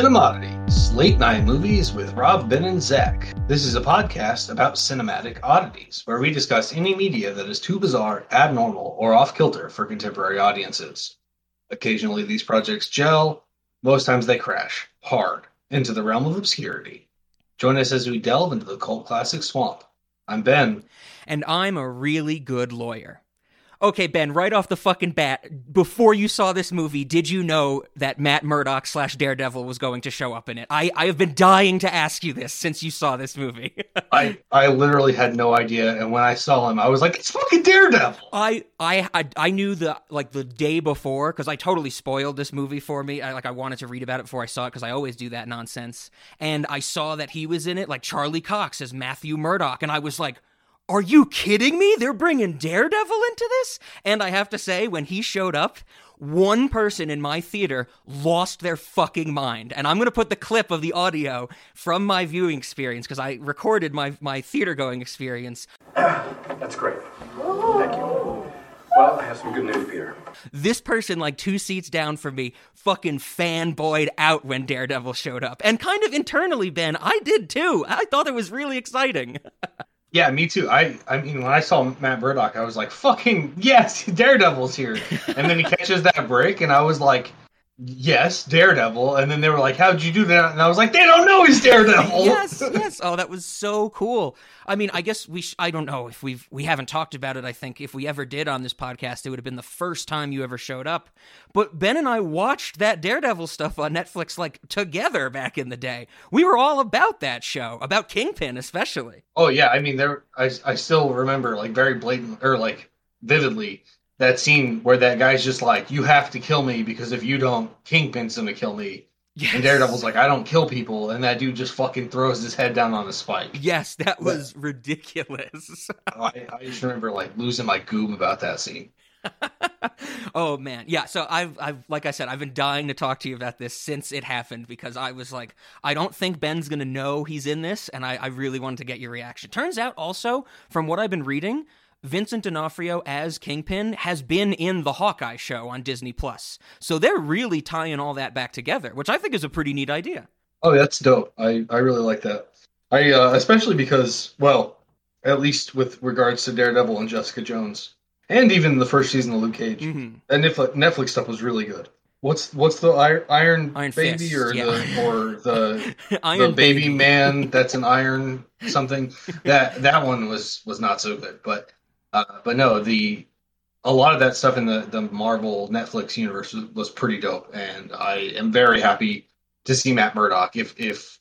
Cinemodities, late night movies with Rob, Ben, and Zach. This is a podcast about cinematic oddities, where we discuss any media that is too bizarre, abnormal, or off kilter for contemporary audiences. Occasionally, these projects gel, most times they crash hard into the realm of obscurity. Join us as we delve into the cult classic swamp. I'm Ben. And I'm a really good lawyer. Okay, Ben, right off the fucking bat, before you saw this movie, did you know that Matt Murdock slash Daredevil was going to show up in it? I, I have been dying to ask you this since you saw this movie. I, I literally had no idea, and when I saw him, I was like, "It's fucking Daredevil." I I I, I knew the like the day before because I totally spoiled this movie for me. I like I wanted to read about it before I saw it because I always do that nonsense. And I saw that he was in it, like Charlie Cox as Matthew Murdock, and I was like are you kidding me? They're bringing Daredevil into this? And I have to say, when he showed up, one person in my theater lost their fucking mind. And I'm going to put the clip of the audio from my viewing experience because I recorded my, my theater going experience. That's great. Thank you. Well, I have some good news, Peter. This person, like two seats down from me, fucking fanboyed out when Daredevil showed up. And kind of internally, Ben, I did too. I thought it was really exciting. Yeah, me too. I I mean, when I saw Matt Murdock, I was like, "Fucking yes, Daredevil's here!" And then he catches that break, and I was like, "Yes, Daredevil." And then they were like, "How'd you do that?" And I was like, "They don't know he's Daredevil." yes, yes. Oh, that was so cool. I mean, I guess we. Sh- I don't know if we've we haven't talked about it. I think if we ever did on this podcast, it would have been the first time you ever showed up. But Ben and I watched that Daredevil stuff on Netflix like together back in the day. We were all about that show, about Kingpin especially. Oh yeah, I mean, there. I I still remember like very blatant or like vividly that scene where that guy's just like, "You have to kill me because if you don't, Kingpin's gonna kill me." Yes. And Daredevil's like, I don't kill people, and that dude just fucking throws his head down on a spike. Yes, that was but, ridiculous. Oh, I, I just remember like losing my goom about that scene. oh man, yeah. So I've, I've, like I said, I've been dying to talk to you about this since it happened because I was like, I don't think Ben's gonna know he's in this, and I, I really wanted to get your reaction. Turns out, also from what I've been reading, Vincent D'Onofrio as Kingpin has been in the Hawkeye show on Disney Plus. So they're really tying all that back together, which I think is a pretty neat idea. Oh, that's dope. I, I really like that. I uh, especially because, well, at least with regards to Daredevil and Jessica Jones, and even the first season of Luke Cage, mm-hmm. and Netflix, Netflix stuff was really good. What's what's the Iron, iron, iron Baby Fist, or yeah. the or the the baby, baby man that's an iron something that that one was was not so good, but uh, but no, the a lot of that stuff in the the Marvel Netflix universe was, was pretty dope, and I am very happy to see Matt Murdock. If if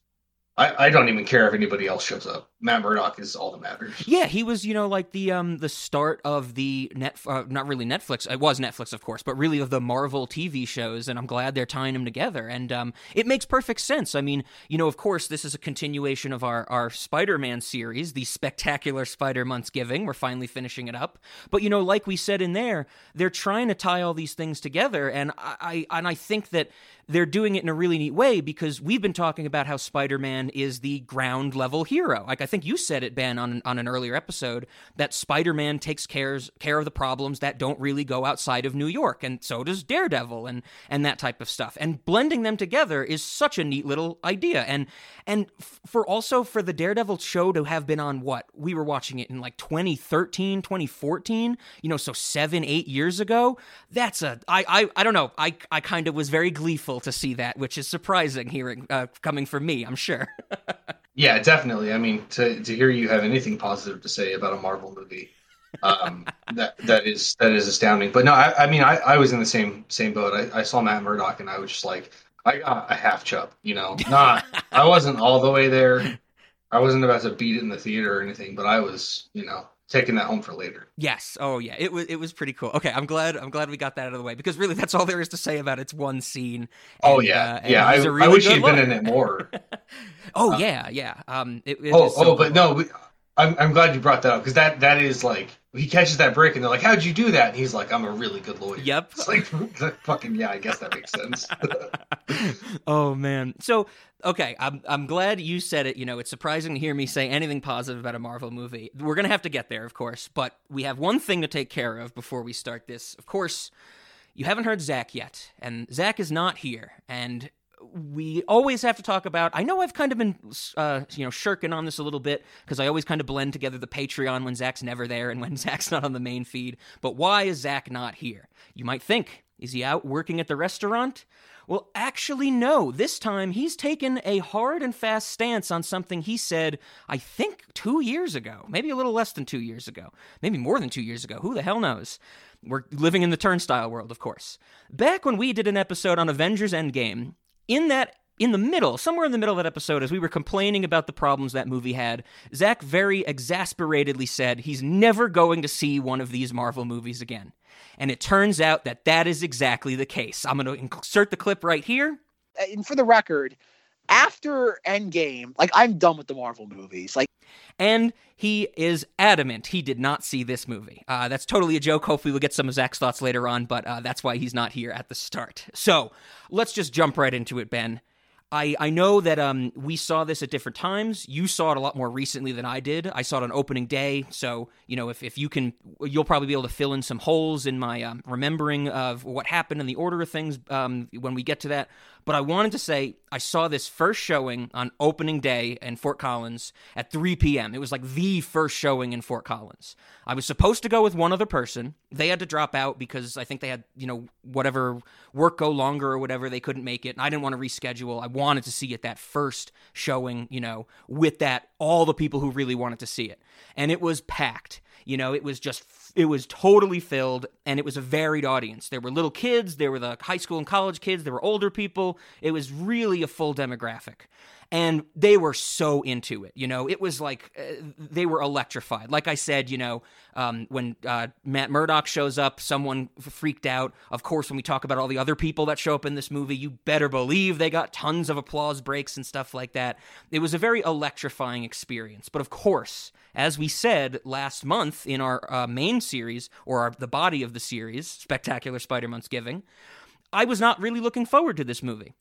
I, I don't even care if anybody else shows up. Matt Murdock is all that matters. Yeah, he was, you know, like the um the start of the net, uh, not really Netflix. It was Netflix, of course, but really of the Marvel TV shows, and I'm glad they're tying them together. And um, it makes perfect sense. I mean, you know, of course, this is a continuation of our our Spider-Man series, the spectacular Spider Months Giving. We're finally finishing it up. But you know, like we said in there, they're trying to tie all these things together, and I, I and I think that they're doing it in a really neat way because we've been talking about how Spider-Man is the ground level hero. Like I think you said it, Ben, on on an earlier episode, that Spider-Man takes cares care of the problems that don't really go outside of New York, and so does Daredevil and and that type of stuff. And blending them together is such a neat little idea. And and for also for the Daredevil show to have been on what we were watching it in like 2013, 2014, you know, so seven, eight years ago. That's a I I I don't know. I I kind of was very gleeful to see that, which is surprising hearing uh, coming from me. I'm sure. yeah, definitely. I mean, to to hear you have anything positive to say about a Marvel movie, um, that that is that is astounding. But no, I, I mean, I, I was in the same same boat. I, I saw Matt Murdock, and I was just like, I got a half chub. You know, not I wasn't all the way there. I wasn't about to beat it in the theater or anything, but I was, you know, taking that home for later. Yes. Oh yeah. It was it was pretty cool. Okay, I'm glad I'm glad we got that out of the way because really that's all there is to say about it's one scene. Oh, and, oh yeah, uh, yeah. I, really I, wish he'd been in it more. oh uh, yeah, yeah. Um. It, it oh so oh, but no. We, I'm I'm glad you brought that up because that that is like he catches that break and they're like, "How'd you do that?" And he's like, "I'm a really good lawyer." Yep. It's like fucking yeah. I guess that makes sense. oh man. So okay, I'm I'm glad you said it. You know, it's surprising to hear me say anything positive about a Marvel movie. We're gonna have to get there, of course, but we have one thing to take care of before we start this. Of course, you haven't heard Zach yet, and Zach is not here, and we always have to talk about. I know I've kind of been, uh, you know, shirking on this a little bit because I always kind of blend together the Patreon when Zach's never there and when Zach's not on the main feed. But why is Zach not here? You might think, is he out working at the restaurant? Well, actually, no. This time he's taken a hard and fast stance on something he said, I think, two years ago. Maybe a little less than two years ago. Maybe more than two years ago. Who the hell knows? We're living in the turnstile world, of course. Back when we did an episode on Avengers Endgame, in that in the middle, somewhere in the middle of that episode, as we were complaining about the problems that movie had, Zach very exasperatedly said he's never going to see one of these Marvel movies again. And it turns out that that is exactly the case. I'm going to insert the clip right here. Uh, and for the record, after Endgame, like I'm done with the Marvel movies. Like, and he is adamant he did not see this movie. Uh, that's totally a joke. Hopefully, we'll get some of Zach's thoughts later on, but uh, that's why he's not here at the start. So let's just jump right into it, Ben. I, I know that um, we saw this at different times. You saw it a lot more recently than I did. I saw it on opening day. So, you know, if, if you can, you'll probably be able to fill in some holes in my um, remembering of what happened and the order of things um, when we get to that. But I wanted to say I saw this first showing on opening day in Fort Collins at 3 p.m. It was like the first showing in Fort Collins. I was supposed to go with one other person. They had to drop out because I think they had, you know, whatever work go longer or whatever. They couldn't make it. And I didn't want to reschedule. I wanted to see it that first showing, you know, with that, all the people who really wanted to see it. And it was packed. You know, it was just it was totally filled and it was a varied audience. There were little kids, there were the high school and college kids, there were older people. It was really a full demographic. And they were so into it. You know, it was like uh, they were electrified. Like I said, you know, um, when uh, Matt Murdock shows up, someone freaked out. Of course, when we talk about all the other people that show up in this movie, you better believe they got tons of applause breaks and stuff like that. It was a very electrifying experience. But of course, as we said last month in our uh, main series, or our, the body of the series, Spectacular Spider-Man's Giving, I was not really looking forward to this movie.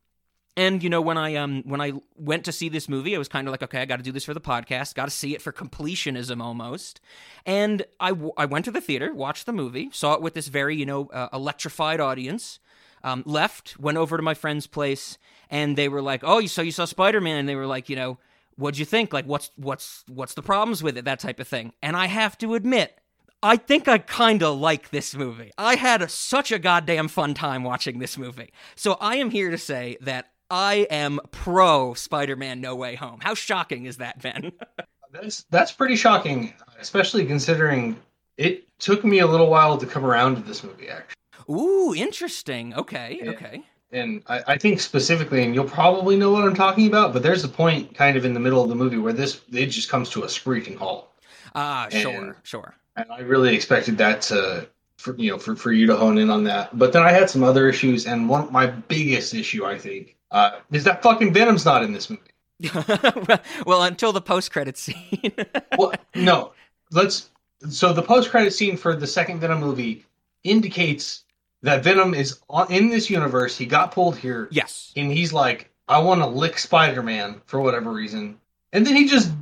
And you know when I um when I went to see this movie, I was kind of like, okay, I got to do this for the podcast, got to see it for completionism almost. And I, w- I went to the theater, watched the movie, saw it with this very you know uh, electrified audience. Um, left, went over to my friend's place, and they were like, "Oh, you saw you saw Spider Man?" And they were like, you know, what'd you think? Like, what's what's what's the problems with it? That type of thing. And I have to admit, I think I kind of like this movie. I had a, such a goddamn fun time watching this movie. So I am here to say that I am pro Spider-Man No Way Home. How shocking is that, Ben? that's that's pretty shocking, especially considering it took me a little while to come around to this movie. Actually. Ooh, interesting. Okay, yeah. okay and I, I, think specifically, and you'll probably know what I'm talking about, but there's a point kind of in the middle of the movie where this it just comes to a screeching halt. Ah, uh, sure, sure. And I really expected that to, for, you know, for, for you to hone in on that. But then I had some other issues, and one my biggest issue, I think, uh, is that fucking Venom's not in this movie. well, until the post credit scene. well, no, let's. So the post credit scene for the second Venom movie indicates that Venom is in this universe. He got pulled here. Yes. And he's like, I want to lick Spider Man for whatever reason. And then he just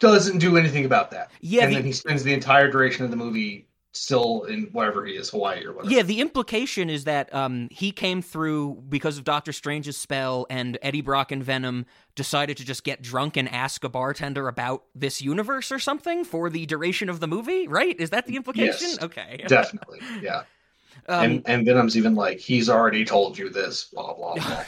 doesn't do anything about that. Yeah. And the, then he spends the entire duration of the movie still in wherever he is, Hawaii or whatever. Yeah, the implication is that um, he came through because of Doctor Strange's spell, and Eddie Brock and Venom decided to just get drunk and ask a bartender about this universe or something for the duration of the movie, right? Is that the implication? Yes, okay. Definitely. Yeah. Um, and and Venom's even like, he's already told you this, blah blah blah.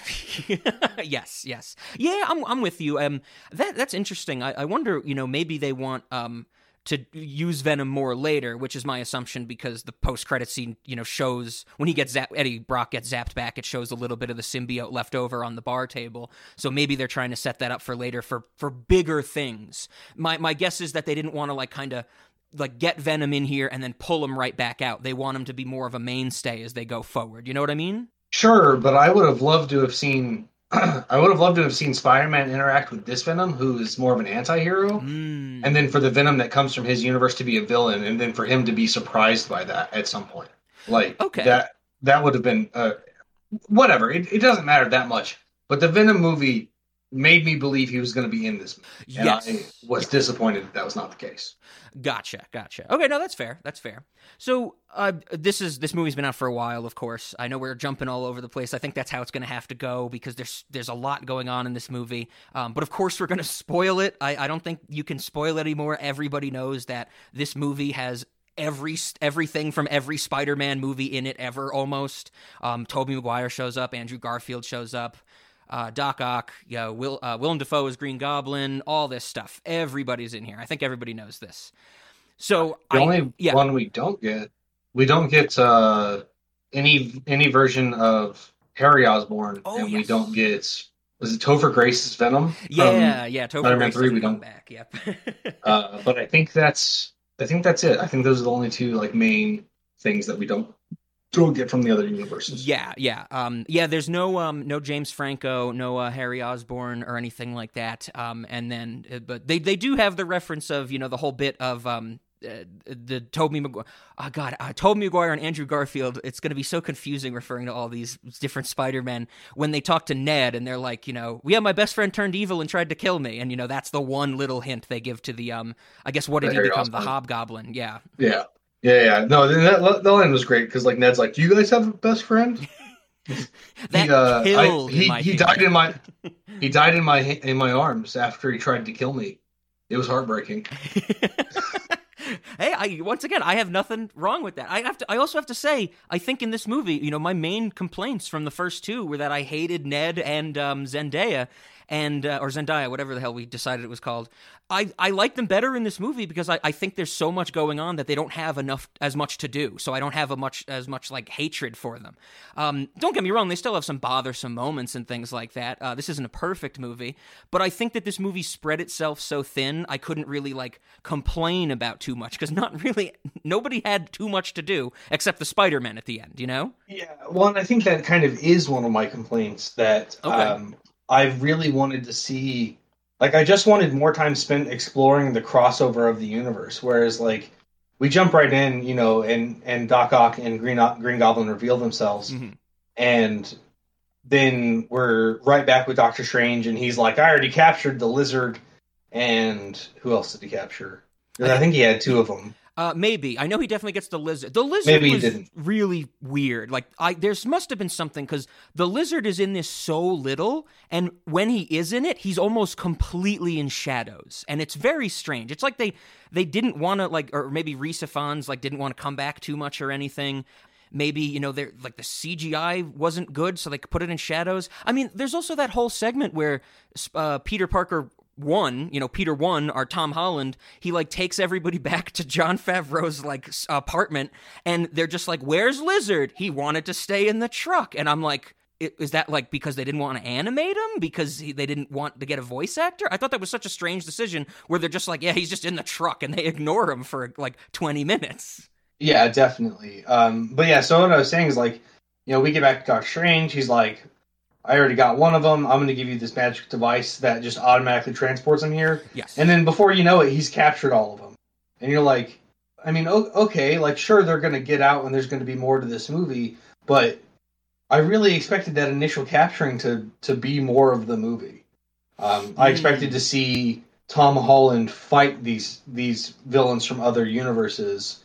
yes, yes, yeah, I'm I'm with you. Um, that that's interesting. I, I wonder, you know, maybe they want um to use Venom more later, which is my assumption because the post credit scene, you know, shows when he gets zapped, Eddie Brock gets zapped back, it shows a little bit of the symbiote left over on the bar table. So maybe they're trying to set that up for later for for bigger things. My my guess is that they didn't want to like kind of like get Venom in here and then pull him right back out. They want him to be more of a mainstay as they go forward. You know what I mean? Sure, but I would have loved to have seen I would have loved to have seen Spider-Man interact with this Venom, who is more of an anti-hero, mm. and then for the Venom that comes from his universe to be a villain, and then for him to be surprised by that at some point. Like okay. that that would have been uh, whatever. It, it doesn't matter that much. But the Venom movie made me believe he was going to be in this. And yes. I was disappointed that that was not the case. Gotcha, gotcha. Okay, no, that's fair. That's fair. So, uh, this is this movie's been out for a while, of course. I know we're jumping all over the place. I think that's how it's going to have to go because there's there's a lot going on in this movie. Um, but of course, we're going to spoil it. I, I don't think you can spoil it anymore. Everybody knows that this movie has every everything from every Spider-Man movie in it ever almost. Um, Tobey Maguire shows up, Andrew Garfield shows up uh, Doc Ock, yeah, Will, uh, Willem Dafoe is Green Goblin, all this stuff. Everybody's in here. I think everybody knows this. So the I, only yeah. one we don't get, we don't get uh, any any version of Harry Osborn, Oh, and we don't get was it Topher Grace's Venom? yeah, Um, yeah, Topher Spider-Man Grace 3 we don't- back. Yep. uh, but I think that's I think that's it. I think those are the only two like main things that we don't don't get from the other universes. Yeah, yeah, um, yeah. There's no, um, no James Franco, no uh, Harry Osborn or anything like that. Um, and then, uh, but they they do have the reference of you know the whole bit of um, uh, the Tobey Maguire. Oh God, uh, Tobey Maguire and Andrew Garfield. It's going to be so confusing referring to all these different Spider Men when they talk to Ned and they're like, you know, yeah, my best friend turned evil and tried to kill me, and you know that's the one little hint they give to the um, I guess what did The he Harry become? The Hobgoblin. Yeah. yeah, yeah, yeah. No, that that line was great because like Ned's like, "Do you guys have a best friend?" That he, uh, I- killed he, my he theory. died in my he died in my in my arms after he tried to kill me. It was heartbreaking. hey, I once again, I have nothing wrong with that. I have to. I also have to say, I think in this movie, you know, my main complaints from the first two were that I hated Ned and um, Zendaya, and uh, or Zendaya, whatever the hell we decided it was called. I I like them better in this movie because I, I think there's so much going on that they don't have enough as much to do. So I don't have a much as much like hatred for them. Um, don't get me wrong, they still have some bothersome moments and things like that. Uh, this isn't a perfect movie, but I think that this movie spread itself so thin, I couldn't really like complain about too much because not really nobody had too much to do except the Spider-Man at the end. You know? Yeah, well, and I think that kind of is one of my complaints that Okay. um, I really wanted to see. Like, I just wanted more time spent exploring the crossover of the universe. Whereas, like, we jump right in, you know, and and Doc Ock and Green Green Goblin reveal themselves, Mhm. and then we're right back with Doctor Strange, and he's like, "I already captured the lizard." And who else did he capture? 'Cause I think he had two of them. Uh, maybe I know he definitely gets the lizard. The lizard Maybe was really weird. Like I, there's must have been something because the lizard is in this so little, and when he is in it, he's almost completely in shadows, and it's very strange. It's like they they didn't want to like, or maybe Rhys Ifans like didn't want to come back too much or anything. Maybe you know they're like the CGI wasn't good, so they could put it in shadows. I mean, there's also that whole segment where uh, Peter Parker one, you know, Peter one, our Tom Holland, he like takes everybody back to Jon Favreau's like apartment, and they're just like, "Where's Lizard? He wanted to stay in the truck," and I'm like. Is that like because they didn't want to animate him because he, they didn't want to get a voice actor? I thought that was such a strange decision where they're just like, yeah, he's just in the truck, and they ignore him for like 20 minutes. Yeah, definitely. Um, but yeah, so what I was saying is like, you know, we get back to Doctor Strange. He's like, I already got one of them. I'm going to give you this magic device that just automatically transports him here. Yes. And then before you know it, he's captured all of them. And you're like, I mean, okay, like sure they're going to get out and there's going to be more to this movie, but I really expected that initial capturing to to be more of the movie. Um, I Hmm. expected to see Tom Holland fight these these villains from other universes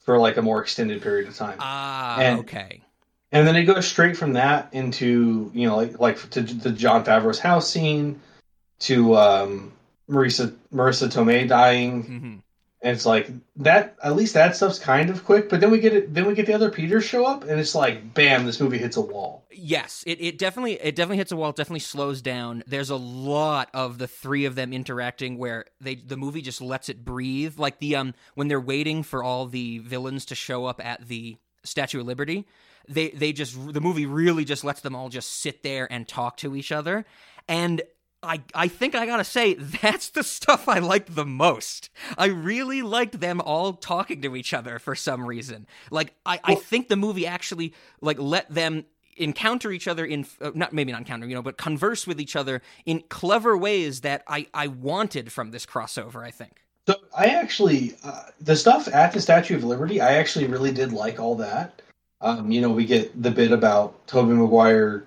for like a more extended period of time. Ah, And- okay. And then it goes straight from that into you know like like to the Jon Favreau's house scene to um, Marisa Marissa Tomei dying, hmm and it's like that. At least that stuff's kind of quick. But then we get it. Then we get the other Peters show up, and it's like bam, this movie hits a wall. Yes, it, it definitely it definitely hits a wall. It definitely slows down. There's a lot of the three of them interacting where they the movie just lets it breathe. Like the um when they're waiting for all the villains to show up at the Statue of Liberty, they they just the movie really just lets them all just sit there and talk to each other. And I I think I gotta say that's the stuff I liked the most. I really liked them all talking to each other for some reason. Like I, I think the movie actually like let them encounter each other in uh, not maybe not encounter you know but converse with each other in clever ways that I I wanted from this crossover. I think. So I actually uh, the stuff at the Statue of Liberty, I actually really did like all that. Um, you know, we get the bit about Tobey Maguire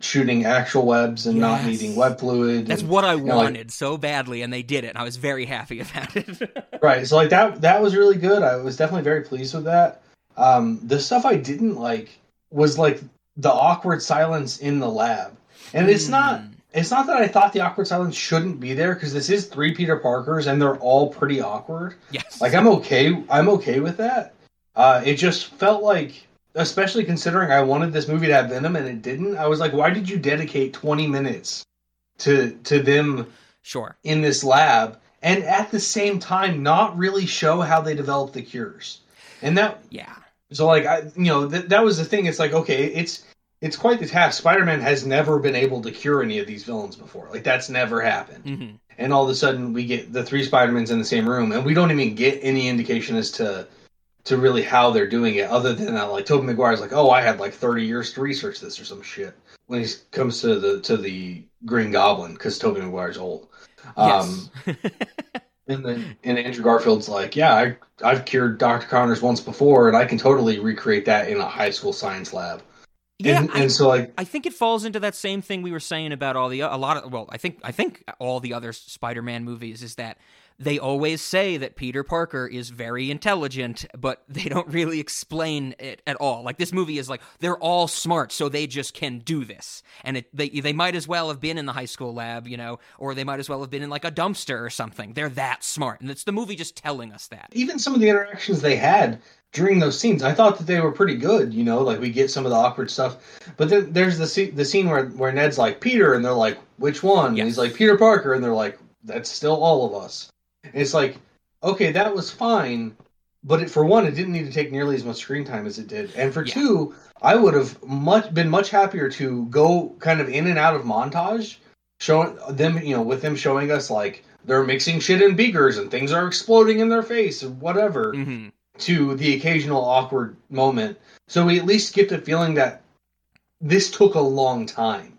shooting actual webs and not needing web fluid. That's and, what I you know, like- wanted so badly, and they did it. And I was very happy about it. right. So like that that was really good. I was definitely very pleased with that. Um, the stuff I didn't like was like the awkward silence in the lab, and it's not. Hmm. It's not that I thought the awkward silence shouldn't be there because this is three Peter Parkers and they're all pretty awkward. yes. Like I'm okay. I'm okay with that. Uh, it just felt like, especially considering I wanted this movie to have Venom and it didn't. I was like, why did you dedicate 20 minutes to to them sure. in this lab and at the same time not really show how they develop the cures? And that Yeah. so like I you know th- that was the thing. It's like okay, it's it's quite the task. Spider-Man has never been able to cure any of these villains before. Like that's never happened hmm and all of a sudden we get the three Spider-Mans in the same room, and we don't even get any indication as to to really how they're doing it, other than that, like Tobey Maguire's like, oh, I had like thirty years to research this or some shit when he comes to the to the Green Goblin because Tobey Maguire's old. Um, Yes. and then and Andrew Garfield's like, yeah, I I've cured Doctor Connors once before, and I can totally recreate that in a high school science lab. yeah. and, I, and so like I think it falls into that same thing we were saying about all the a lot of well, I think I think all the other Spider-Man movies is that they always say that Peter Parker is very intelligent, but they don't really explain it at all. Like this movie is like they're all smart, so they just can do this, and it, they they might as well have been in the high school lab, you know, or they might as well have been in like a dumpster or something. They're that smart, and it's the movie just telling us that. even some of the interactions they had during those scenes, I thought that they were pretty good. You know, like we get some of the awkward stuff, but then there's the scene, the scene where where Ned's like Peter, and they're like, "Which one?" And he's like Peter Parker, and they're like, "That's still all of us." And it's like, okay, that was fine, but it, for one, it didn't need to take nearly as much screen time as it did, and for Yeah. two, I would have much been much happier to go kind of in and out of montage, showing them, you know, with them showing us like they're mixing shit in beakers and things are exploding in their face and whatever hmm to the occasional awkward moment. So we at least get the feeling that this took a long time.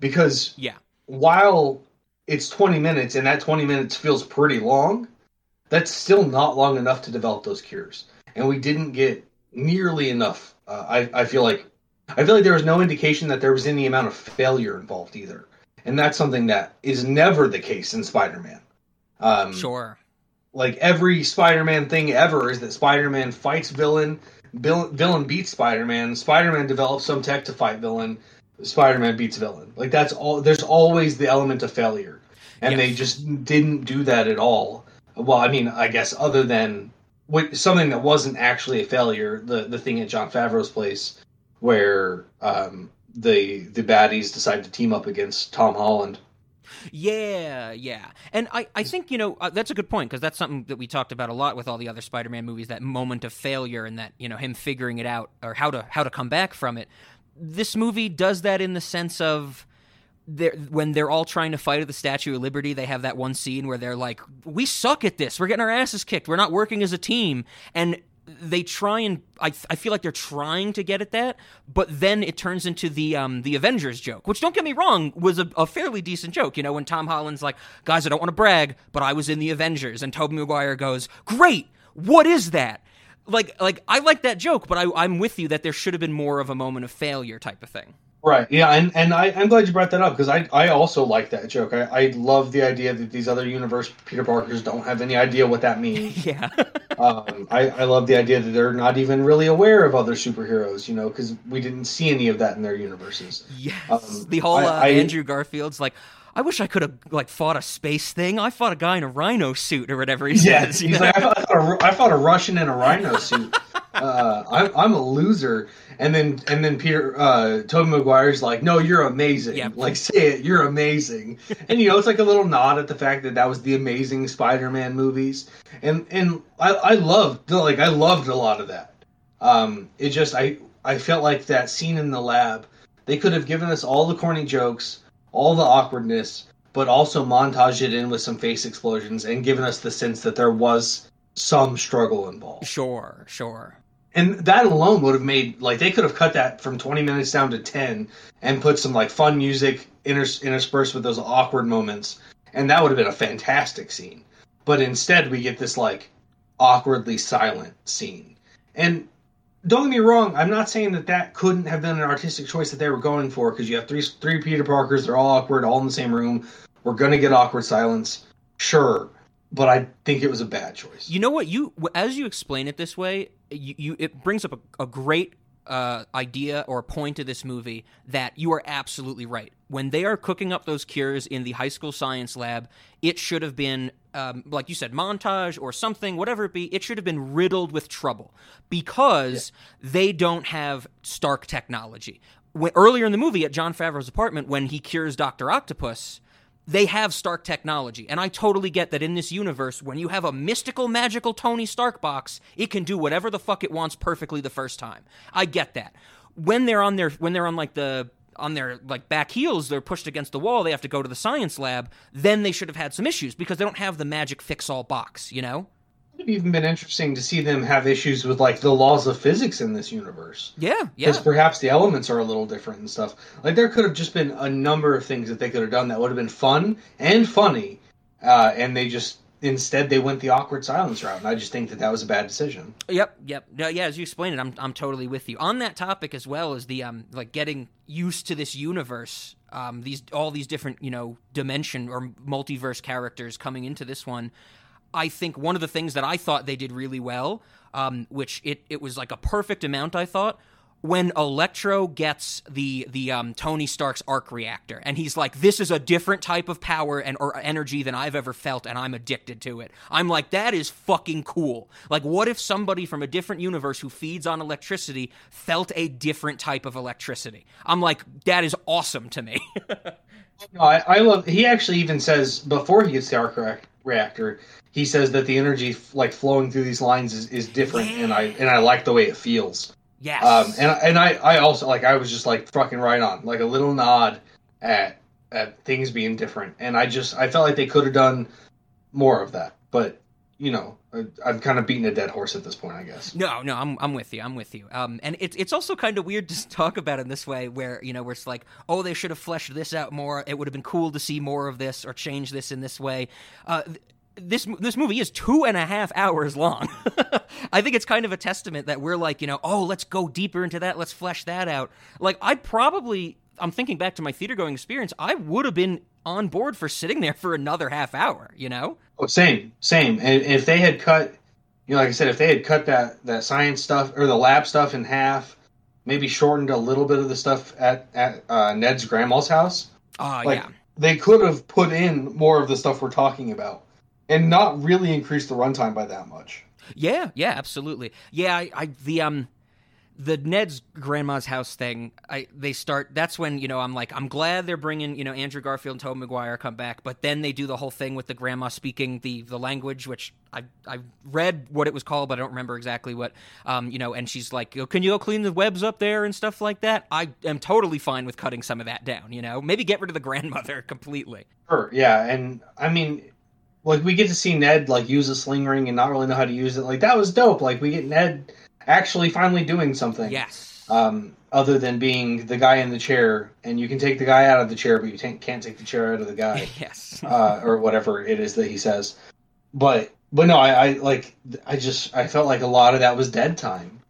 Because Yeah. while it's 20 minutes and that 20 minutes feels pretty long, that's still not long enough to develop those cures. And we didn't get nearly enough. Uh, I, I feel like I feel like there was no indication that there was any amount of failure involved either. And that's something that is never the case in Spider-Man. Um, Sure. like every Spider-Man thing ever is that Spider-Man fights villain, villain beats Spider-Man, Spider-Man develops some tech to fight villain, Spider-Man beats villain. Like that's all. There's always the element of failure, and they just didn't do that at all. Well, I mean, I guess other than what, something that wasn't actually a failure, the the thing at Jon Favreau's place where um, the the baddies decide to team up against Tom Holland. Yeah, yeah. And I, I think, you know, uh, that's a good point because that's something that we talked about a lot with all the other Spider-Man movies, that moment of failure and that, you know, him figuring it out or how to how to come back from it. This movie does that in the sense of they're, when they're all trying to fight at the Statue of Liberty, they have that one scene where they're like, "We suck at this. We're getting our asses kicked. We're not working as a team." And they try and I, I feel like they're trying to get at that, but then it turns into the um the Avengers joke, which don't get me wrong was a, a fairly decent joke. You know, when Tom Holland's like, "Guys, I don't want to brag, but I was in the Avengers," and Tobey Maguire goes, "Great, what is that?" Like, like I like that joke, but I, I'm with you that there should have been more of a moment of failure type of thing. Right. Yeah, and, and I, I'm glad you brought that up because I, I also like that joke. I, I love the idea that these other universe Peter Parkers don't have any idea what that means. Yeah. um, I, I love the idea that they're not even really aware of other superheroes, you know, because we didn't see any of that in their universes. Yes. Um, the whole I- uh, I- Andrew Garfield's like, I wish I could have like fought a space thing. I fought a guy in a rhino suit or whatever he Yeah, says. know? like, I fought, a, I fought a Russian in a rhino suit. uh, I'm, I'm a loser. And then and then Peter uh, Tobey Maguire's like, no, you're amazing. Yep. Like say it, you're amazing. and you know, it's like a little nod at the fact that that was the amazing Spider-Man movies. And and I, I loved like I loved a lot of that. Um, it just I I felt like that scene in the lab. They could have given us all the corny jokes, all the awkwardness, but also montage it in with some face explosions and given us the sense that there was some struggle involved. Sure, sure. And that alone would have made like they could have cut that from 20 minutes down to 10 and put some like fun music inters- interspersed with those awkward moments and that would have been a fantastic scene. But instead we get this like awkwardly silent scene. And don't get me wrong. I'm not saying that that couldn't have been an artistic choice that they were going for because you have three three Peter Parkers. They're all awkward, all in the same room. We're gonna get awkward silence. Sure, but I think it was a bad choice. You know what? You as you explain it this way, you, you it brings up a, a great uh, idea or point of this movie that you are absolutely right. When they are cooking up those cures in the high school science lab, it should have been, um, like you said, montage or something, whatever it be. It should have been riddled with trouble because yeah. they don't have Stark technology. When, earlier in the movie, at Jon Favreau's apartment, when he cures Doctor Octopus, they have Stark technology. And I totally get that in this universe, when you have a mystical, magical Tony Stark box, it can do whatever the fuck it wants perfectly the first time. I get that. When they're on their when they're on like the on their like back heels, they're pushed against the wall, they have to go to the science lab, then they should have had some issues because they don't have the magic fix all box, you know? It'd have even been interesting to see them have issues with like the laws of physics in this universe. Yeah, yeah. Because perhaps the elements are a little different and stuff. Like there could have just been a number of things that they could have done that would have been fun and funny, uh, and they just instead they went the awkward silence route, and I just think that that was a bad decision. Yep, yep, yeah. As you explained it, I'm I'm totally with you on that topic as well as the um like getting used to this universe. Um, these all these different you know dimension or multiverse characters coming into this one. I think one of the things that I thought they did really well, um, which it, it was like a perfect amount, I thought, when Electro gets the the um, Tony Stark's arc reactor, and he's like, "This is a different type of power and or energy than I've ever felt, and I'm addicted to it." I'm like, "That is fucking cool." Like, what if somebody from a different universe who feeds on electricity felt a different type of electricity? I'm like, that is awesome to me. no, I, I love. He actually even says before he gets the arc reactor, he says that the energy like flowing through these lines is, is different, yeah. and I and I like the way it feels. Yes. Um, and and I, I also like I was just like fucking right on, like a little nod at at things being different, and I just I felt like they could have done more of that, but you know I've kind of beaten a dead horse at this point, I guess. No, no, I'm I'm with you. I'm with you. Um, and it's it's also kind of weird to talk about in this way, where you know, where it's like, oh, they should have fleshed this out more. It would have been cool to see more of this or change this in this way. Uh, this this movie is two and a half hours long. I think it's kind of a testament that we're like, you know, oh, let's go deeper into that, let's flesh that out. Like, I probably, I'm thinking back to my theater going experience, I would have been on board for sitting there for another half hour. You know? Oh, same, same. And if they had cut, you know, like I said, if they had cut that that science stuff or the lab stuff in half, maybe shortened a little bit of the stuff at at uh, Ned's grandma's house. Oh, uh, like, yeah. They could have put in more of the stuff we're talking about and not really increase the runtime by that much. Yeah, yeah, absolutely. Yeah, I, I the um the Ned's grandma's house thing, I they start. That's when you know I'm like I'm glad they're bringing you know Andrew Garfield and Tobey Maguire come back, but then they do the whole thing with the grandma speaking the the language, which I I read what it was called, but I don't remember exactly what. Um, you know, and she's like, "Can you go clean the webs up there and stuff like that?" I am totally fine with cutting some of that down. You know, maybe get rid of the grandmother completely. Sure, yeah, and I mean like we get to see Ned like use a sling ring and not really know how to use it. Like that was dope. Like we get Ned actually finally doing something. Yes. Um, other than being the guy in the chair, and you can take the guy out of the chair, but you t- can't take the chair out of the guy. yes. uh, or whatever it is that he says. But but no, I, I like I just I felt like a lot of that was dead time,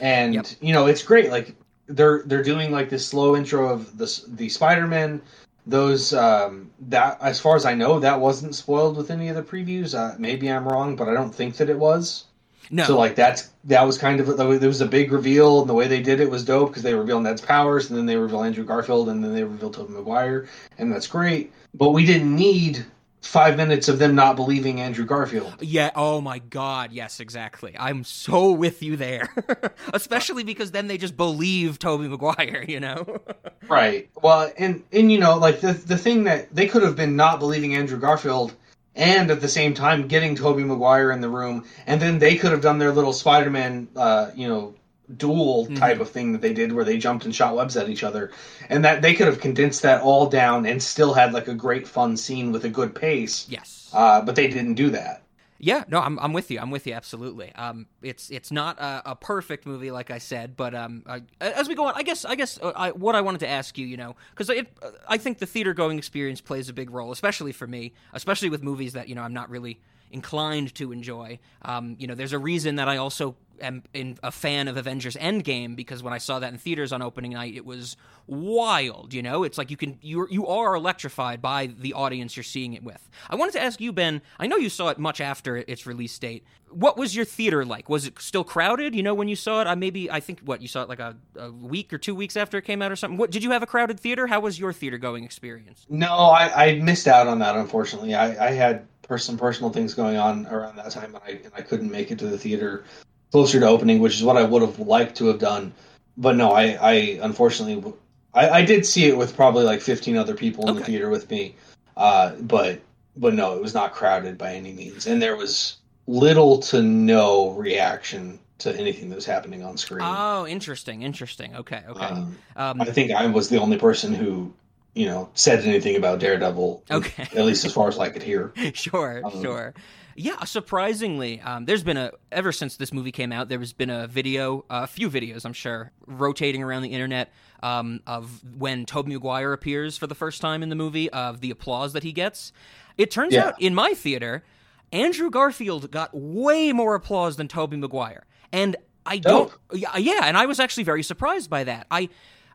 and yep. you know it's great. Like they're they're doing like this slow intro of the the Spider Man those um, that as far as I know, that wasn't spoiled with any of the previews. Uh, maybe I'm wrong, but I don't think that it was. No. So like that's that was kind of there was a big reveal, and the way they did it was dope because they reveal Ned's powers, and then they reveal Andrew Garfield, and then they reveal Tobey Maguire, and that's great. But we didn't need five minutes of them not believing Andrew Garfield. Yeah. Oh my God. Yes. Exactly. I'm so with you there. Especially because then they just believe Tobey Maguire. You know. right. Well, and and you know, like the the thing that they could have been not believing Andrew Garfield. And at the same time, getting Tobey Maguire in the room, and then they could have done their little Spider-Man, uh, you know, duel mm-hmm. type of thing that they did where they jumped and shot webs at each other. And that they could have condensed that all down and still had like a great fun scene with a good pace. Yes. Uh, but they didn't do that. Yeah no i'm, I'm with you. I'm with you absolutely. Um, it's it's not a, a, perfect movie like i said but um, I, as we go on i guess i guess uh, I, what i wanted to ask you you know because it, i think the theater going experience plays a big role especially for me especially with movies that you know i'm not really inclined to enjoy. Um, you know, there's a reason that I also am a fan of Avengers Endgame because when I saw that in theaters on opening night, it was wild. You know, it's like you can you you are electrified by the audience you're seeing it with. I wanted to ask you, Ben. I know you saw it much after its release date. What was your theater like? Was it still crowded? You know, when you saw it, I maybe I think what you saw it like a, a week or two weeks after it came out or something. What did you have a crowded theater? How was your theater going experience? No, I, I missed out on that. Unfortunately, I, I had some personal things going on around that time, and I, and I couldn't make it to the theater closer to opening, which is what I would have liked to have done. But no, I, I unfortunately I, I did see it with probably like 15 other people in okay. the theater with me, uh, but but no, it was not crowded by any means, and there was little to no reaction to anything that was happening on screen. Oh, interesting, interesting. Okay, okay. Um, um, I think I was the only person who you know said anything about Daredevil. Okay, at least as far as I could hear. sure, um, sure. Yeah, surprisingly, um, there's been a ever since this movie came out, there's been a video, uh, a few videos, I'm sure, rotating around the internet um, of when Tobey Maguire appears for the first time in the movie, of the applause that he gets. It turns yeah. out in my theater, Andrew Garfield got way more applause than Tobey Maguire, and I don't. Oh. Yeah, yeah, and I was actually very surprised by that. I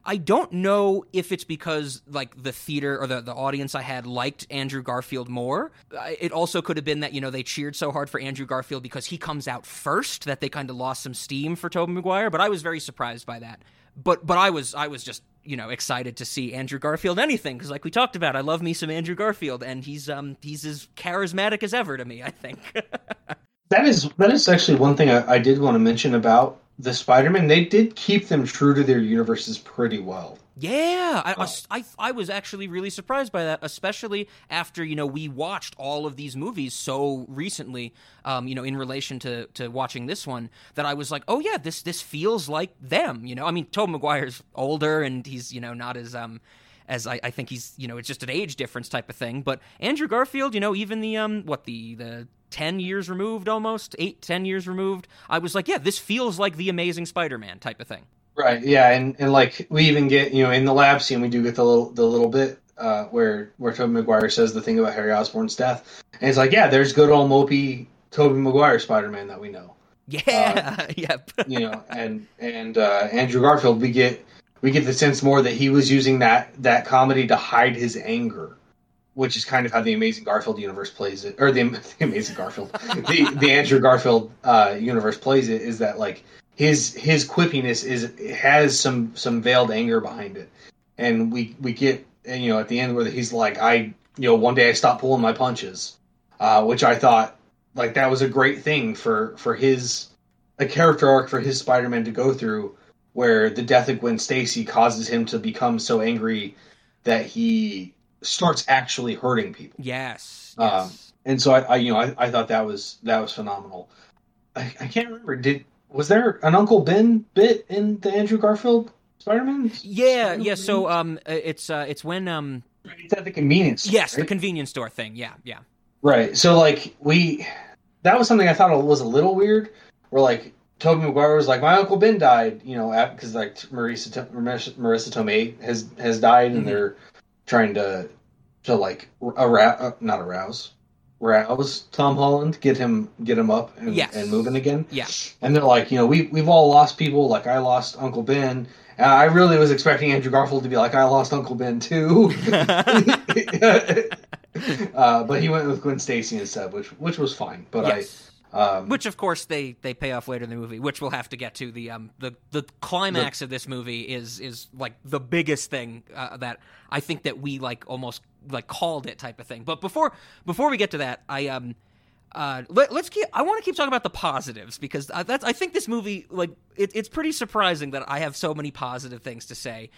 I don't know if it's because like the theater or the, the audience I had liked Andrew Garfield more. It also could have been that, you know, they cheered so hard for Andrew Garfield because he comes out first that they kind of lost some steam for Tobey Maguire, but I was very surprised by that. But but I was I was just, you know, excited to see Andrew Garfield anything because like we talked about, I love me some Andrew Garfield and he's um he's as charismatic as ever to me, I think. that is that is actually one thing I, I did want to mention about the Spider-Man, they did keep them true to their universes pretty well. Yeah, I, oh. I, I, was actually really surprised by that, especially after you know we watched all of these movies so recently. Um, you know, in relation to to watching this one, that I was like, oh yeah, this this feels like them. You know, I mean, Tobey Maguire's older and he's you know not as um as I, I think he's you know it's just an age difference type of thing. But Andrew Garfield, you know, even the um what the the 10 years removed almost, eight, 10 years removed, I was like, yeah, this feels like the amazing Spider Man type of thing. Right. Yeah. And, and like we even get, you know, in the lab scene, we do get the little, the little bit uh, where, where Tobey Maguire says the thing about Harry Osborn's death. And it's like, yeah, there's good old mopey Tobey Maguire Spider Man that we know. Yeah. Uh, yep. you know, and, and uh, Andrew Garfield, we get, we get the sense more that he was using that, that comedy to hide his anger which is kind of how the Amazing Garfield universe plays it, or the, the Amazing Garfield, the the Andrew Garfield uh, universe plays it. Is that like his his quippiness is has some some veiled anger behind it, and we we get you know at the end where he's like I you know one day I stopped pulling my punches, uh, which I thought like that was a great thing for for his a character arc for his Spider Man to go through, where the death of Gwen Stacy causes him to become so angry that he starts actually hurting people. Yes. Um, yes. and so I, I, you know, I, I thought that was that was phenomenal. I, I can't remember. Did was there an Uncle Ben bit in the Andrew Garfield Spider-Man? Yeah, Spider-Man? yeah. So um, uh, it's uh, it's when um, it's at the convenience. Store, yes, right? the convenience store thing. Yeah, yeah. Right. So like we, that was something I thought was a little weird. Where like Tobey Maguire was like, my Uncle Ben died, you know, because like Marisa Marisa Tomei has has died, and mm-hmm. they're trying to to like arouse, uh, not arouse, rouse Tom Holland, get him get him up and, yes. and moving again. Yeah. And they're like, you know, we we've all lost people. Like I lost Uncle Ben. And I really was expecting Andrew Garfield to be like, I lost Uncle Ben too. uh, but he went with Gwen Stacy instead, which which was fine. But yes. Um, which, of course, they, they pay off later in the movie, which we'll have to get to. The um the the climax the, of this movie is is like the biggest thing uh, that I think that we like almost like called it type of thing. But before before we get to that, I um uh let, us keep I want to keep talking about the positives because I, that's I think this movie like it, it's pretty surprising that I have so many positive things to say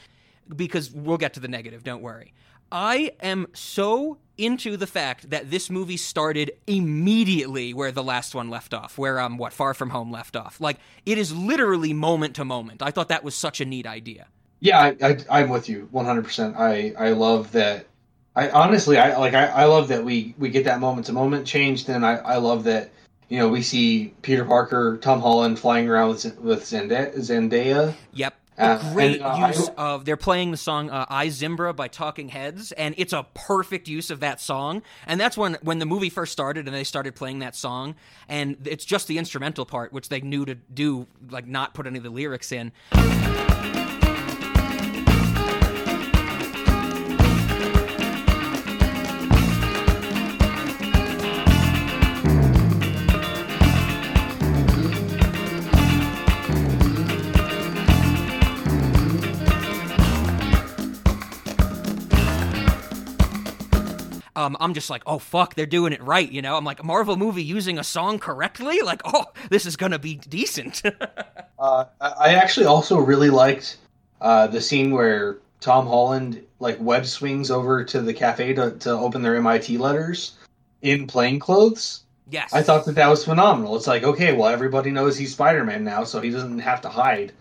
because we'll get to the negative. Don't worry. I am so into the fact that this movie started immediately where the last one left off, where um what Far From Home left off. Like it is literally moment to moment. I thought that was such a neat idea. Yeah, I, am with you 100. percent I I love that. I honestly I like I, I love that we we get that moment to moment change. Then I I love that you know we see Peter Parker, Tom Holland flying around with with Zendaya. Zendaya yep Uh, great and, uh, use I, of they're playing the song uh, "I Zimbra" by Talking Heads, and it's a perfect use of that song. And that's when when the movie first started, and they started playing that song, and it's just the instrumental part, which they knew to do, like not put any of the lyrics in. Um, I'm just like, oh fuck, they're doing it right, you know. I'm like, Marvel movie using a song correctly, like, oh, this is gonna be decent. uh, I actually also really liked uh, the scene where Tom Holland like web swings over to the cafe to, to open their MIT letters in plain clothes. Yes, I thought that that was phenomenal. It's like, okay, well, everybody knows he's Spider Man now, so he doesn't have to hide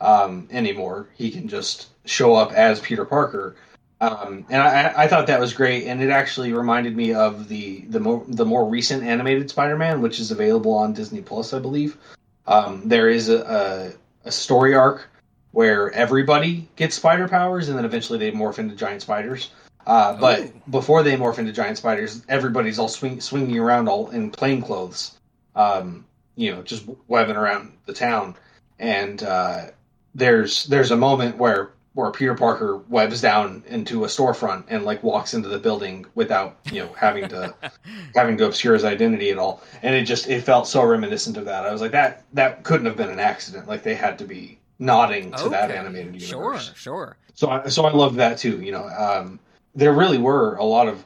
um, anymore. He can just show up as Peter Parker. Um, and I, I, thought that was great, and it actually reminded me of the the more the more recent animated Spider-Man, which is available on Disney Plus, I believe. Um, there is a, a, a, story arc where everybody gets spider powers, and then eventually they morph into giant spiders. Uh, but Ooh. before they morph into giant spiders, everybody's all swing, swinging around all in plain clothes, um, you know, just webbing around the town. And uh, there's there's a moment where where Peter Parker webs down into a storefront and like walks into the building without you know having to having to obscure his identity at all. And it just it felt so reminiscent of that. I was like that that couldn't have been an accident. Like they had to be nodding to okay. that animated universe. Sure, sure. So I so I love that too. You know, um, there really were a lot of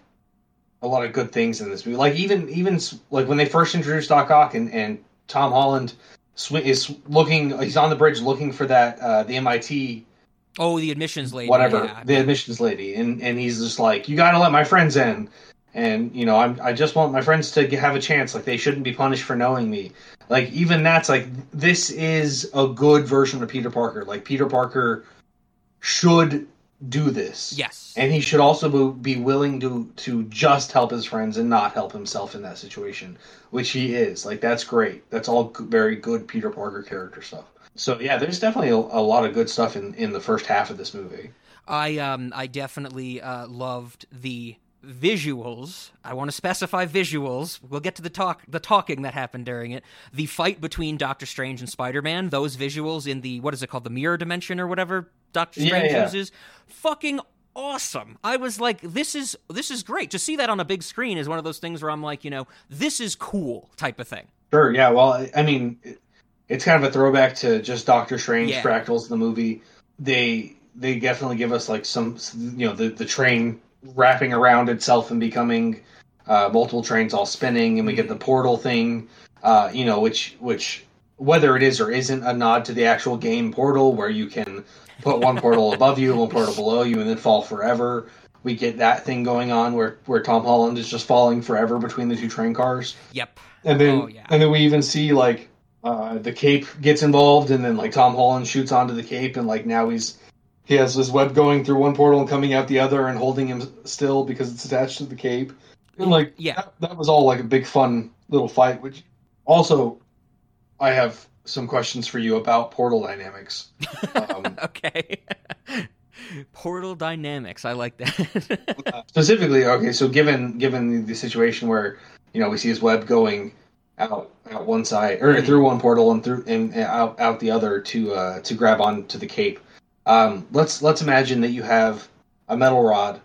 a lot of good things in this movie. Like even even like when they first introduced Doc Ock and and Tom Holland is looking he's on the bridge looking for that uh, the MIT Oh, the admissions lady. Whatever, yeah. the admissions lady, and and he's just like, you got to let my friends in, and you know, I'm I just want my friends to have a chance. Like they shouldn't be punished for knowing me. Like even that's like this is a good version of Peter Parker. Like Peter Parker should do this. Yes, and he should also be willing to to just help his friends and not help himself in that situation, which he is. Like that's great. That's all very good Peter Parker character stuff. So yeah, there's definitely a, a, lot of good stuff in in the first half of this movie. I um I definitely uh, loved the visuals. I want to specify visuals. We'll get to the talk the talking that happened during it. The fight between Doctor Strange and Spider-Man, those visuals in the what is it called? The mirror dimension or whatever Doctor Strange yeah, yeah. uses. Fucking awesome. I was like this is this is great. To see that on a big screen is one of those things where I'm like, you know, this is cool type of thing. Sure, yeah. Well, I mean, it's kind of a throwback to just Doctor Strange yeah. fractals the movie. They they definitely give us like some you know the the train wrapping around itself and becoming uh, multiple trains all spinning, and we get the portal thing. Uh, you know, which which whether it is or isn't a nod to the actual game portal, where you can put one portal above you, one portal below you, and then fall forever. We get that thing going on where where Tom Holland is just falling forever between the two train cars. Yep. And then oh, yeah. and then we even see like uh, the cape gets involved, and then like Tom Holland shoots onto the cape, and like now he's he has his web going through one portal and coming out the other, and holding him still because it's attached to the cape. And like yeah, that, that was all like a big fun little fight. Which also, I have some questions for you about portal dynamics. Um, okay. portal dynamics. I like that. uh, specifically, okay. So given given the situation where you know we see his web going out out one side or through one portal and through and, out out the other to uh, to grab onto the cape. Um, let's let's imagine that you have a metal rod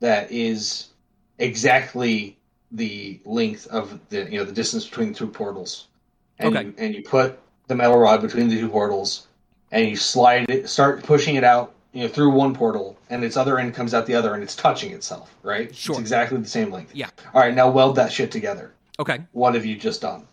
that is exactly the length of the you know the distance between the two portals, and okay. you, and you put the metal rod between the two portals, and you slide it, start pushing it out, you know, through one portal, and its other end comes out the other, and it's touching itself, right? Sure. It's exactly the same length. Yeah. All right, now weld that shit together. Okay. What have you just done?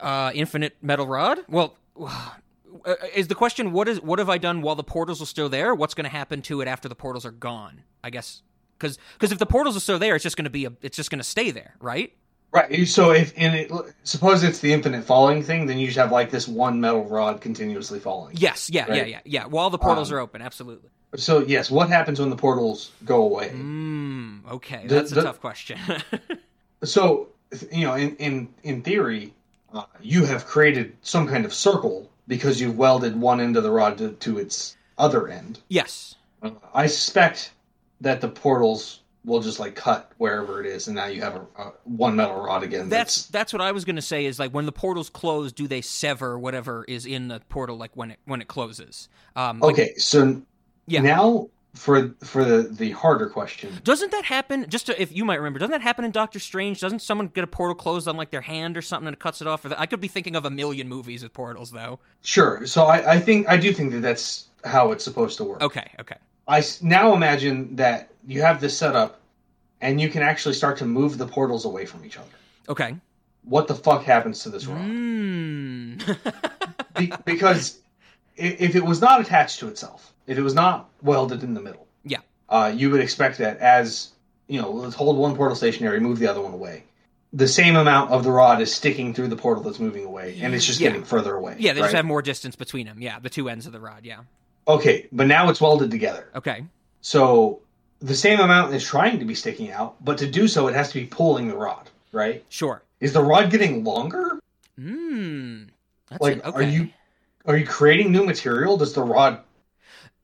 Uh, infinite metal rod. Well, uh, is the question what is what have I done while the portals are still there? What's going to happen to it after the portals are gone? I guess because because if the portals are still there, it's just going to be a it's just going to stay there, right? Right. So if and it, suppose it's the infinite falling thing, then you just have like this one metal rod continuously falling. Yes. Yeah. Right? Yeah. Yeah. Yeah. While the portals um, are open, absolutely. So yes, what happens when the portals go away? Mm, okay, that's the, a tough question. so you know, in in in theory, uh, you have created some kind of circle because you've welded one end of the rod to, to its other end. Yes. Uh, I suspect that the portals will just like cut wherever it is, and now you have a, a one metal rod again. That's that's what I was going to say. Is like when the portals close, do they sever whatever is in the portal? Like when it when it closes. Um, like- okay. So Yeah. now for for the the harder question. Doesn't that happen? Just to, if you might remember, doesn't that happen in Doctor Strange? Doesn't someone get a portal closed on like their hand or something and it cuts it off? Or? I could be thinking of a million movies with portals, though. Sure. So I, I think I do think that that's how it's supposed to work. Okay, okay. i now imagine that you have this set up, and you can actually start to move the portals away from each other. Okay. What the fuck happens to this rod? Mm. Be- because if it was not attached to itself, if it was not welded in the middle, Yeah. uh, you would expect that as you know, let's hold one portal stationary, move the other one away. The same amount of the rod is sticking through the portal that's moving away, and it's just Yeah. getting further away. yeah, they just have more distance between them. Yeah, the two ends of the rod. Yeah. Okay, but now it's welded together. Okay. So the same amount is trying to be sticking out, but to do so, it has to be pulling the rod, right? Sure. Is the rod getting longer? Hmm. Like. Okay. are you are you creating new material? Does the rod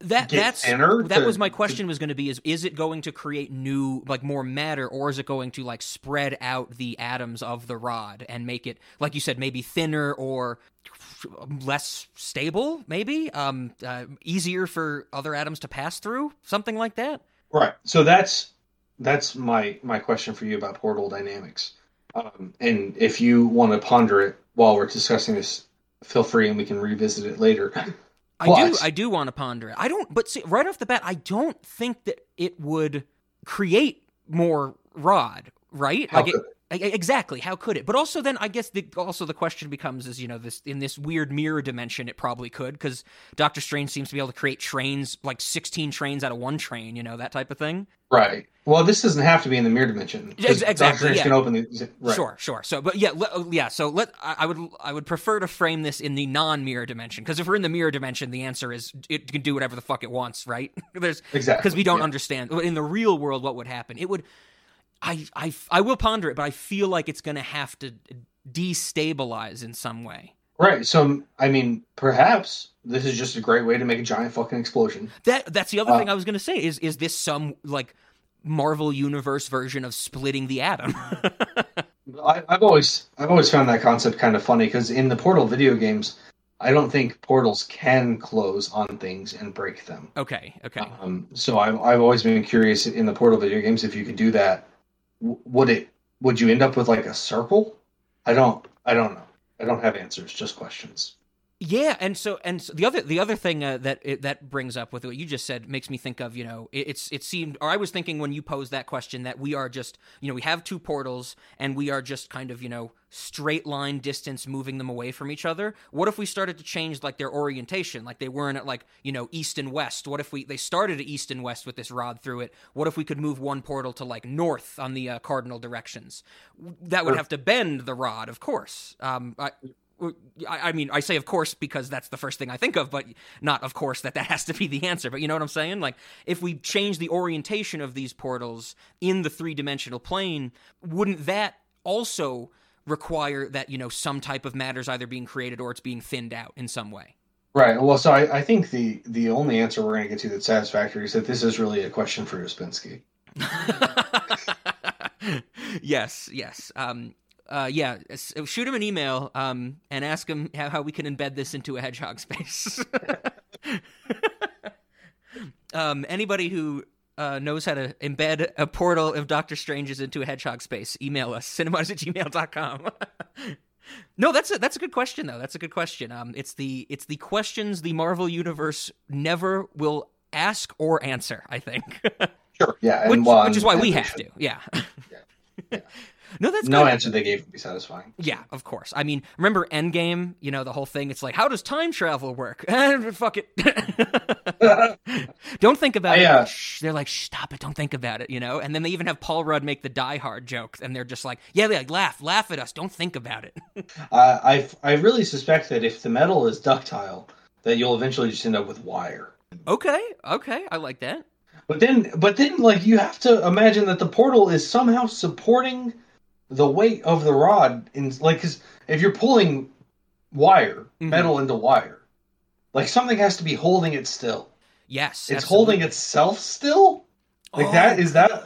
that that's that to- was my to- question was going to be is is it going to create new like more matter or is it going to like spread out the atoms of the rod and make it like you said maybe thinner or less stable maybe um uh, easier for other atoms to pass through something like that Right. So that's that's my my question for you about portal dynamics. Um, and if you want to ponder it while we're discussing this, feel free, and we can revisit it later. I do I do want to ponder it. I don't but see right off the bat I don't think that it would create more rod, right? Like it, Exactly. How could it? But also, then I guess the, also the question becomes: is you know this in this weird mirror dimension, it probably could because Doctor Strange seems to be able to create trains like sixteen trains out of one train. You know that type of thing. Right. Well, this doesn't have to be in the mirror dimension. Ex- Doctor Strange yeah. can open the right. Sure, sure. So, but yeah, let, oh, yeah. So let I, I would I would prefer to frame this in the non-mirror dimension because if we're in the mirror dimension, the answer is it can do whatever the fuck it wants, right? There's Exactly. because we don't yeah. understand in the real world what would happen. It would. I, I, I will ponder it, but I feel like it's going to have to destabilize in some way. Right. So, I mean, perhaps this is just a great way to make a giant fucking explosion. That that's the other Uh, thing I was going to say is is this some like Marvel universe version of splitting the atom? I, I've always I've always found that concept kind of funny because in the Portal video games, I don't think portals can close on things and break them. okay, okay. Um, so I've I've always been curious in the Portal video games if you could do that, would it would you end up with like a circle? I don't I don't know. I don't have answers, just questions. Yeah, and so and so the other the other thing uh, that it, that brings up with what you just said makes me think of you know it, it's it seemed or I was thinking when you posed that question that we are just you know we have two portals and we are just kind of you know straight line distance moving them away from each other. What if we started to change like their orientation, like they weren't at like you know east and west? What if we they started at east and west with this rod through it? What if we could move one portal to like north on the uh, cardinal directions? That would have to bend the rod, of course. Um, I, I I mean, I say of course because that's the first thing I think of, but not of course that that has to be the answer. But you know what I'm saying? Like, if we change the orientation of these portals in the three dimensional plane, wouldn't that also require that you know some type of matter's either being created or it's being thinned out in some way? Right. Well, so I, I think the the only answer we're going to get to that's satisfactory is that this is really a question for Uspensky. yes, yes. Um, uh, yeah, shoot him an email um, and ask him how, we can embed this into a hedgehog space. um, anybody who uh, knows how to embed a portal of Doctor Strange's into a hedgehog space, email us, cinemas at gmail.com. no, that's a, that's a good question, though. That's a good question. Um, it's the it's the questions the Marvel Universe never will ask or answer, I think. Sure. Yeah. Which, well, which is why we have should. to. Yeah. Yeah. No, that's No good. answer they gave would be satisfying. Yeah, of course. I mean, remember Endgame? You know the whole thing. It's like, how does time travel work? Fuck it. don't think about I, it. uh. They're like, stop it. Don't think about it. You know. And then they even have Paul Rudd make the Die Hard joke, and they're just like, yeah, they like laugh, laugh at us. Don't think about it. Uh, I I really suspect that if the metal is ductile, that you'll eventually just end up with wire. okay, okay, I like that. But then, but then, like you have to imagine that the portal is somehow supporting the weight of the rod. In like, because if you're pulling wire, Mhm. metal into wire, like something has to be holding it still. Yes, it's absolutely. holding itself still. Like Oh. that is that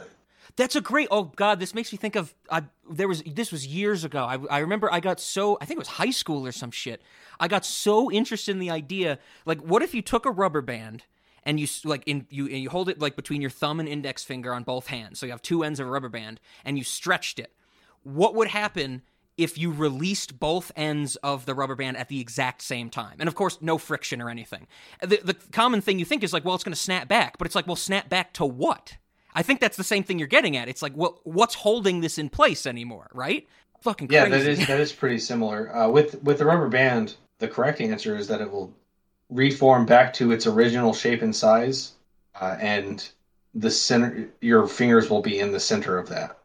That's a great. Oh God, this makes me think of. I there was this was years ago. I, I remember I got so I think it was high school or some shit. I got so interested in the idea. Like, what if you took a rubber band and you like in you and you hold it like between your thumb and index finger on both hands, so you have two ends of a rubber band, and you stretched it. What would happen? If you released both ends of the rubber band at the exact same time, and of course, no friction or anything, the, the common thing you think is like, well, it's going to snap back, but it's like, well, snap back to what? I think that's the same thing you're getting at. It's like, well, what's holding this in place anymore, right? Fucking yeah that is that is pretty similar. Uh, with with the rubber band, the correct answer is that it will reform back to its original shape and size, uh, and the center your fingers will be in the center of that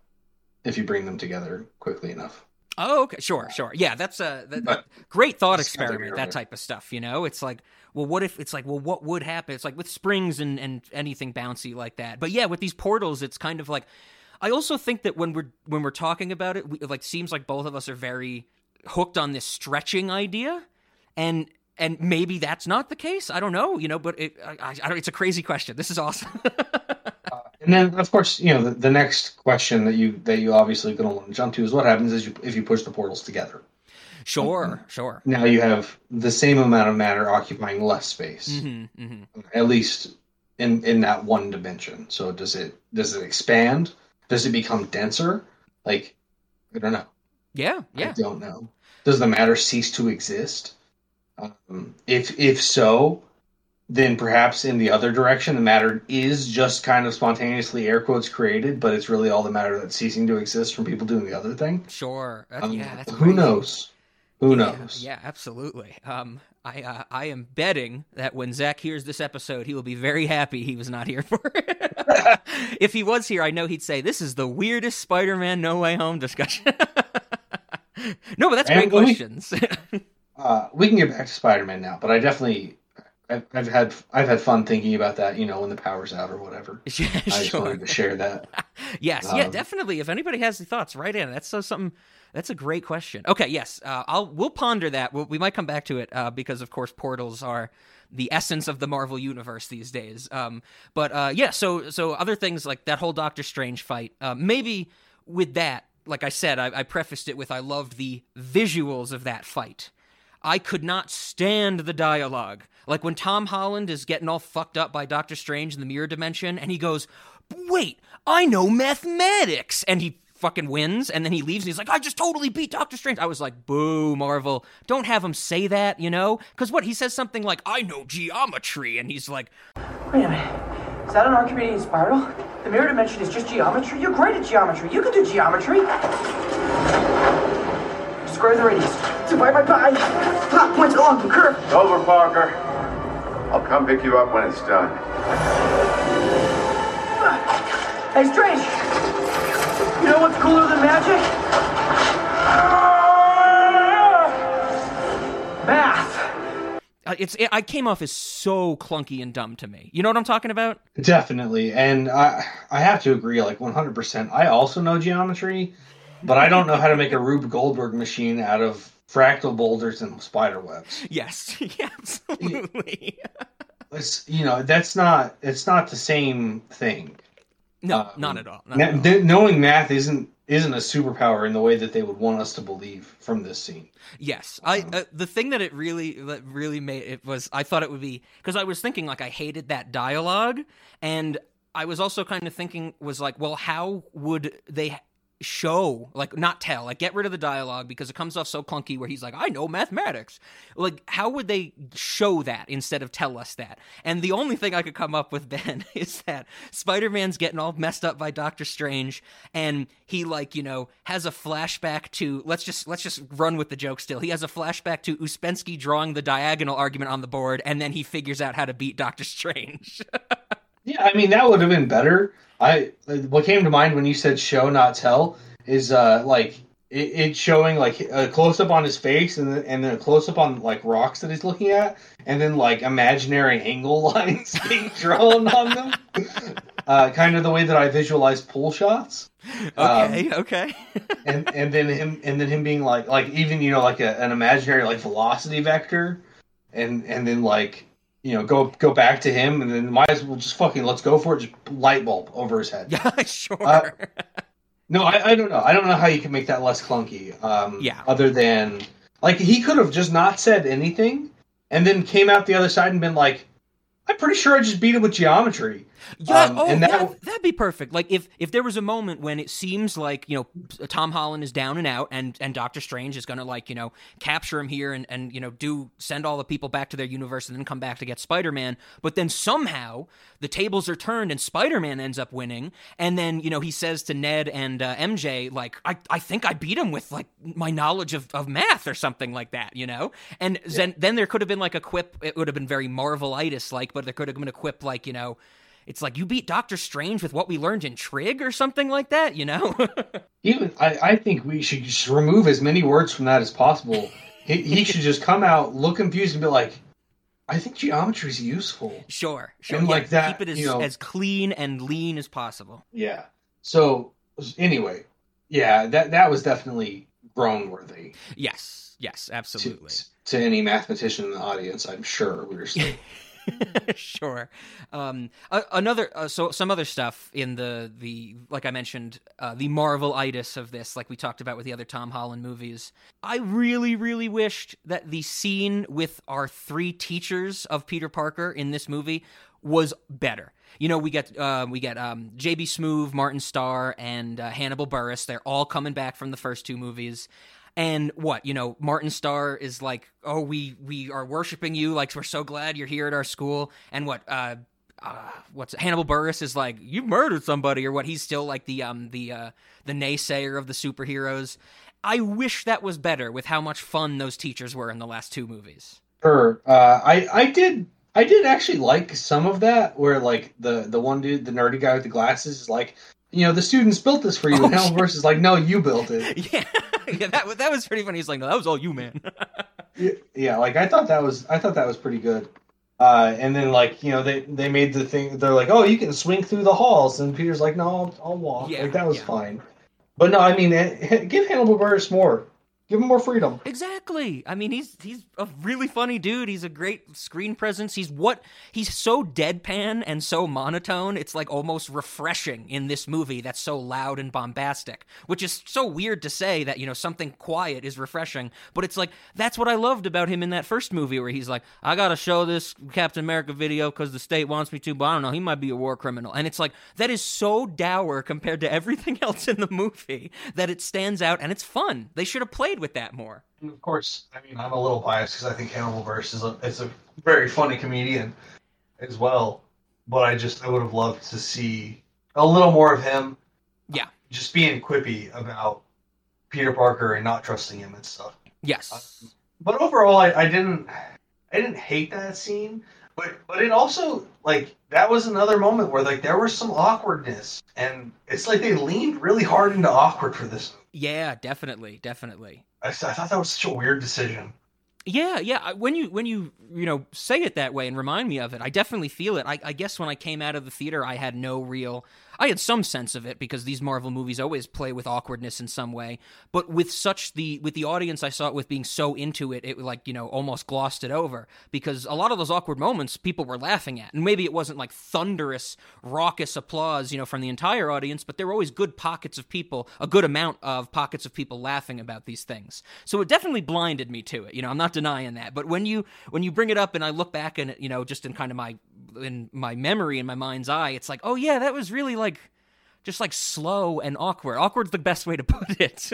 if you bring them together quickly enough. oh, okay, sure, sure. Yeah, that's a that, But- great thought This sounds like experiment. That type of stuff, you know. It's like, well, what if it's like, well, what would happen? It's like with springs and and anything bouncy like that. But yeah, with these portals, it's kind of like. I also think that when we're when we're talking about it, we, like seems like both of us are very hooked on this stretching idea, and and maybe that's not the case. I don't know, you know. But it, I, I, I don't. It's a crazy question. This is awesome. And then, of course, you know the, the next question that you that you obviously going to want to jump to is what happens is you, if you push the portals together. sure, sure. Now you have the same amount of matter occupying less space, hmm hmm at least in in that one dimension. So does it does it expand? Does it become denser? Like I don't know. Yeah, yeah. I don't know. Does the matter cease to exist? Um, if if so, then perhaps in the other direction, the matter is just kind of spontaneously air quotes created, but it's really all the matter that's ceasing to exist from people doing the other thing. Sure. Um, yeah, who crazy. knows? Who Yeah, knows? Yeah, absolutely. Um, I uh, I am betting that when Zach hears this episode, he will be very happy he was not here for it. if he was here, I know he'd say, "This is the weirdest Spider-Man No Way Home discussion." no, but that's And great questions. Uh, we can get back to Spider-Man now, but I definitely, I've, I've had I've had fun thinking about that. You know, when the power's out or whatever. yeah, I just sure. wanted to share that. Yes, yeah, Um, definitely. If anybody has any thoughts, write in. That's so something. That's a great question. Okay, yes, uh, I'll we'll ponder that. We'll, we might come back to it uh, because, of course, portals are the essence of the Marvel universe these days. Um, but uh, yeah, so so other things like that whole Doctor Strange fight. Uh, maybe with that, like I said, I, I prefaced it with I loved the visuals of that fight. I could not stand the dialogue. Like when Tom Holland is getting all fucked up by Doctor Strange in the mirror dimension, and he goes, Wait, I know mathematics! And he fucking wins, and then he leaves, and he's like, I just totally beat Doctor Strange. I was like, Boo, Marvel. Don't have him say that, you know? Because what? He says something like, I know geometry, and he's like, Wait a minute. Is that an Archimedes spiral? The mirror dimension is just geometry? You're great at geometry. You can do geometry. Square the radius. Divide by pi. Plot points along the curve. Over, Parker. I'll come pick you up when it's done. Hey, Strange. You know what's cooler than magic? Math. uh, it's, it, I came off as so clunky and dumb to me. You know what I'm talking about? Definitely, and I I have to agree, like one hundred percent. I also know geometry, but I don't know how to make a Rube Goldberg machine out of fractal boulders and spider webs. Yes, yeah, absolutely. It's you know that's not it's not the same thing. No, Um, not at all. Not at all. th- knowing math isn't isn't a superpower in the way that they would want us to believe from this scene. Yes, I uh, the thing that it really that really made it was I thought it would be because I was thinking like I hated that dialogue, and I was also kind of thinking was like, well, how would they show like not tell like get rid of the dialogue because it comes off so clunky where he's like I know mathematics. Like how would they show that instead of tell us that? And the only thing I could come up with Ben is that Spider-Man's getting all messed up by Doctor Strange and he like you know has a flashback to let's just let's just run with the joke still. He has a flashback to Uspensky drawing the diagonal argument on the board and then he figures out how to beat Doctor Strange. Yeah, I mean that would have been better. I what came to mind when you said show not tell is uh like it, it showing like a close up on his face and then, and then a close up on like rocks that he's looking at and then like imaginary angle lines being drawn on them. Uh, kind of the way that I visualize pool shots. okay okay and and then him and then him being like like even you know like a, an imaginary like velocity vector and and then like you know, go go back to him, and then might as well just fucking let's go for it. Just light bulb over his head. Yeah, sure. Uh, no, I, I don't know. I don't know how you can make that less clunky. Um, Yeah. Other than like he could have just not said anything, and then came out the other side and been like, "I'm pretty sure I just beat him with geometry." Yeah, Um, oh, and that- that, that'd be perfect. Like if if there was a moment when it seems like you know Tom Holland is down and out, and and Doctor Strange is gonna like you know capture him here and and you know do send all the people back to their universe and then come back to get Spider Man, but then somehow the tables are turned and Spider Man ends up winning, and then you know he says to Ned and uh, MJ like I I think I beat him with like my knowledge of, of math or something like that, you know, and then then there could have been like a quip. It would have been very Marvelitis like, but there could have been a quip like you know. It's like you beat Doctor Strange with what we learned in Trig or something like that, you know? Even I, I think we should just remove as many words from that as possible. he, he should just come out, look confused, and be like, "I think geometry is useful." sure, sure. And yeah, like that, keep it as, you know- as clean and lean as possible. Yeah. So anyway, yeah, that that was definitely groan worthy Yes, yes, absolutely. to any mathematician in the audience. I'm sure we were. sure. Um, a- another, uh, so some other stuff in the the like I mentioned, uh, the Marvel itis of this, like we talked about with the other Tom Holland movies. I really, really wished that the scene with our three teachers of Peter Parker in this movie was better. You know, we get uh, we get um, J.B. Smoove, Martin Starr, and uh, Hannibal Buress. They're all coming back from the first two movies. And what you know, Martin Starr is like, "Oh, we we are worshiping you. Like, we're so glad you're here at our school." And what uh, uh what's Hannibal Buress is like, "You murdered somebody," or what? He's still like the um the uh the naysayer of the superheroes. I wish that was better with how much fun those teachers were in the last two movies. Sure. Uh, I I did I did actually like some of that where like the the one dude, the nerdy guy with the glasses, is like, you know, the students built this for you, and Oh, Hannibal Buress is like, no, you built it. Yeah, yeah, that was that was pretty funny. He's like, "No, that was all you, man." Yeah, like I thought that was I thought that was pretty good. Uh, and then like you know they they made the thing they're like oh you can swing through the halls and Peter's like no I'll, I'll walk Yeah, like that was yeah. fine, but no I mean eh, give Hannibal Buress more, give him more freedom. Exactly. I mean, he's he's a really funny dude. He's a great screen presence. He's what he's so deadpan and so monotone. It's like almost refreshing in this movie that's so loud and bombastic, which is so weird to say that, you know, something quiet is refreshing, but it's like that's what I loved about him in that first movie where he's like, "I got to show this Captain America video cuz the state wants me to, but I don't know, he might be a war criminal." And it's like that is so dour compared to everything else in the movie that it stands out and it's fun. They should have played with that more. And of course, I mean, I'm a little biased because I think Hannibal Buress is a, is a very funny comedian as well. But I just, I would have loved to see a little more of him. Yeah. Just being quippy about Peter Parker and not trusting him and stuff. Yes. Um, but overall, I, I didn't, I didn't hate that scene. But, but it also like that was another moment where like there was some awkwardness, and it's like they leaned really hard into awkward for this. Yeah, definitely, definitely. I, I thought that was such a weird decision. Yeah, yeah. When you when you you know say it that way and remind me of it, I definitely feel it. I, I guess when I came out of the theater, I had no real. I had some sense of it because these Marvel movies always play with awkwardness in some way. But with such the with the audience I saw it with being so into it, it like you know almost glossed it over because a lot of those awkward moments people were laughing at, and maybe it wasn't like thunderous, raucous applause, you know, from the entire audience, but there were always good pockets of people, a good amount of pockets of people laughing about these things. So it definitely blinded me to it. You know, I'm not denying that. But when you when you bring it up and I look back and you know just in kind of my in my memory in my mind's eye, it's like, oh yeah, that was really like just like slow and awkward. Awkward's the best way to put it.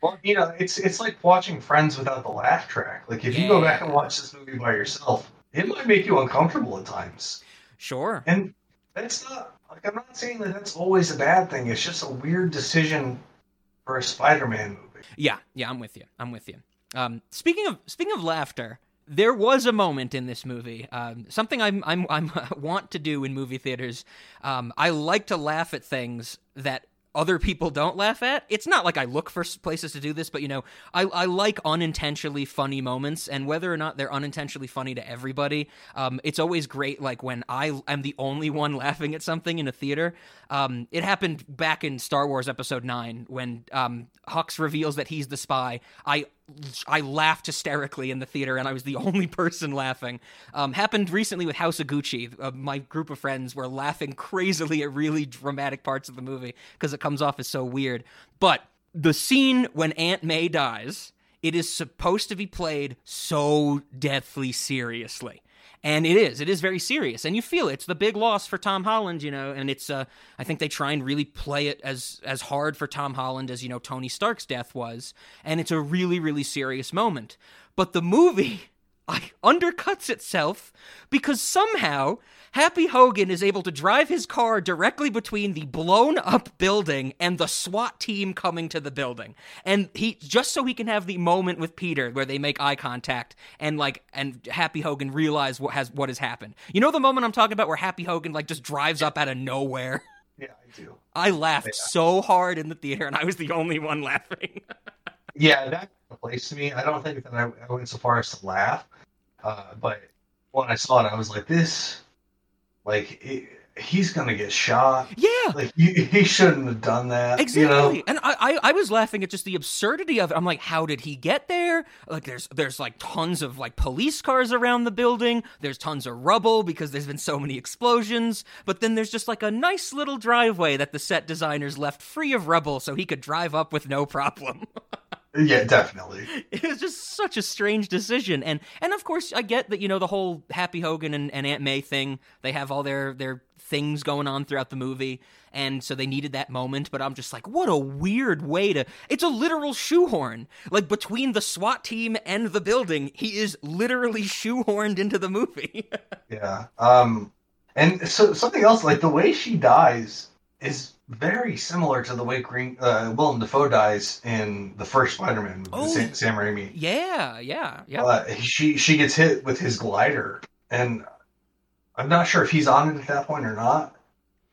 Well, you know, it's it's like watching Friends without the laugh track. Like if you go back and watch this movie by yourself, it might make you uncomfortable at times. sure. And that's not like I'm not saying that that's always a bad thing. It's just a weird decision for a Spider-Man movie. Yeah, yeah, I'm with you. I'm with you. Um, speaking of speaking of laughter, there was a moment in this movie, um, something I'm I'm I'm want to do in movie theaters. Um, I like to laugh at things that other people don't laugh at. It's not like I look for places to do this, but you know, I, I like unintentionally funny moments, and whether or not they're unintentionally funny to everybody, um, it's always great. Like when I am the only one laughing at something in a theater. Um, it happened back in Star Wars Episode Nine when um, Hux reveals that he's the spy. I I laughed hysterically in the theater, and I was the only person laughing. Um, happened recently with House of Gucci. Uh, my group of friends were laughing crazily at really dramatic parts of the movie because it comes off as so weird. But the scene when Aunt May dies, it is supposed to be played so deathly seriously and it is. It is very serious. And you feel it. it's the big loss for tom holland you know and it's uh i think they try and really play it as as hard for tom holland as you know tony stark's death was. And it's a really really serious moment. But the movie I, undercuts itself because somehow Happy Hogan is able to drive his car directly between the blown up building and the SWAT team coming to the building. And he just so he can have the moment with Peter where they make eye contact and like and Happy Hogan realize what has what has happened. You know the moment I'm talking about where Happy Hogan like just drives up out of nowhere. Yeah, I do. I laughed yeah. so hard in the theater and I was the only one laughing. yeah, that place to me. I don't think that I, I went so far as to laugh, uh, but when I saw it, I was like, this, like, it, he's gonna get shot. Yeah, like he, he shouldn't have done that. Exactly. You know? And I, I, I was laughing at just the absurdity of it. I'm like, how did he get there? Like, there's there's like tons of like police cars around the building. There's tons of rubble because there's been so many explosions. But then there's just like a nice little driveway that the set designers left free of rubble so he could drive up with no problem. Yeah, definitely. It was just such a strange decision, and and of course I get that you know the whole Happy Hogan and, and Aunt May thing. They have all their their things going on throughout the movie, and so they needed that moment. But I'm just like, what a weird way to. It's a literal shoehorn. Like between the SWAT team and the building, he is literally shoehorned into the movie. yeah. Um. And so something else, like the way she dies, is very similar to the way Green uh, Willem Dafoe dies in the first Spider-Man movie, oh, Sam, Sam Raimi. Yeah, yeah, yeah. Uh, she she gets hit with his glider, and I'm not sure if he's on it at that point or not.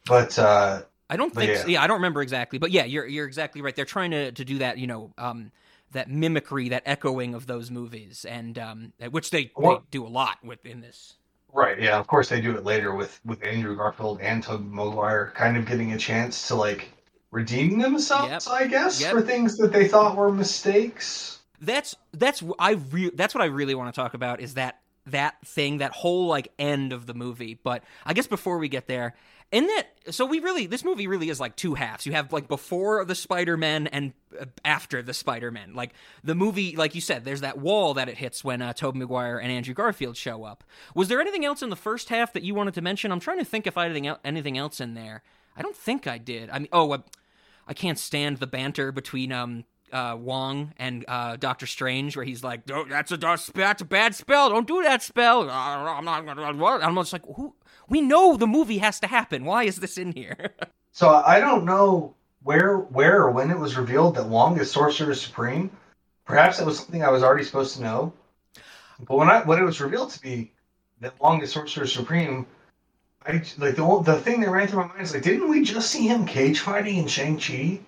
But uh, I don't think. Yeah. So. yeah, I don't remember exactly. But yeah, you're you're exactly right. They're trying to to do that. You know. Um, that mimicry, that echoing of those movies, and um, which they, they do a lot with in this. Right. Yeah. Of course, they do it later with with Andrew Garfield and Tobey Maguire kind of getting a chance to like redeem themselves, yep. I guess, yep. for things that they thought were mistakes. That's that's I re- that's what I really want to talk about is that that thing that whole like end of the movie. But I guess before we get there, in that so we really this movie really is like two halves. You have like before the spider-man and uh, after the spider-man. Like the movie like you said there's that wall that it hits when uh, tobey maguire and andrew garfield show up. Was there anything else in the first half that you wanted to mention? I'm trying to think if i had anything, else in there. I don't think i did. I mean oh I, I can't stand the banter between um uh, Wong and uh, Doctor Strange, where he's like, oh, "That's a that's a bad spell. Don't do that spell." I'm not I'm just like, "Who? We know the movie has to happen. Why is this in here? so I don't know where, where or when it was revealed that Wong is Sorcerer Supreme. Perhaps that was something I was already supposed to know. But when I when it was revealed to me that Wong is Sorcerer Supreme, I like the the thing that ran through my mind is like, didn't we just see him cage fighting in Shang Chi?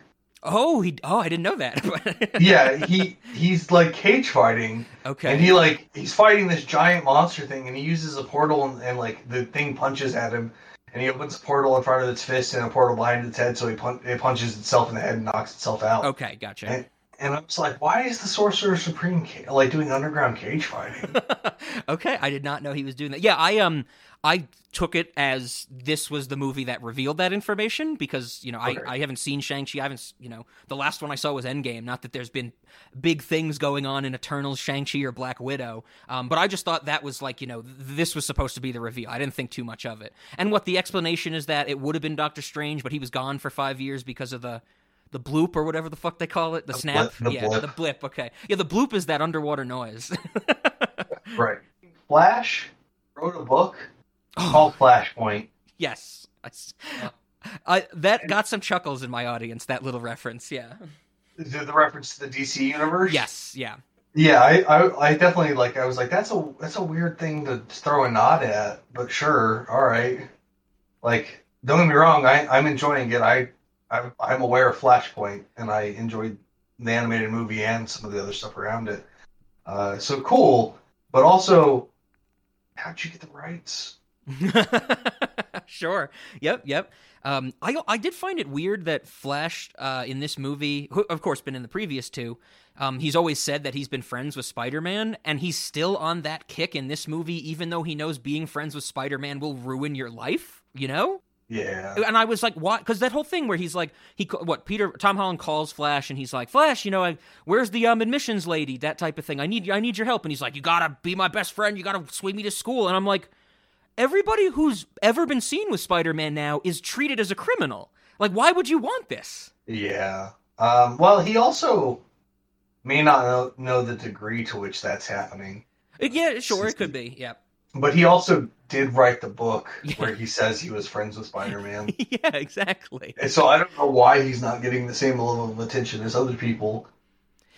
Oh, he. Oh, I didn't know that. yeah, he he's like cage fighting. Okay. And he like he's fighting this giant monster thing, and he uses a portal, and, and like the thing punches at him, and he opens a portal in front of its fist and a portal behind its head, so he pun- it punches itself in the head and knocks itself out. Okay, gotcha. And, and I was like, why is the Sorcerer Supreme like doing underground cage fighting? okay, I did not know he was doing that. Yeah, I um I took it as this was the movie that revealed that information because you know okay. I, I haven't seen Shang Chi. I haven't you know the last one I saw was Endgame. Not that there's been big things going on in Eternals, Shang Chi, or Black Widow. Um, but I just thought that was like you know this was supposed to be the reveal. I didn't think too much of it. And what the explanation is that it would have been Doctor Strange, but he was gone for five years because of the the bloop or whatever the fuck they call it, the, the snap. Blip, the yeah, blip. the blip. Okay, yeah, the bloop is that underwater noise. right. Flash wrote a book oh. called Flashpoint. Yes. I, that got some chuckles in my audience. That little reference, yeah. The, the reference to the DC universe. Yes, yeah. Yeah, I, I, I, definitely like. I was like, that's a that's a weird thing to throw a nod at, but sure, all right. Like, don't get me wrong, I, I'm enjoying it. I, I'm, I'm aware of Flashpoint, and I enjoyed the animated movie and some of the other stuff around it. Uh, so cool, but also, how'd you get the rights? sure. Yep. Yep. Um, I I did find it weird that Flash uh, in this movie, who, of course, been in the previous two. Um, he's always said that he's been friends with Spider Man, and he's still on that kick in this movie, even though he knows being friends with Spider Man will ruin your life. You know? Yeah. And I was like, what? Because that whole thing where he's like, he what? Peter Tom Holland calls Flash, and he's like, Flash, you know, I, where's the um, admissions lady? That type of thing. I need I need your help. And he's like, you gotta be my best friend. You gotta swing me to school. And I'm like everybody who's ever been seen with Spider-Man now is treated as a criminal. Like, why would you want this? Yeah. Um, well, he also may not know, know, the degree to which that's happening. Yeah, sure, it could be. Yeah. But he also did write the book yeah. where he says he was friends with Spider-Man. yeah, exactly. And so I don't know why he's not getting the same level of attention as other people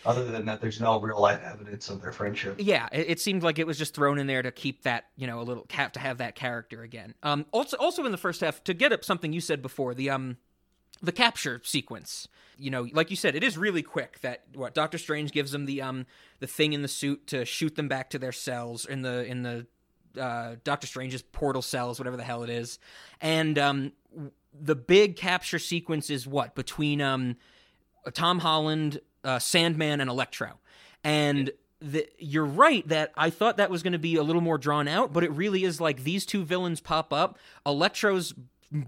other than that, there's no real life evidence of their friendship. Yeah, it, it, seemed like it was just thrown in there to keep that, you know, a little cap to have that character again. Um, also, also in the first half, to get up something you said before, the um, the capture sequence. You know, like you said, it is really quick. That what Doctor Strange gives them the um the thing in the suit to shoot them back to their cells in the in the uh, Doctor Strange's portal cells, whatever the hell it is, and um the big capture sequence is what between um Tom Holland uh, Sandman and Electro. And the, you're right that I thought that was going to be a little more drawn out, but it really is like these two villains pop up. Electro's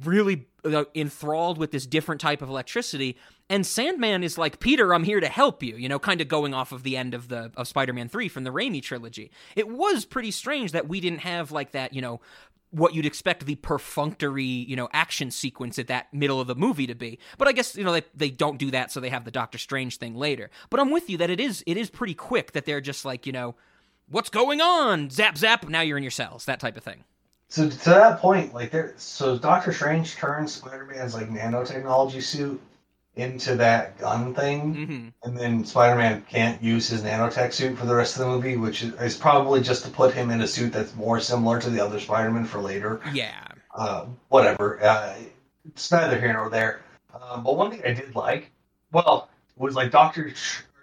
really uh, enthralled with this different type of electricity and sandman is like peter i'm here to help you you know kind of going off of the end of the of spider-man 3 from the Raimi trilogy it was pretty strange that we didn't have like that you know what you'd expect the perfunctory, you know, action sequence at that middle of the movie to be. But I guess, you know, they, they don't do that, so they have the Doctor Strange thing later. But I'm with you that it is it is pretty quick that they're just like, you know, what's going on? Zap zap, now you're in your cells, that type of thing. So to that point, like there so Doctor Strange turns Spider Man's like nanotechnology suit into that gun thing, mm-hmm. and then Spider-Man can't use his nanotech suit for the rest of the movie, which is probably just to put him in a suit that's more similar to the other Spider-Man for later. Yeah. Uh, whatever. Uh, it's neither here nor there. Uh, but one thing I did like, well, was like Doctor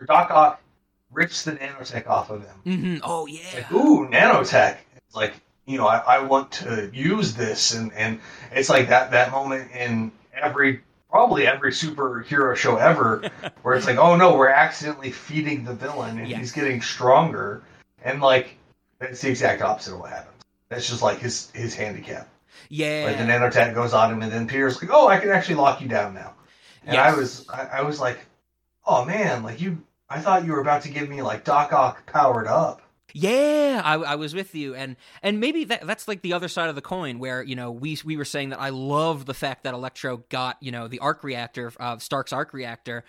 Doc Ock rips the nanotech off of him. Mm-hmm. Oh yeah. Like, Ooh, nanotech. It's like you know, I, I want to use this, and and it's like that that moment in every probably every superhero show ever where it's like, oh no, we're accidentally feeding the villain and yeah. he's getting stronger. And like, it's the exact opposite of what happens. That's just like his his handicap. Yeah. Like the nanotech goes on him, and then Peter's like, "Oh, I can actually lock you down now." And yes. I was, I, I, was like, "Oh man, like you, I thought you were about to give me like Doc Ock powered up." Yeah, I, I, was with you, and and maybe that that's like the other side of the coin, where you know we we were saying that I love the fact that Electro got you know the arc reactor, uh, Stark's arc reactor.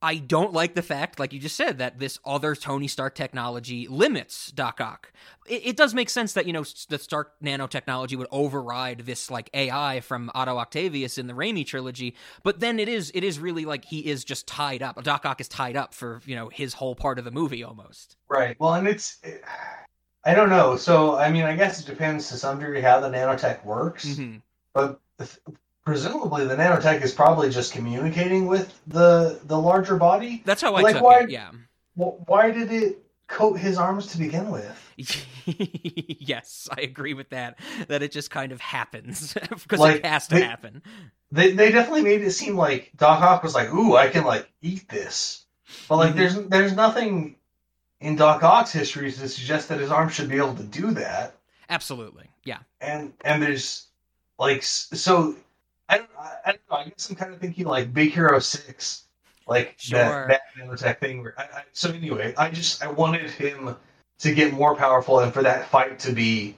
I don't like the fact, like you just said, that this other Tony Stark technology limits Doc Ock. It, it, does make sense that you know the Stark nanotechnology would override this like AI from Otto Octavius in the Raimi trilogy, but then it is it is really like he is just tied up. Doc Ock is tied up for you know his whole part of the movie almost. Right. Well, and it's. It, I don't know. So, I mean, I guess it depends to some degree how the nanotech works. Mm-hmm. But presumably the nanotech is probably just communicating with the the larger body. That's how I like, took why, it. Yeah. Why did it coat his arms to begin with? yes, I agree with that. That it just kind of happens because like, it has to they, happen. They they definitely made it seem like Doc Ock was like, "Ooh, I can like eat this," but like mm-hmm. there's there's nothing in Doc Ock's history to suggest that his arm should be able to do that. Absolutely, yeah. And and there's like so I don't, I don't know. I guess I'm kind of thinking like Big Hero Six, like sure. that, that nanotech thing. Where I, I, so anyway, I just I wanted him to get more powerful and for that fight to be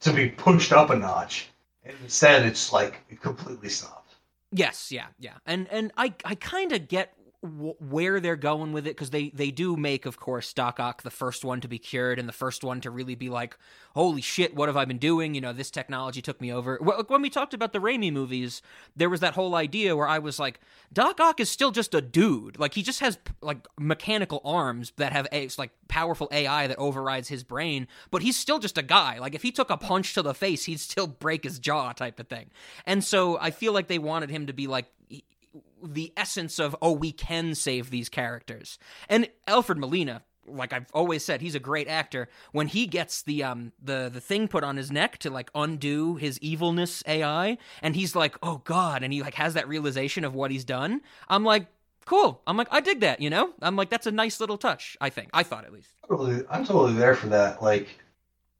to be pushed up a notch. And instead, it's like it completely stopped. Yes, yeah, yeah, and and I I kind of get w- where they're going with it because they they do make, of course, Doc Ock the first one to be cured and the first one to really be like, holy shit, what have I been doing? You know, this technology took me over. When we talked about the Raimi movies, there was that whole idea where I was like, Doc Ock is still just a dude. Like he just has like mechanical arms that have a, like powerful AI that overrides his brain, but he's still just a guy. Like if he took a punch to the face, he'd still break his jaw, type of thing. And so I feel like they wanted him to be like the essence of oh we can save these characters and alfred molina like I've always said, he's a great actor. When he gets the um the the thing put on his neck to like undo his evilness AI, and he's like, oh god, and he like has that realization of what he's done. I'm like, cool. I'm like, I dig that. You know, I'm like, that's a nice little touch. I think I thought at least. Totally, I'm totally there for that. Like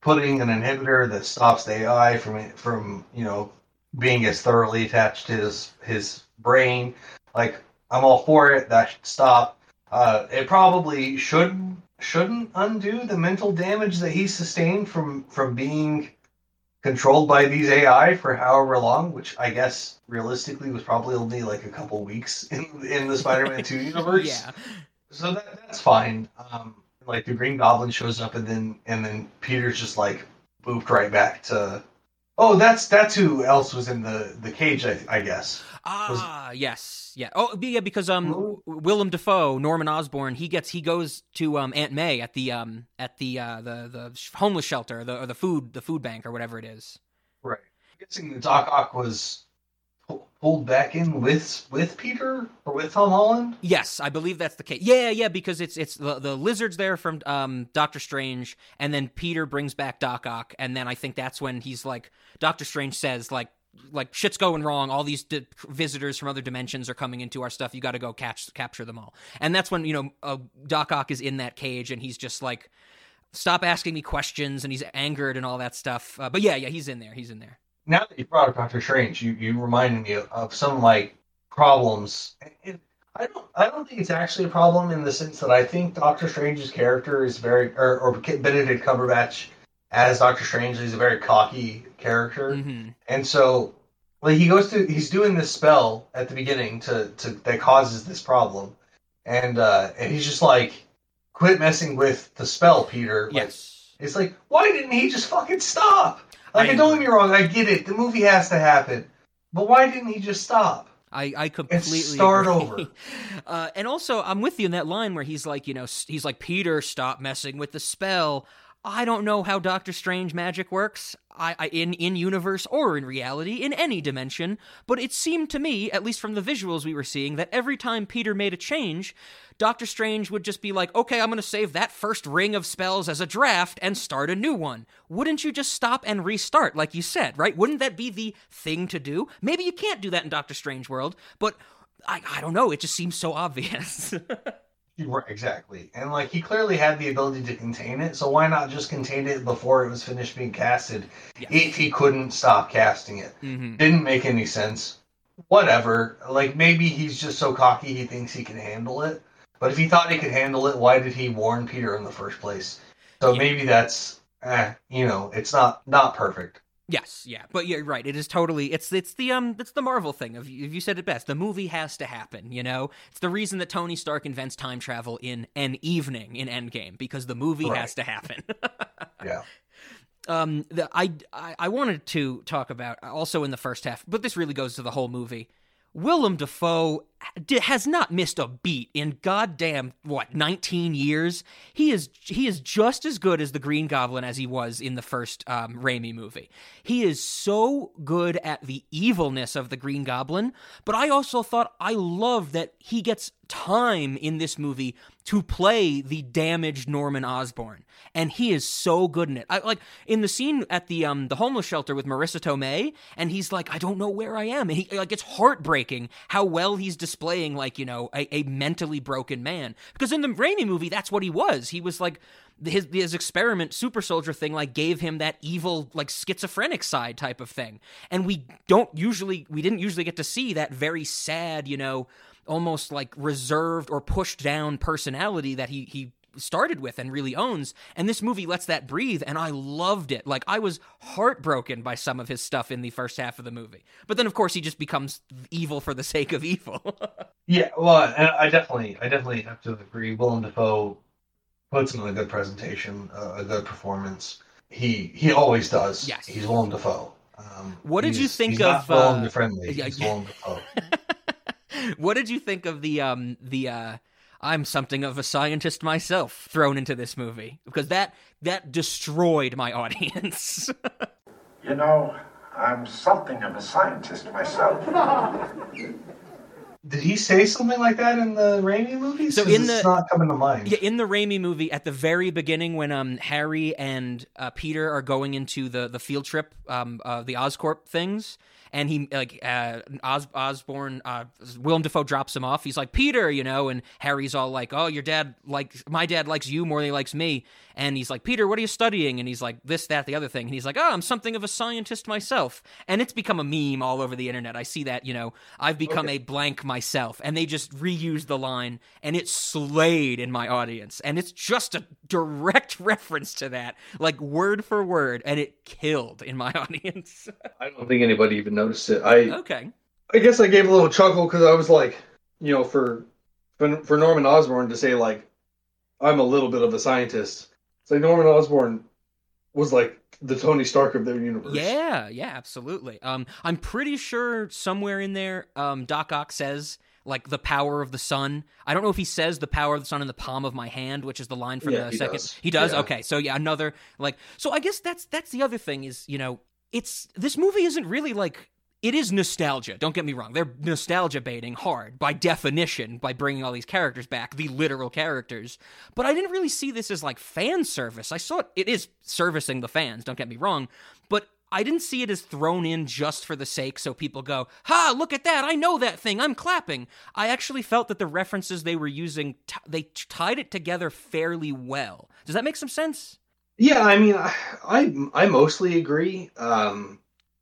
putting an inhibitor that stops the AI from from you know being as thoroughly attached to his his brain. Like I'm all for it. That should stop. Uh, it probably should shouldn't undo the mental damage that he sustained from from being controlled by these AI for however long, which I guess realistically was probably only like a couple weeks in in the Spider-Man Two universe. yeah. So that, that's fine. Um, like the Green Goblin shows up, and then and then Peter's just like moved right back to. Oh, that's that's who else was in the the cage. I, I guess. Ah, yes, yeah. Oh, yeah, because um, Willem Dafoe, Norman Osborn, he gets he goes to um Aunt May at the um at the uh the the homeless shelter, the or the food the food bank or whatever it is. Right. I'm guessing the Doc Ock was pulled back in with with Peter or with Tom Holland. Yes, I believe that's the case. Yeah, yeah, because it's it's the the lizards there from um Doctor Strange, and then Peter brings back Doc Ock, and then I think that's when he's like Doctor Strange says like like shit's going wrong. All these di- visitors from other dimensions are coming into our stuff. You got to go catch capture them all. And that's when you know uh, Doc Ock is in that cage, and he's just like, "Stop asking me questions," and he's angered and all that stuff. Uh, but yeah, yeah, he's in there. He's in there. Now that you brought up Doctor Strange, you you reminded me of, of some like problems. It, I don't I don't think it's actually a problem in the sense that I think Doctor Strange's character is very or, or Benedict Cumberbatch as Doctor Strange is a very cocky character, mm-hmm. and so like he goes to he's doing this spell at the beginning to to that causes this problem, and uh and he's just like, quit messing with the spell, Peter. Yes, like, it's like why didn't he just fucking stop? Like, I, don't get me wrong, I get it. The movie has to happen, but why didn't he just stop? I, I completely start agree. over. Uh, and also, I'm with you in that line where he's like, you know, he's like, Peter, stop messing with the spell. I don't know how Doctor Strange magic works. I, I, in in universe or in reality in any dimension, but it seemed to me, at least from the visuals we were seeing, that every time Peter made a change, Doctor Strange would just be like, "Okay, I'm going to save that first ring of spells as a draft and start a new one." Wouldn't you just stop and restart like you said, right? Wouldn't that be the thing to do? Maybe you can't do that in Doctor Strange world, but I I don't know, it just seems so obvious. Exactly. And like he clearly had the ability to contain it, so why not just contain it before it was finished being casted Yes. if he couldn't stop casting it? hmm Didn't make any sense. Whatever. Like maybe he's just so cocky he thinks he can handle it. But if he thought he could handle it, why did he warn Peter in the first place? So Yeah. maybe that's eh, you know, it's not not perfect. Yes, yeah, but you're right. It is totally. It's it's the um it's the Marvel thing. Of you you said it best. The movie has to happen. You know, it's the reason that Tony Stark invents time travel in an evening in Endgame because the movie Right. has to happen. Yeah. um, the, I, I I wanted to talk about also in the first half, but this really goes to the whole movie. Willem Dafoe has not missed a beat in goddamn what 19 years. He is he is just as good as the Green Goblin as he was in the first um, Raimi movie. He is so good at the evilness of the Green Goblin, but I also thought I love that he gets time in this movie to play the damaged Norman Osborn, and he is so good in it. I like in the scene at the um the homeless shelter with Marisa Tomei, and he's like, I don't know where I am, and he like it's heartbreaking how well he's displaying like you know a, a mentally broken man because in the Raimi movie that's what he was. He was like his his experiment super soldier thing like gave him that evil like schizophrenic side type of thing, and we don't usually we didn't usually get to see that very sad you know almost like reserved or pushed down personality that he he started with and really owns and this movie lets that breathe and I loved it like I was heartbroken by some of his stuff in the first half of the movie but then of course he just becomes evil for the sake of evil Yeah, well, and I definitely, I definitely have to agree. Willem Dafoe puts in a good presentation, uh, a good performance. He he always does. Yes. he's Willem Dafoe. Um, What did you think of, Not Willem uh, friendly. yeah, he's yeah. Willem Dafoe. what did you think of the um the uh I'm something of a scientist myself thrown into this movie because that that destroyed my audience. You know, I'm something of a scientist myself. did he say something like that in the Raimi movies? So 'Cause in it's the- not coming to mind. Yeah, in the Raimi movie, at the very beginning, when um Harry and uh, Peter are going into the the field trip, um, uh, the Oscorp things, and he like uh, Os- Osborn, uh, Willem Dafoe drops him off. He's like Peter, you know, and Harry's all like, "Oh, your dad like my dad likes you more than he likes me," and he's like, "Peter, what are you studying?" And he's like, "This, that, the other thing," and he's like, "Oh, I'm something of a scientist myself," and it's become a meme all over the internet. I see that, you know, I've become a blank myself, and they just reuse the line, and it slayed in my audience, and it's just a direct reference to that, like word for word, and it killed in my audience. I don't think anybody even noticed it. I okay. I guess I gave a little chuckle because I was like, you know, for for for Norman Osborn to say like, I'm a little bit of a scientist. It's like Norman Osborn was like the Tony Stark of their universe. Yeah, yeah, absolutely. Um, I'm pretty sure somewhere in there, um, Doc Ock says like the power of the sun. I don't know if he says the power of the sun in the palm of my hand, which is the line from Yeah, the he second. does. He does. Yeah. Okay, so yeah, another like. So I guess that's that's the other thing is you know it's this movie isn't really like. It is nostalgia. Don't get me wrong. They're nostalgia baiting hard by definition by bringing all these characters back, the literal characters. But I didn't really see this as like fan service. I saw it. It is servicing the fans. Don't get me wrong. But I didn't see it as thrown in just for the sake so people go, ha, look at that. I know that thing. I'm clapping. I actually felt that the references they were using, t- they t- tied it together fairly well. Does that make some sense? Yeah, I mean, I I, I mostly agree. Um,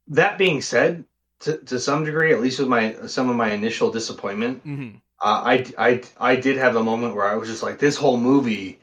that being said, to to some degree, at least with my some of my initial disappointment, Mm-hmm. uh, I I I did have a moment where I was just like, this whole movie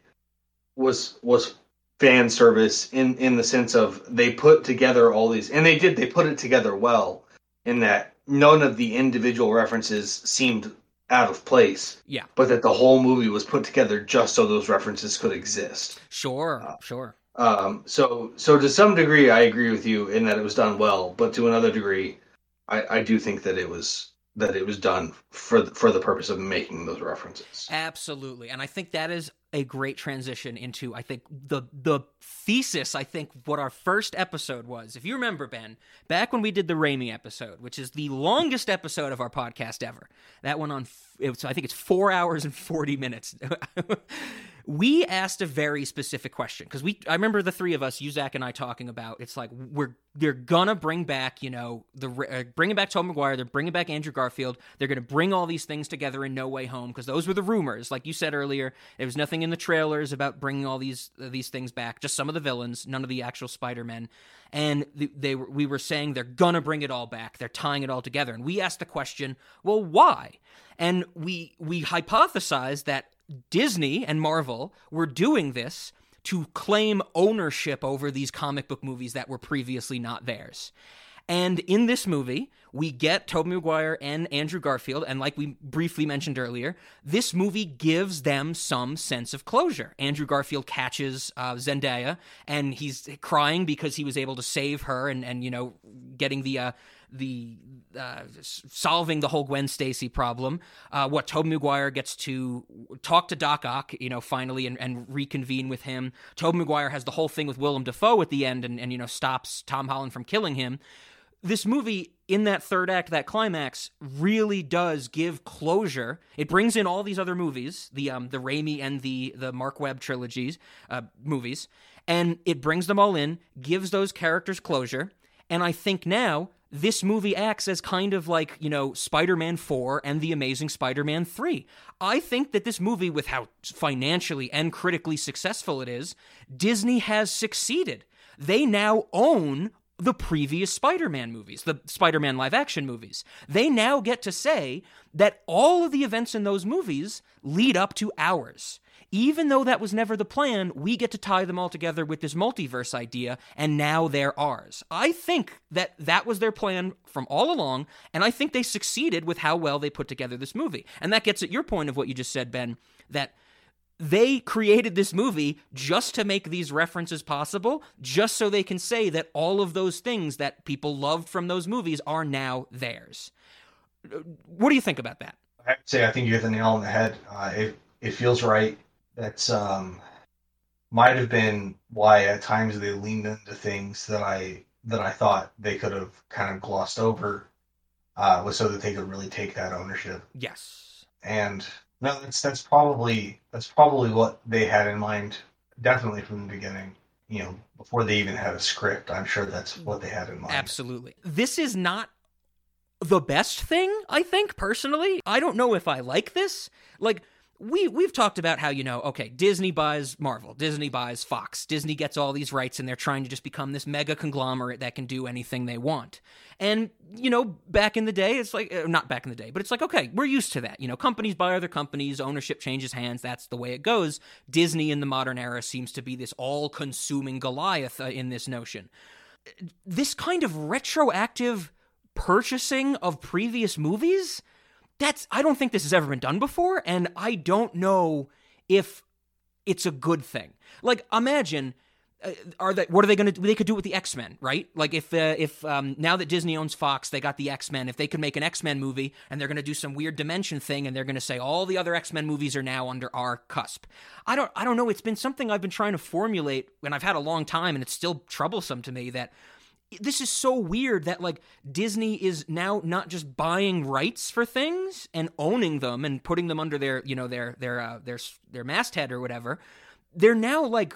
was was fan service in in the sense of they put together all these, and they did they put it together well in that none of the individual references seemed out of place, Yeah. but that the whole movie was put together just so those references could exist. Sure, Uh, sure. Um, so, so to some degree, I agree with you in that it was done well, but to another degree, I, I do think that it was that it was done for the, for the purpose of making those references. Absolutely. And I think that is a great transition into I think the the thesis I think what our first episode was. If you remember Ben, back when we did the Raimi episode, which is the longest episode of our podcast ever. That went on was, I think it's 4 hours and 40 minutes. we asked a very specific question because we I remember the three of us, you Zach and I talking about it's like we're they're gonna bring back you know the uh, bringing back Tom Maguire, they're bringing back Andrew Garfield, they're gonna bring all these things together in No Way Home because those were the rumors, like you said earlier. There was nothing in the trailers about bringing all these these things back, just some of the villains, none of the actual Spider Men, and th- they were we were saying they're gonna bring it all back, they're tying it all together, and we asked the question, well, why? And we we hypothesized that Disney and Marvel were doing this to claim ownership over these comic book movies that were previously not theirs. And in this movie, we get Tobey Maguire and Andrew Garfield, and like we briefly mentioned earlier, this movie gives them some sense of closure. Andrew Garfield catches uh, Zendaya, and he's crying because he was able to save her, and and you know, getting the uh, the uh, solving the whole Gwen Stacy problem. Uh, what Tobey Maguire gets to talk to Doc Ock, you know, finally and, and reconvene with him. Tobey Maguire has the whole thing with Willem Dafoe at the end, and, and you know stops Tom Holland from killing him. This movie, in that third act, that climax, really does give closure. It brings in all these other movies, the um, the Raimi and the the Marc Webb trilogies uh, movies, and it brings them all in, gives those characters closure. And I think now this movie acts as kind of like, you know, Spider Man 4 and The Amazing Spider Man 3. I think that this movie, with how financially and critically successful it is, Disney has succeeded. They now own the previous Spider Man movies, the Spider Man live action movies. They now get to say that all of the events in those movies lead up to ours. Even though that was never the plan, we get to tie them all together with this multiverse idea, and now they're ours. I think that that was their plan from all along, and I think they succeeded with how well they put together this movie. And that gets at your point of what you just said, Ben, that they created this movie just to make these references possible, just so they can say that all of those things that people loved from those movies are now theirs. What do you think about that? I'd say I think you hit the nail on the head. Uh, it it feels right. That's um, might have been why at times they leaned into things that I that I thought they could have kind of glossed over. uh, was so that they could really take that ownership. Yes. And no, that's that's probably that's probably what they had in mind, definitely from the beginning. You know, before they even had a script, I'm sure that's mm. what they had in mind. Absolutely. This is not the best thing, I think, personally. I don't know if I like this. Like, we we've talked about how you know okay disney buys marvel disney buys fox disney gets all these rights and they're trying to just become this mega conglomerate that can do anything they want. And you know back in the day it's like uh, not back in the day but it's like okay we're used to that. You know companies buy other companies ownership changes hands that's the way it goes. Disney in the modern era seems to be this all consuming goliath uh, in this notion. This kind of retroactive purchasing of previous movies that's I don't think this has ever been done before, and I don't know if it's a good thing. Like imagine. Uh, are they? What are they going to? They could do with the X Men, right? Like if uh, if um, now that Disney owns Fox, they got the X Men. If they could make an X Men movie and they're going to do some weird dimension thing, and they're going to say all the other X Men movies are now under our cusp. I don't. I don't know. It's been something I've been trying to formulate, and I've had a long time, and it's still troublesome to me that this is so weird that like Disney is now not just buying rights for things and owning them and putting them under their you know their their uh, their their masthead or whatever. They're now like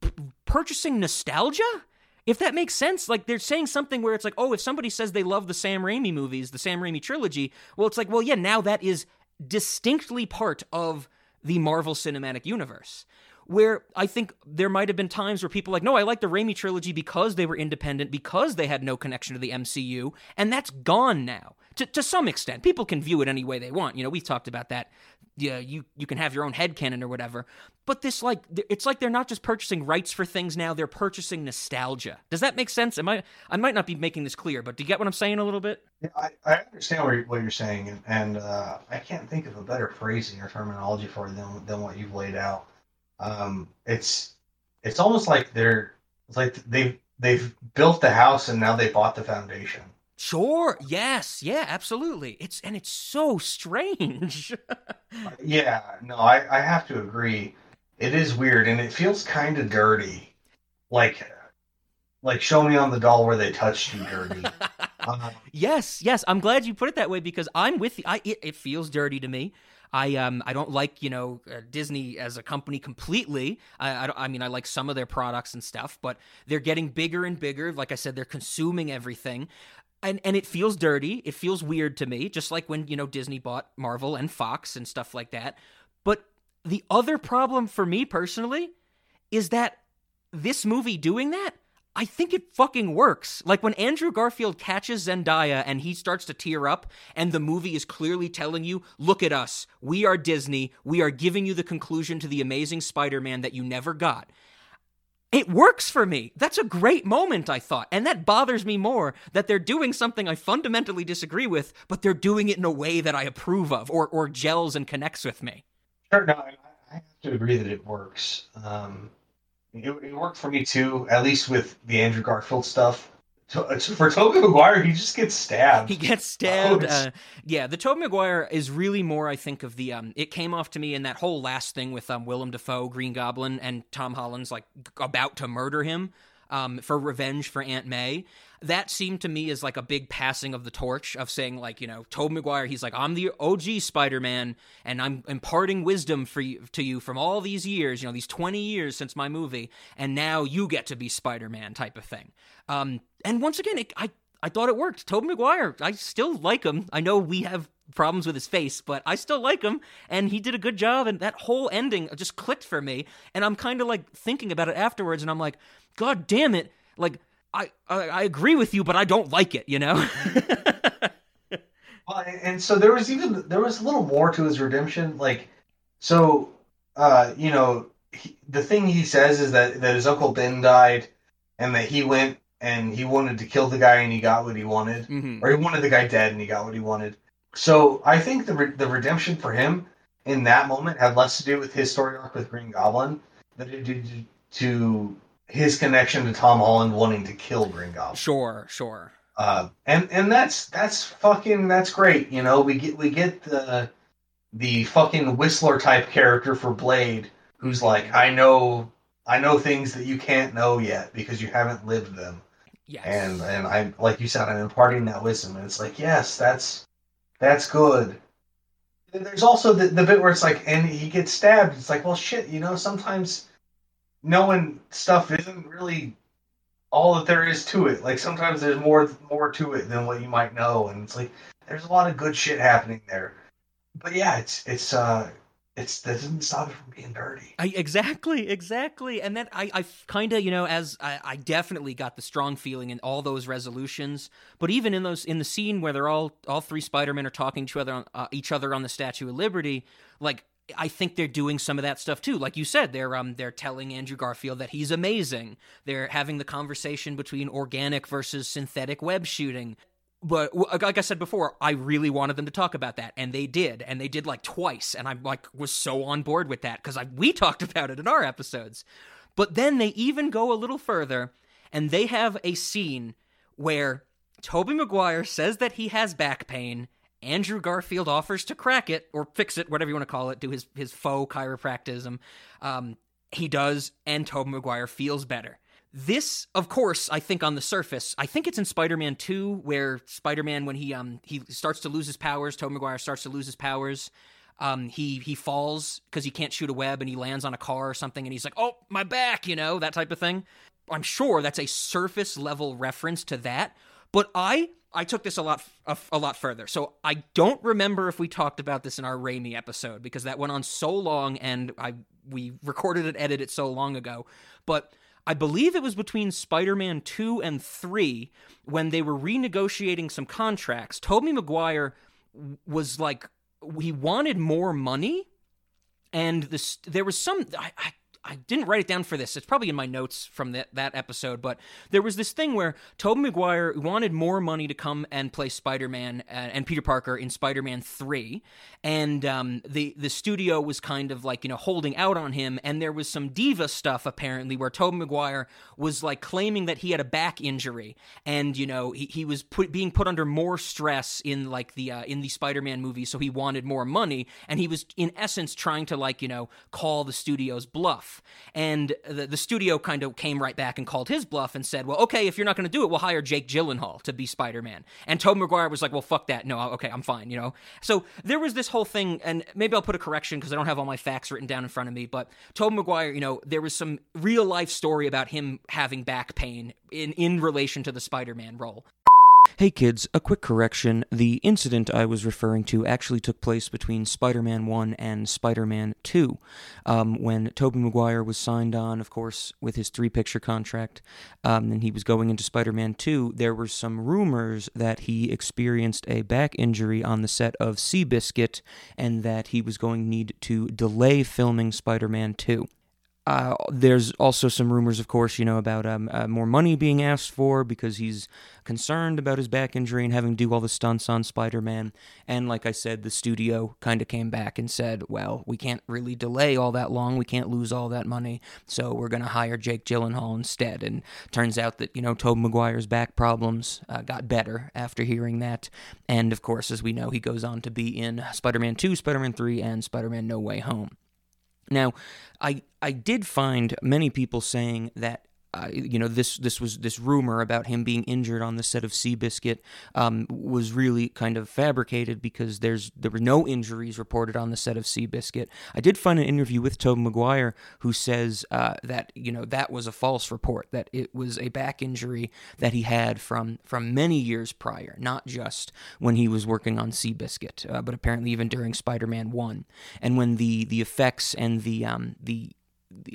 p- purchasing nostalgia. If that makes sense, like they're saying something where it's like, oh, if somebody says they love the Sam Raimi movies, the Sam Raimi trilogy, well, it's like, well, yeah, now that is distinctly part of the Marvel Cinematic Universe where I think there might have been times where people like, no, I like the Raimi trilogy because they were independent, because they had no connection to the MCU, and that's gone now. To, to some extent, people can view it any way they want. You know, we've talked about that. Yeah, you you can have your own head canon or whatever. But this like it's like they're not just purchasing rights for things now; they're purchasing nostalgia. Does that make sense? Am I I might not be making this clear, but do you get what I'm saying a little bit? I, I understand what you're, what you're saying, and, and uh, I can't think of a better phrasing or terminology for it than than what you've laid out. Um, it's it's almost like they're it's like they've they've built the house and now they bought the foundation. Sure. Yes. Yeah. Absolutely. It's and it's so strange. yeah. No, I I have to agree. It is weird and it feels kind of dirty. Like like show me on the doll where they touched you dirty. uh, yes, yes. I'm glad you put it that way because I'm with you. I, it, it feels dirty to me. I um I don't like you know uh, Disney as a company completely. I I, I, mean I like some of their products and stuff, but they're getting bigger and bigger. Like I said, they're consuming everything. And, and it feels dirty. It feels weird to me, just like when you know Disney bought Marvel and Fox and stuff like that. But the other problem for me personally is that this movie doing that I think it fucking works. Like when Andrew Garfield catches Zendaya and he starts to tear up, and the movie is clearly telling you, look at us. We are Disney. We are giving you the conclusion to the amazing Spider Man that you never got. It works for me. That's a great moment, I thought. And that bothers me more that they're doing something I fundamentally disagree with, but they're doing it in a way that I approve of or, or gels and connects with me. Sure, no, I have to agree that it works. Um, it, it worked for me too, at least with the Andrew Garfield stuff. Uh, for Tobey Maguire, he just gets stabbed. He gets stabbed. Oh, uh, yeah, the Tobey Maguire is really more, I think, of the. Um, it came off to me in that whole last thing with um, Willem Dafoe, Green Goblin, and Tom Holland's like about to murder him um, for revenge for Aunt May. That seemed to me as like a big passing of the torch of saying like you know Tobey Maguire he's like I'm the OG Spider Man and I'm imparting wisdom for you, to you from all these years you know these 20 years since my movie and now you get to be Spider Man type of thing. Um, and once again it, I I thought it worked. Tobey Maguire I still like him. I know we have problems with his face, but I still like him, and he did a good job. And that whole ending just clicked for me. And I'm kind of like thinking about it afterwards, and I'm like, God damn it! Like I I, I agree with you, but I don't like it. You know. well, and so there was even there was a little more to his redemption. Like, so uh, you know, he, the thing he says is that that his uncle Ben died, and that he went and he wanted to kill the guy and he got what he wanted, mm-hmm. or he wanted the guy dead and he got what he wanted. So I think the re- the redemption for him in that moment had less to do with his story arc with Green Goblin than it did to his connection to Tom Holland wanting to kill Green Goblin. Sure, sure. Uh, and and that's that's fucking that's great. You know, we get we get the the fucking Whistler type character for Blade, who's like, I know I know things that you can't know yet because you haven't lived them. Yes. And and I'm like you said, I'm imparting that wisdom, and it's like, yes, that's that's good. There's also the, the bit where it's like, and he gets stabbed. It's like, well, shit, you know, sometimes knowing stuff isn't really all that there is to it. Like sometimes there's more more to it than what you might know, and it's like there's a lot of good shit happening there. But yeah, it's it's uh it's that doesn't stop it from being dirty. I, exactly, exactly, and that I, I kind of, you know, as I, I definitely got the strong feeling in all those resolutions. But even in those, in the scene where they're all, all three Spider-Men are talking to other, on, uh, each other on the Statue of Liberty, like I think they're doing some of that stuff too. Like you said, they're um they're telling Andrew Garfield that he's amazing. They're having the conversation between organic versus synthetic web shooting but like I said before, I really wanted them to talk about that, and they did, and they did like twice, and I like was so on board with that because we talked about it in our episodes. But then they even go a little further, and they have a scene where Tobey Maguire says that he has back pain. Andrew Garfield offers to crack it or fix it, whatever you want to call it, do his his faux chiropractism. Um, he does, and Tobey Maguire feels better. This, of course, I think on the surface, I think it's in Spider-Man 2 where Spider-Man when he um he starts to lose his powers, Tobey Maguire starts to lose his powers. Um, he he falls because he can't shoot a web and he lands on a car or something and he's like, "Oh, my back," you know, that type of thing. I'm sure that's a surface level reference to that, but I I took this a lot a, a, lot further. So I don't remember if we talked about this in our Raimi episode because that went on so long and I we recorded and edited it so long ago. But I believe it was between Spider Man 2 and 3 when they were renegotiating some contracts. Tobey Maguire was like, he wanted more money. And this, there was some, I, I I didn't write it down for this. It's probably in my notes from that, that episode, but there was this thing where Tobey Maguire wanted more money to come and play Spider-Man uh, and Peter Parker in Spider-Man 3, and um, the the studio was kind of like, you know, holding out on him, and there was some diva stuff apparently where Tobey Maguire was like claiming that he had a back injury, and you know, he, he was put, being put under more stress in like the uh, in the Spider-Man movie, so he wanted more money, and he was in essence trying to like, you know, call the studio's bluff. And the, the studio kind of came right back and called his bluff and said, well, okay, if you're not going to do it, we'll hire Jake Gyllenhaal to be Spider Man. And Tobey Maguire was like, well, fuck that. No, okay, I'm fine, you know? So there was this whole thing, and maybe I'll put a correction because I don't have all my facts written down in front of me, but Tobey Maguire, you know, there was some real life story about him having back pain in, in relation to the Spider Man role. Hey kids, a quick correction. The incident I was referring to actually took place between Spider Man 1 and Spider Man 2. Um, when Tobey Maguire was signed on, of course, with his three picture contract, um, and he was going into Spider Man 2, there were some rumors that he experienced a back injury on the set of Seabiscuit and that he was going to need to delay filming Spider Man 2. Uh, there's also some rumors, of course, you know, about um, uh, more money being asked for because he's concerned about his back injury and having to do all the stunts on Spider Man. And like I said, the studio kind of came back and said, well, we can't really delay all that long. We can't lose all that money. So we're going to hire Jake Gyllenhaal instead. And turns out that, you know, Tobey Maguire's back problems uh, got better after hearing that. And of course, as we know, he goes on to be in Spider Man 2, Spider Man 3, and Spider Man No Way Home. Now, I I did find many people saying that uh, you know this this was this rumor about him being injured on the set of Seabiscuit um, was really kind of fabricated because there's there were no injuries reported on the set of Seabiscuit. I did find an interview with Tobey Maguire who says uh, that you know that was a false report that it was a back injury that he had from from many years prior, not just when he was working on Seabiscuit, uh, but apparently even during Spider-Man One, and when the the effects and the um, the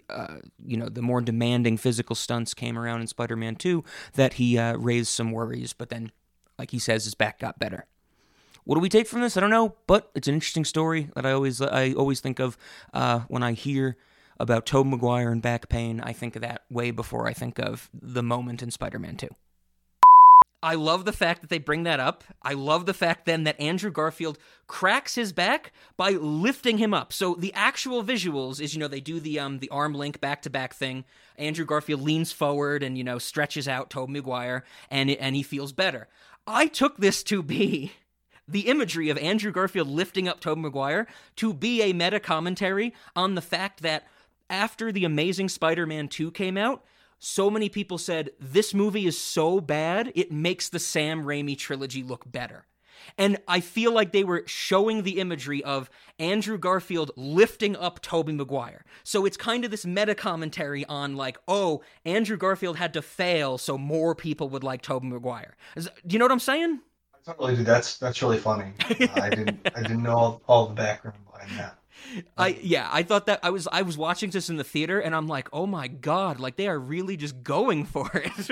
uh, you know, the more demanding physical stunts came around in Spider-Man 2, that he uh, raised some worries. But then, like he says, his back got better. What do we take from this? I don't know, but it's an interesting story that I always I always think of uh, when I hear about Tobey Maguire and back pain. I think of that way before I think of the moment in Spider-Man 2. I love the fact that they bring that up. I love the fact then that Andrew Garfield cracks his back by lifting him up. So the actual visuals is, you know, they do the um the arm link back to back thing. Andrew Garfield leans forward and you know stretches out Tobey Maguire, and and he feels better. I took this to be the imagery of Andrew Garfield lifting up Tobey Maguire to be a meta commentary on the fact that after the Amazing Spider-Man 2 came out, so many people said this movie is so bad it makes the Sam Raimi trilogy look better. And I feel like they were showing the imagery of Andrew Garfield lifting up Tobey Maguire. So it's kind of this meta commentary on like, oh, Andrew Garfield had to fail so more people would like Tobey Maguire. Do you know what I'm saying? I totally do. That's that's really funny. Uh, I didn't I didn't know all, all the background behind that. I yeah, I thought that I was I was watching this in the theater and I'm like, "Oh my god, like they are really just going for it."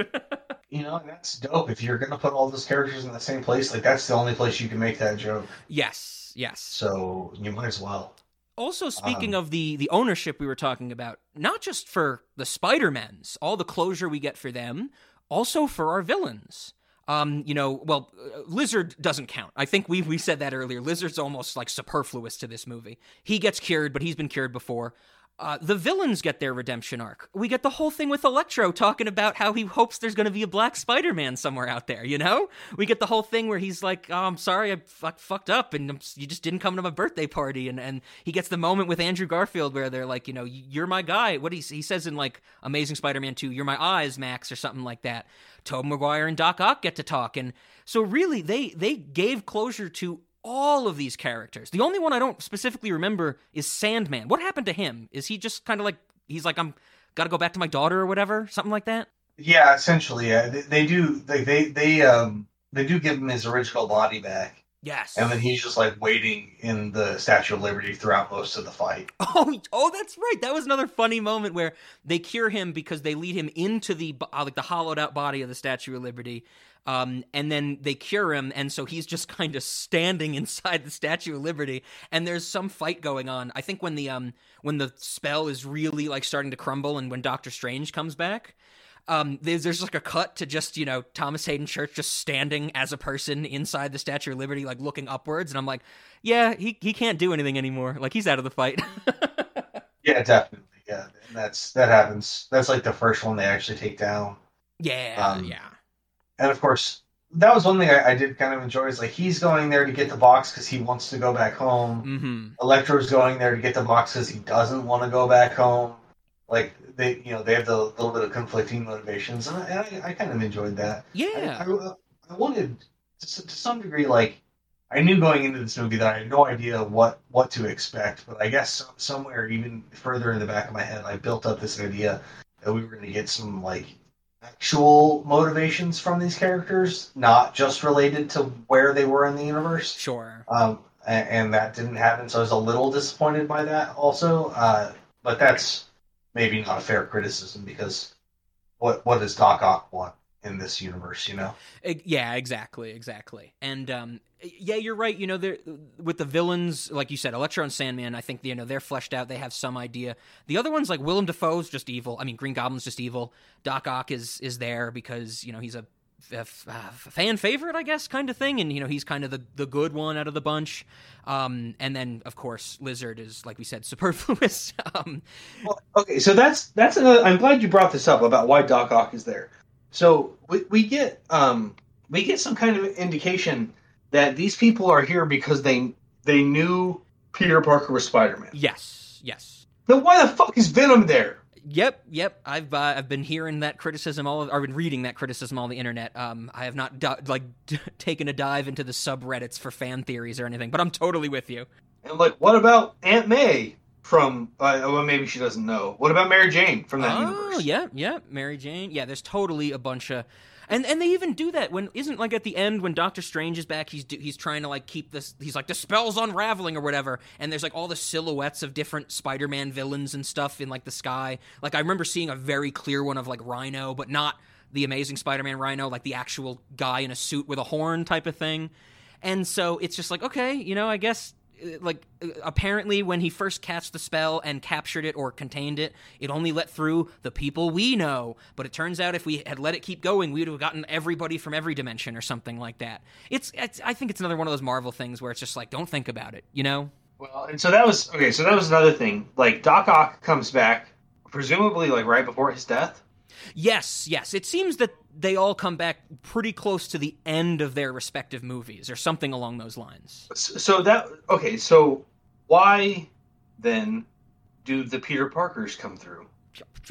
you know, that's dope. If you're gonna put all those characters in the same place, like that's the only place you can make that joke. Yes, yes. So you might as well. Also, speaking um, of the the ownership we were talking about, not just for the Spider-Mans, all the closure we get for them, also for our villains. Um, you know, well, uh, Lizard doesn't count. I think we we said that earlier. Lizard's almost like superfluous to this movie. He gets cured, but he's been cured before. Uh, the villains get their redemption arc. We get the whole thing with Electro talking about how he hopes there's going to be a black Spider Man somewhere out there, you know? We get the whole thing where he's like, oh, I'm sorry, I fuck, fucked up, and you just didn't come to my birthday party. And, and he gets the moment with Andrew Garfield where they're like, you know, you're my guy. What he, he says in like Amazing Spider Man 2, you're my eyes, Max, or something like that. Tobey Maguire and Doc Ock get to talk. And so, really, they, they gave closure to all of these characters. The only one I don't specifically remember is Sandman. What happened to him? Is he just kind of like he's like I'm got to go back to my daughter or whatever, something like that? Yeah, essentially. Yeah, they, they do. They they they um they do give him his original body back. Yes. And then he's just like waiting in the Statue of Liberty throughout most of the fight. Oh, oh, that's right. That was another funny moment where they cure him because they lead him into the uh, like the hollowed out body of the Statue of Liberty, um, and then they cure him, and so he's just kind of standing inside the Statue of Liberty, and there's some fight going on. I think when the um when the spell is really like starting to crumble, and when Doctor Strange comes back, um, there's, there's like a cut to just you know Thomas Haden Church just standing as a person inside the Statue of Liberty, like looking upwards, and I'm like, yeah, he he can't do anything anymore. Like he's out of the fight. yeah, definitely. Yeah, and that's that happens. That's like the first one they actually take down. Yeah, um, yeah and of course that was one thing I, I, did kind of enjoy is like he's going there to get the box because he wants to go back home. Mm-hmm. Electro's going there to get the box because he doesn't want to go back home. Like they, you know, they have the little bit of conflicting motivations, and I, I, I kind of enjoyed that. Yeah, I, I wanted to, to some degree, like I knew going into this movie that I had no idea what what to expect, but I guess somewhere even further in the back of my head, I built up this idea that we were going to get some like actual motivations from these characters, not just related to where they were in the universe. Sure. Um, and, and that didn't happen, so I was a little disappointed by that also. Uh, but that's maybe not a fair criticism because what what does Doc Ock want? in this universe, you know? Yeah, exactly, exactly. And um, yeah, you're right. You know, with the villains, like you said, Electro and Sandman, I think you know they're fleshed out. They have some idea. The other ones, like Willem Dafoe's just evil. I mean, Green Goblin's just evil. Doc Ock is is there because you know he's a, a, a fan favorite, I guess, kind of thing. And you know he's kind of the the good one out of the bunch. Um, and then of course Lizard is, like we said, superfluous. um, well, okay, so that's that's. Another, I'm glad you brought this up about why Doc Ock is there so we, we get um, we get some kind of indication that these people are here because they they knew Peter Parker was Spider Man. Yes, yes. Then why the fuck is Venom there? Yep, yep. I've uh, I've been hearing that criticism all. Of, I've been reading that criticism on the internet. Um, I have not do- like d- taken a dive into the subreddits for fan theories or anything, but I'm totally with you. And like, what about Aunt May? from uh, well maybe she doesn't know. What about Mary Jane from that oh, universe? yeah, yeah, Mary Jane. Yeah, there's totally a bunch of and and they even do that when isn't like at the end when Doctor Strange is back he's he's trying to like keep this he's like the spell's unraveling or whatever and there's like all the silhouettes of different Spider-Man villains and stuff in like the sky. Like I remember seeing a very clear one of like Rhino but not the amazing Spider-Man Rhino like the actual guy in a suit with a horn type of thing. And so it's just like okay, you know, I guess like uh, apparently when he first cast the spell and captured it or contained it it only let through the people we know. But it turns out if we had let it keep going we would have gotten everybody from every dimension or something like that. It's, it's i think it's another one of those marvel things where it's just like don't think about it you know? Well and so that was okay so that was another thing. Like doc ock comes back presumably like right before his death? Yes, yes. It seems that they all come back pretty close to the end of their respective movies or something along those lines. So that okay, so why then do the Peter Parkers come through?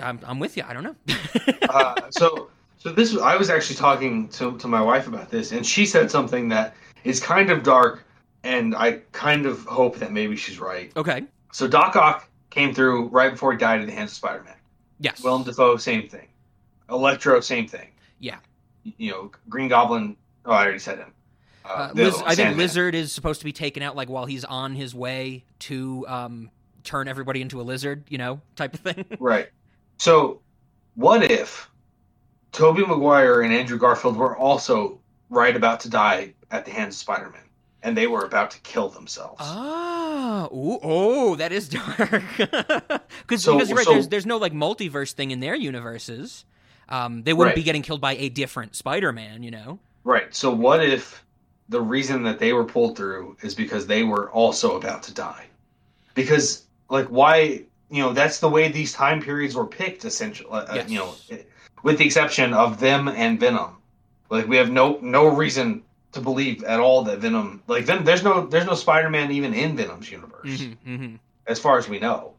I'm, I'm with you. I don't know. uh, so so this I was actually talking to to my wife about this, and she said something that is kind of dark, and I kind of hope that maybe she's right. Okay. So Doc Ock came through right before he died in the hands of Spider Man. Yes. Willem Dafoe, same thing. Electro, same thing. Yeah. You know, Green Goblin. Oh, I already said him. Uh, uh, Liz, I think Sandman. Lizard is supposed to be taken out like while he's on his way to um, turn everybody into a lizard, you know, type of thing. right. So, what if Tobey Maguire and Andrew Garfield were also right about to die at the hands of Spider-Man, and they were about to kill themselves? Ah, ooh, oh, that is dark. Because so, because you're right, so, there's there's no like multiverse thing in their universes. Um, they wouldn't right. be getting killed by a different Spider-Man, you know. Right. So what if the reason that they were pulled through is because they were also about to die? Because like why you know that's the way these time periods were picked essentially uh, yes. you know with the exception of them and venom like we have no no reason to believe at all that venom like venom there's no there's no spider-man even in venom's universe mm-hmm, mm-hmm. as far as we know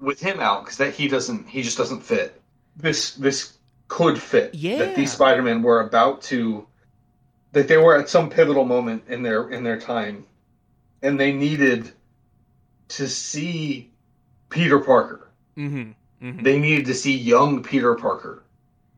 with him out because that he doesn't he just doesn't fit this this could fit yeah that these Spider-Men were about to that they were at some pivotal moment in their in their time and they needed to see Peter Parker. Mm-hmm. Mm-hmm. They needed to see young Peter Parker.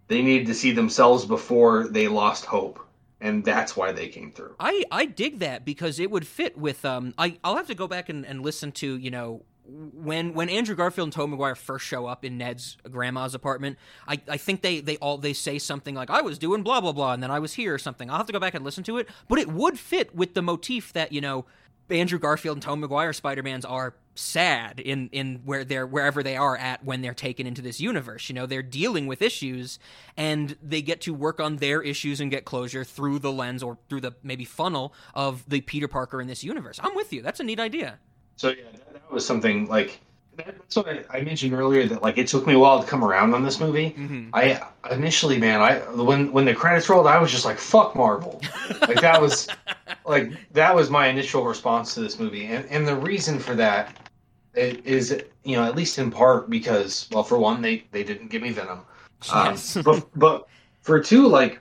They needed to see themselves before they lost hope. And that's why they came through. I, I dig that because it would fit with um I, I'll have to go back and, and listen to, you know, when when Andrew Garfield and Tobey Maguire first show up in Ned's grandma's apartment, I, I think they, they all they say something like I was doing blah blah blah and then I was here or something. I'll have to go back and listen to it, but it would fit with the motif that you know Andrew Garfield and Tobey Maguire Spider Mans are sad in in where they're wherever they are at when they're taken into this universe. You know, they're dealing with issues and they get to work on their issues and get closure through the lens or through the maybe funnel of the Peter Parker in this universe. I'm with you. That's a neat idea. So yeah, that, that was something like that's what I, I, mentioned earlier that like it took me a while to come around on this movie. Mm-hmm. I initially, man, I when when the credits rolled, I was just like, "Fuck Marvel!" like that was like that was my initial response to this movie, and and the reason for that is you know at least in part because well, for one, they they didn't give me Venom, um, yes. but but for two, like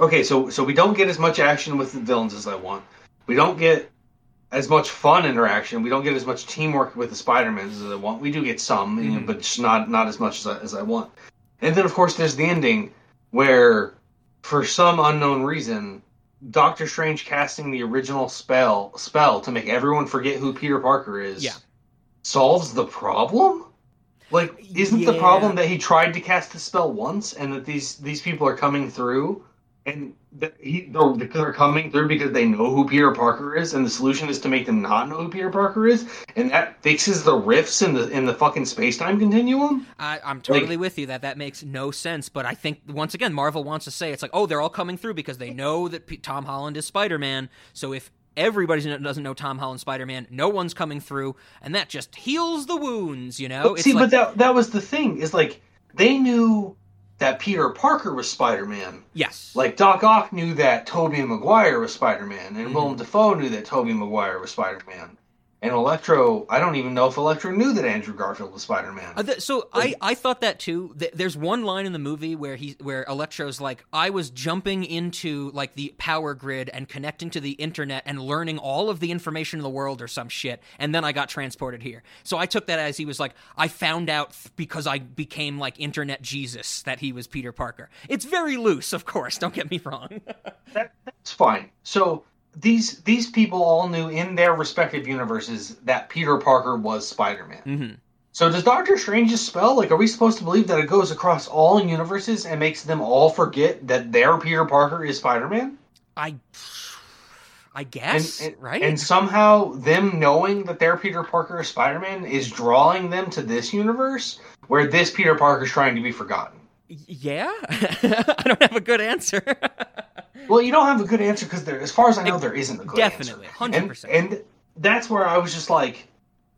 okay, so so we don't get as much action with the villains as I want. We don't get as much fun interaction. We don't get as much teamwork with the Spider-Man as I want. We do get some, mm-hmm. you know, mm-hmm. but just not not as much as I, as I want. And then of course there's the ending where, for some unknown reason, Doctor Strange casting the original spell spell to make everyone forget who Peter Parker is. Yeah. Solves the problem. Like, isn't yeah. the problem that he tried to cast the spell once, and that these these people are coming through and he, they're, they're coming through because they know who Peter Parker is, and the solution is to make them not know who Peter Parker is, and that fixes the rifts in the in the fucking space time continuum. I, am totally like, with you that that makes no sense, but I think once again Marvel wants to say it's like, oh, they're all coming through because they know that P- Tom Holland is Spider Man. So if everybody doesn't know Tom Holland Spider Man, no one's coming through, and that just heals the wounds, you know. But see, like, but that that was the thing is like they knew that Peter Parker was Spider Man. Yes. Like Doc Ock knew that Tobey Maguire was Spider Man, and mm-hmm. Willem Dafoe knew that Tobey Maguire was Spider Man. And Electro, I don't even know if Electro knew that Andrew Garfield was Spider Man. Uh, th- so I, I thought that too. There's one line in the movie where he where Electro's like, I was jumping into like the power grid and connecting to the internet and learning all of the information in the world or some shit, and then I got transported here. So I took that as he was like, I found out because I became like internet Jesus that he was Peter Parker. It's very loose, of course. Don't get me wrong. that, that's fine. So these these people all knew in their respective universes that Peter Parker was Spider Man. Mm-hmm. So does Doctor Strange's spell like are we supposed to believe that it goes across all universes and makes them all forget that their Peter Parker is Spider Man? I I guess and, and, right. And somehow them knowing that their Peter Parker is Spider Man is drawing them to this universe where this Peter Parker is trying to be forgotten. Yeah, I don't have a good answer. Well, you don't have a good answer because there, as far as I know, there isn't a good answer. definitely, hundred percent. And that's where I was just like,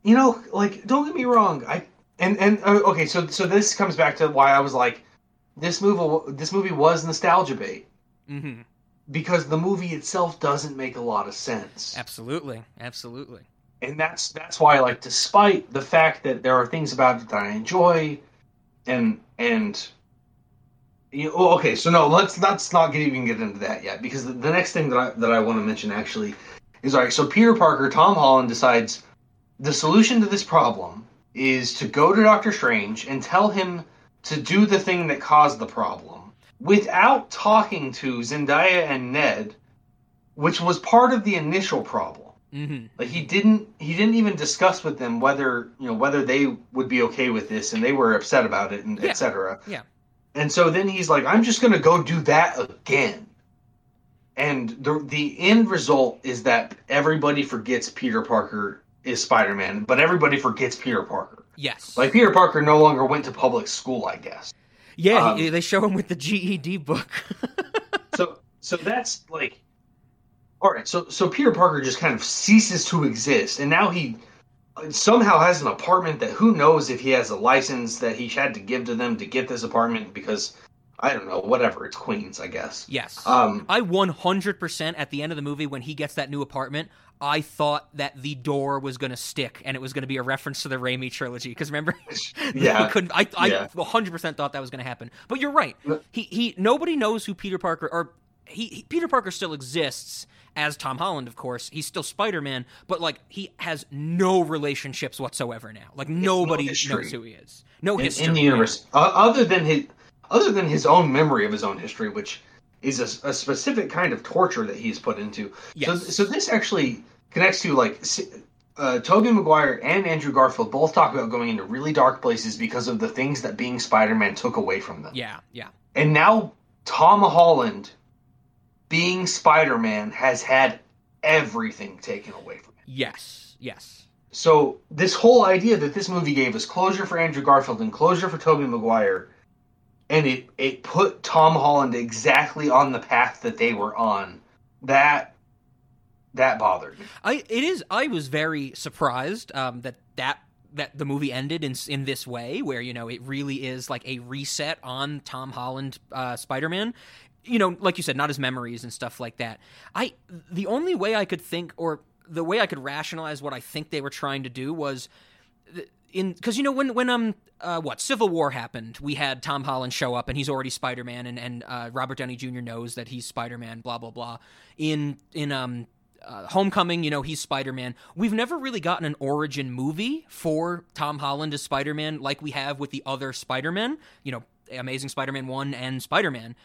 you know, like don't get me wrong, I and and uh, okay, so so this comes back to why I was like, this movie this movie was nostalgia bait. Mm-hmm. Because the movie itself doesn't make a lot of sense. Absolutely, absolutely. And that's that's why, like, despite the fact that there are things about it that I enjoy, and and you oh, okay, so no, let's let's not get, even get into that yet because the, the next thing that I that I want to mention actually is all right. So Peter Parker, Tom Holland decides the solution to this problem is to go to Doctor Strange and tell him to do the thing that caused the problem without talking to Zendaya and Ned, which was part of the initial problem. Mm-hmm. Like he didn't he didn't even discuss with them whether you know whether they would be okay with this, and they were upset about it, and Yeah. etc. Yeah. And so then he's like, I'm just gonna go do that again. And the the end result is that everybody forgets Peter Parker is Spider Man, but everybody forgets Peter Parker. Yes. Like Peter Parker no longer went to public school, I guess. yeah, um, he- they show him with the GED book. so so that's like all right so so peter parker just kind of ceases to exist and now he somehow has an apartment that who knows if he has a license that he had to give to them to get this apartment because i don't know whatever it's queens i guess yes. um I 100% at the end of the movie when he gets that new apartment, I thought that the door was going to stick and it was going to be a reference to the Raimi trilogy. Because remember, Yeah. he couldn't, I, I Yeah. 100% thought that was going to happen. But you're right. He, he, nobody knows who Peter Parker, or he, he, Peter Parker still exists as Tom Holland, of course. He's still Spider Man, but like he has no relationships whatsoever now. Like nobody history. knows who he is. No in, history. in the universe uh, other than his other than his own memory of his own history which is a, a specific kind of torture that he's put into Yes. so so this actually connects to like uh, Tobey Maguire and Andrew Garfield both talk about going into really dark places because of the things that being Spider-Man took away from them. Yeah, yeah. And now Tom Holland being Spider-Man has had everything taken away from him. Yes, yes. So this whole idea that this movie gave us closure for Andrew Garfield and closure for Tobey Maguire, and it it put Tom Holland exactly on the path that they were on. That that bothered me. I it is. I was very surprised um, that that that the movie ended in in this way, where you know it really is like a reset on Tom Holland uh, Spider Man. You know, like you said, not his memories and stuff like that. I the only way I could think, or the way I could rationalize what I think they were trying to do was in because you know when when um uh, what Civil War happened, we had Tom Holland show up and he's already Spider Man, and and uh, Robert Downey Jr. knows that he's Spider Man. Blah blah blah. In in um. Uh, Homecoming, you know, he's Spider Man. We've never really gotten an origin movie for Tom Holland as Spider Man like we have with the other Spider Men, you know, Amazing Spider Man 1 and Spider Man.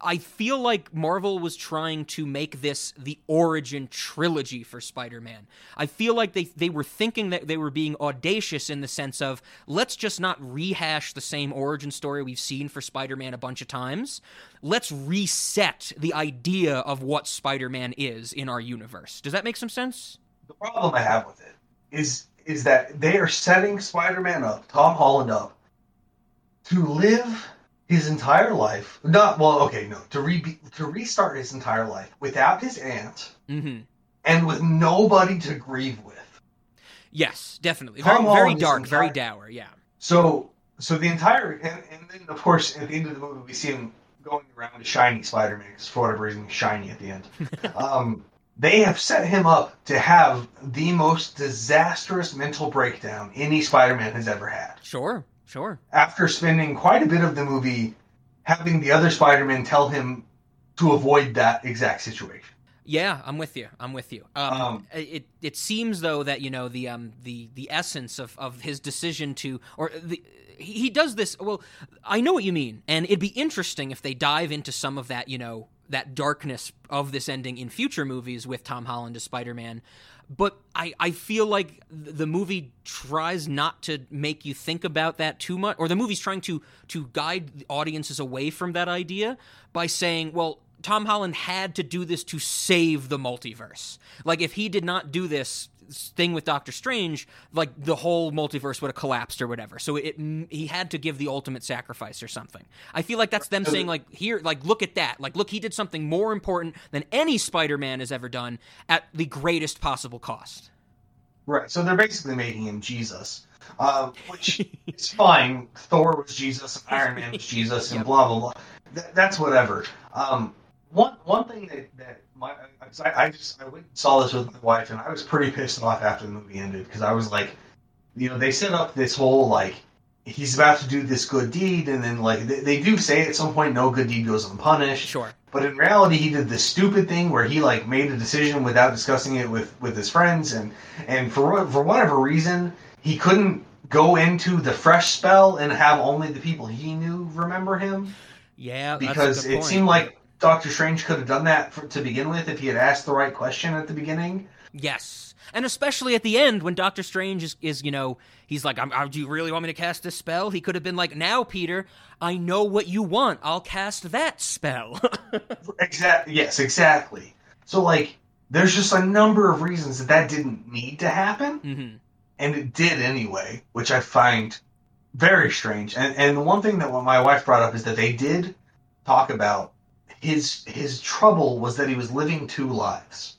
I feel like Marvel was trying to make this the origin trilogy for Spider Man. I feel like they, they were thinking that they were being audacious in the sense of let's just not rehash the same origin story we've seen for Spider Man a bunch of times. Let's reset the idea of what Spider Man is in our universe. Does that make some sense? The problem I have with it is is that they are setting Spider-Man up, Tom Holland up, to live his entire life. Not well, okay, no, to re to restart his entire life without his aunt Mm-hmm. and with nobody to grieve with. Yes, definitely. Very, very dark, very dour. Yeah. So so the entire and, and then of course at the end of the movie we see him going around a shiny Spider-Man because for whatever reason he's shiny at the end. um, they have set him up to have the most disastrous mental breakdown any Spider-Man has ever had. Sure, sure. After spending quite a bit of the movie having the other Spider-Man tell him to avoid that exact situation. Yeah, I'm with you. I'm with you. Um, Um, it it seems though that you know the um the the essence of of his decision to or the he he does this well i know what you mean and it'd be interesting if they dive into some of that you know that darkness of this ending in future movies with tom holland as spider-man but I, I feel like the movie tries not to make you think about that too much or the movie's trying to to guide the audiences away from that idea by saying well tom holland had to do this to save the multiverse. Like if he did not do this thing with Doctor Strange, like the whole multiverse would have collapsed or whatever. So it he had to give the ultimate sacrifice or something. I feel like that's them saying like here, like look at that, like look he did something more important than any Spider-Man has ever done at the greatest possible cost. Right. So they're basically making him Jesus, uh, which is fine. Thor was Jesus, and Iron Man was Jesus, and Yep. blah blah blah. Th- that's whatever. Um, one one thing that that my I, I just I went and saw this with my wife, and I was pretty pissed off after the movie ended because I was like, you know, they set up this whole like he's about to do this good deed, and then like they, they do say at some point, no good deed goes unpunished. Sure. But in reality, he did this stupid thing where he like made a decision without discussing it with with his friends, and and for for whatever reason, he couldn't go into the fresh spell and have only the people he knew remember him. Yeah, because it point. seemed like Doctor Strange could have done that for, to begin with if he had asked the right question at the beginning. Yes, and especially at the end when Doctor Strange is, is you know, he's like, "Do you really want me to cast this spell?" He could have been like, "Now, Peter, I know what you want. I'll cast that spell." exactly. Yes, exactly. So like, there's just a number of reasons that that didn't need to happen, mm-hmm. and it did anyway, which I find very strange. And and the one thing that my wife brought up is that they did talk about his his trouble was that he was living two lives.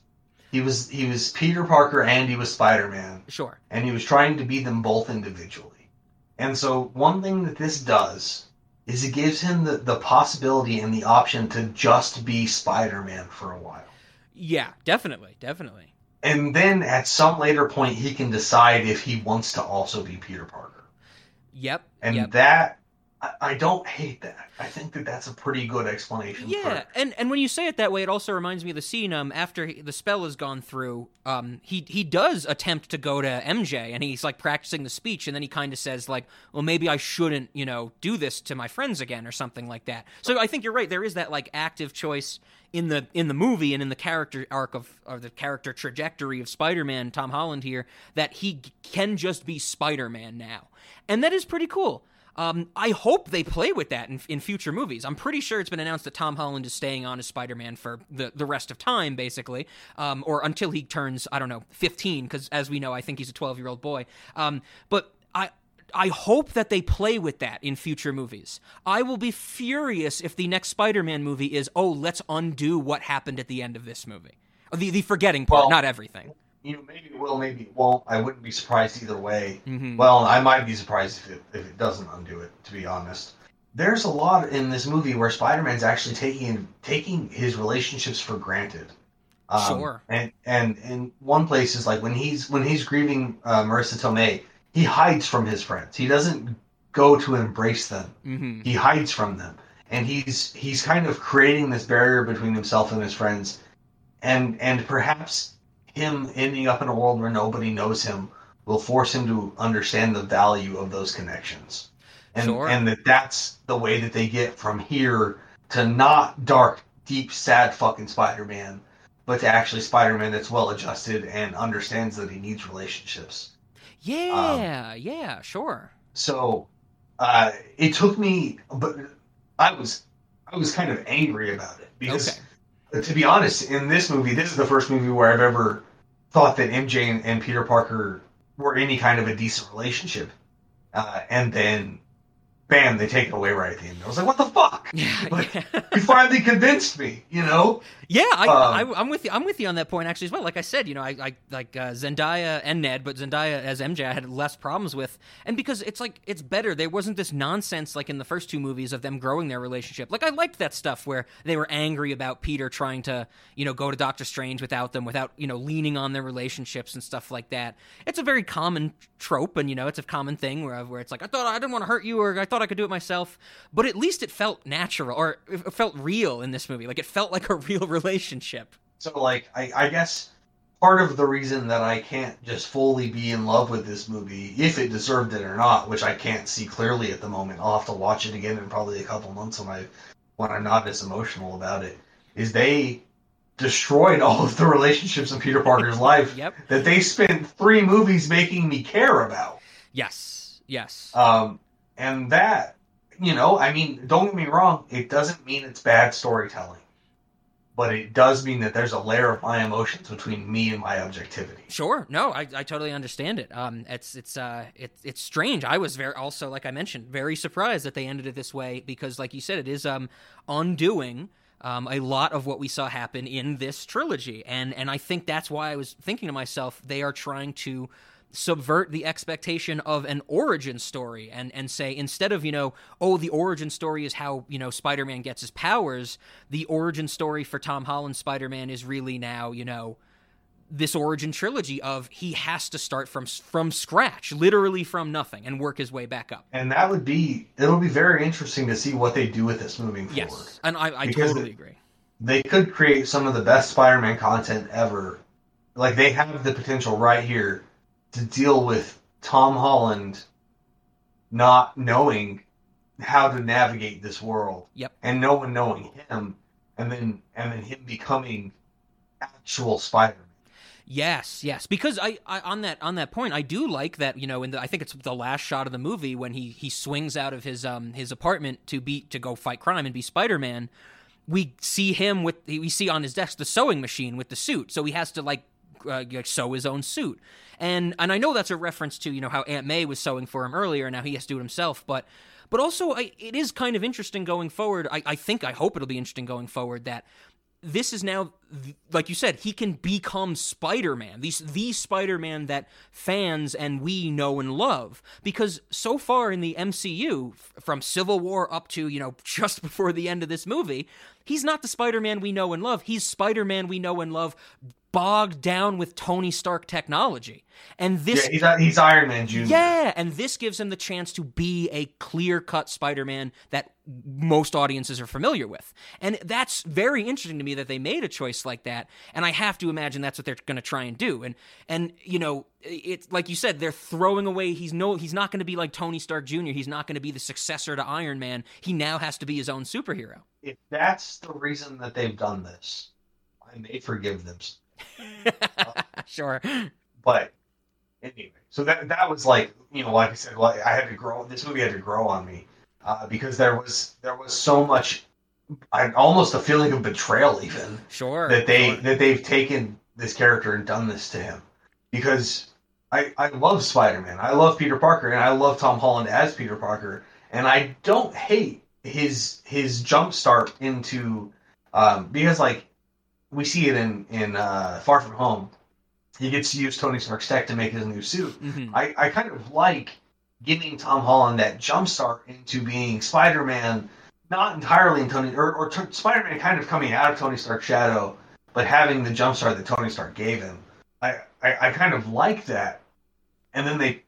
He was he was Peter Parker and he was Spider Man. Sure. And he was trying to be them both individually. And so one thing that this does is it gives him the, the possibility and the option to just be Spider Man for a while. Yeah, definitely, definitely. And then at some later point he can decide if he wants to also be Peter Parker. Yep. And yep. that I don't hate that. I think that that's a pretty good explanation. Yeah, for... and and when you say it that way, it also reminds me of the scene um after he, the spell has gone through. Um, he he does attempt to go to MJ, and he's like practicing the speech, and then he kind of says like, "Well, maybe I shouldn't, you know, do this to my friends again, or something like that." So I think you're right. There is that like active choice in the in the movie and in the character arc of or the character trajectory of Spider-Man, Tom Holland here, that he can just be Spider-Man now, and that is pretty cool. Um, I hope they play with that in, in future movies. I'm pretty sure it's been announced that Tom Holland is staying on as Spider Man for the, the rest of time, basically, um, or until he turns, I don't know, 15, because as we know, I think he's a 12 year old boy. Um, but I. I hope that they play with that in future movies. I will be furious if the next Spider-Man movie is, oh, let's undo what happened at the end of this movie. The the forgetting part, well, not everything you know, maybe it will, maybe it won't. I wouldn't be surprised either way. Mm-hmm. Well, I might be surprised if it, if it doesn't undo it, to be honest. There's a lot in this movie where Spider-Man's actually taking taking his relationships for granted. Um, sure. And and in one place is like when he's when he's grieving uh, Marisa Tomei, he hides from his friends. He doesn't go to embrace them. Mm-hmm. He hides from them, and he's he's kind of creating this barrier between himself and his friends, and and perhaps him ending up in a world where nobody knows him will force him to understand the value of those connections. And, sure. and that that's the way that they get from here to not dark, deep, sad fucking Spider Man, but to actually Spider Man that's well adjusted and understands that he needs relationships. Yeah, um, yeah, sure. So uh, it took me, but I was I was kind of angry about it because okay to be honest, in this movie, this is the first movie where I've ever thought that MJ and, and Peter Parker were any kind of a decent relationship. Uh, and then bam, they take it away right at the end. I was like, what the fuck? Yeah, like, yeah. you finally convinced me, you know? Yeah, I, Um, I, I'm with you. I'm with you on that point actually as well. Like I said, you know, I, I like uh, Zendaya and Ned, but Zendaya as MJ, I had less problems with, and because it's like it's better. There wasn't this nonsense like in the first two movies of them growing their relationship. Like I liked that stuff where they were angry about Peter trying to, you know, go to Doctor Strange without them, without you know leaning on their relationships and stuff like that. It's a very common trope, and you know, it's a common thing where where it's like I thought I didn't want to hurt you, or I thought I could do it myself, but at least it felt natural or it felt real in this movie. Like it felt like a real relationship. So, like, I, I guess part of the reason that I can't just fully be in love with this movie, if it deserved it or not, which I can't see clearly at the moment, I'll have to watch it again in probably a couple months when I when I'm not as emotional about it, is they destroyed all of the relationships in Peter Parker's life Yep. that they spent three movies making me care about. Yes. Yes. Um, and that, you know, I mean, don't get me wrong, it doesn't mean it's bad storytelling. But it does mean that there's a layer of my emotions between me and my objectivity. Sure. No, I, I totally understand it. Um, it's it's uh it's it's strange. I was very also like I mentioned very surprised that they ended it this way because like you said it is um undoing um a lot of what we saw happen in this trilogy and and I think that's why I was thinking to myself they are trying to subvert the expectation of an origin story and and say instead of you know oh the origin story is how you know Spider-Man gets his powers the origin story for Tom Holland Spider-Man is really now you know this origin trilogy of he has to start from from scratch, literally from nothing, and work his way back up. And that would be it'll be very interesting to see what they do with this moving forward. Yes, and I, I Because totally agree. They could create some of the best Spider-Man content ever. Like they have the potential right here to deal with Tom Holland not knowing how to navigate this world. Yep. And no one knowing him and then and then him becoming actual Spider-Man. Yes, yes. Because I, I on that on that point, I do like that. You know, in the I think it's the last shot of the movie when he he swings out of his um his apartment to be to go fight crime and be Spider Man. We see him with we see on his desk the sewing machine with the suit, so he has to like uh, sew his own suit. And and I know that's a reference to you know how Aunt May was sewing for him earlier, now he has to do it himself. But but also I, it is kind of interesting going forward. I, I think I hope it'll be interesting going forward that this is now like you said he can become spider-man these the spider-man that fans and we know and love because so far in the mcu from civil war up to you know just before the end of this movie he's not the spider-man we know and love he's spider-man we know and love bogged down with tony stark technology and this Yeah, he's uh, he's Iron Man Jr. yeah, and this gives him the chance to be a clear cut Spider Man that most audiences are familiar with. And that's very interesting to me that they made a choice like that. And I have to imagine that's what they're going to try and do. And, and, you know, it's like you said, they're throwing away. He's no, he's not going to be like Tony Stark Jr., he's not going to be the successor to Iron Man. He now has to be his own superhero. If that's the reason that they've done this, I may forgive them. sure. But anyway, so that that was like you know, like I said, like I had to grow. This movie had to grow on me uh, because there was there was so much, I, almost a feeling of betrayal, even Sure. that they sure. that they've taken this character and done this to him because I I love Spider Man, I love Peter Parker, and I love Tom Holland as Peter Parker, and I don't hate his his jump start into um, because like we see it in in uh, Far From Home. He gets to use Tony Stark's tech to make his new suit. Mhm. I, I kind of like giving Tom Holland that jump start into being Spider Man, not entirely in Tony, or, or t- Spider Man kind of coming out of Tony Stark's shadow, but having the jump start that Tony Stark gave him. I, I, I kind of like that. And then they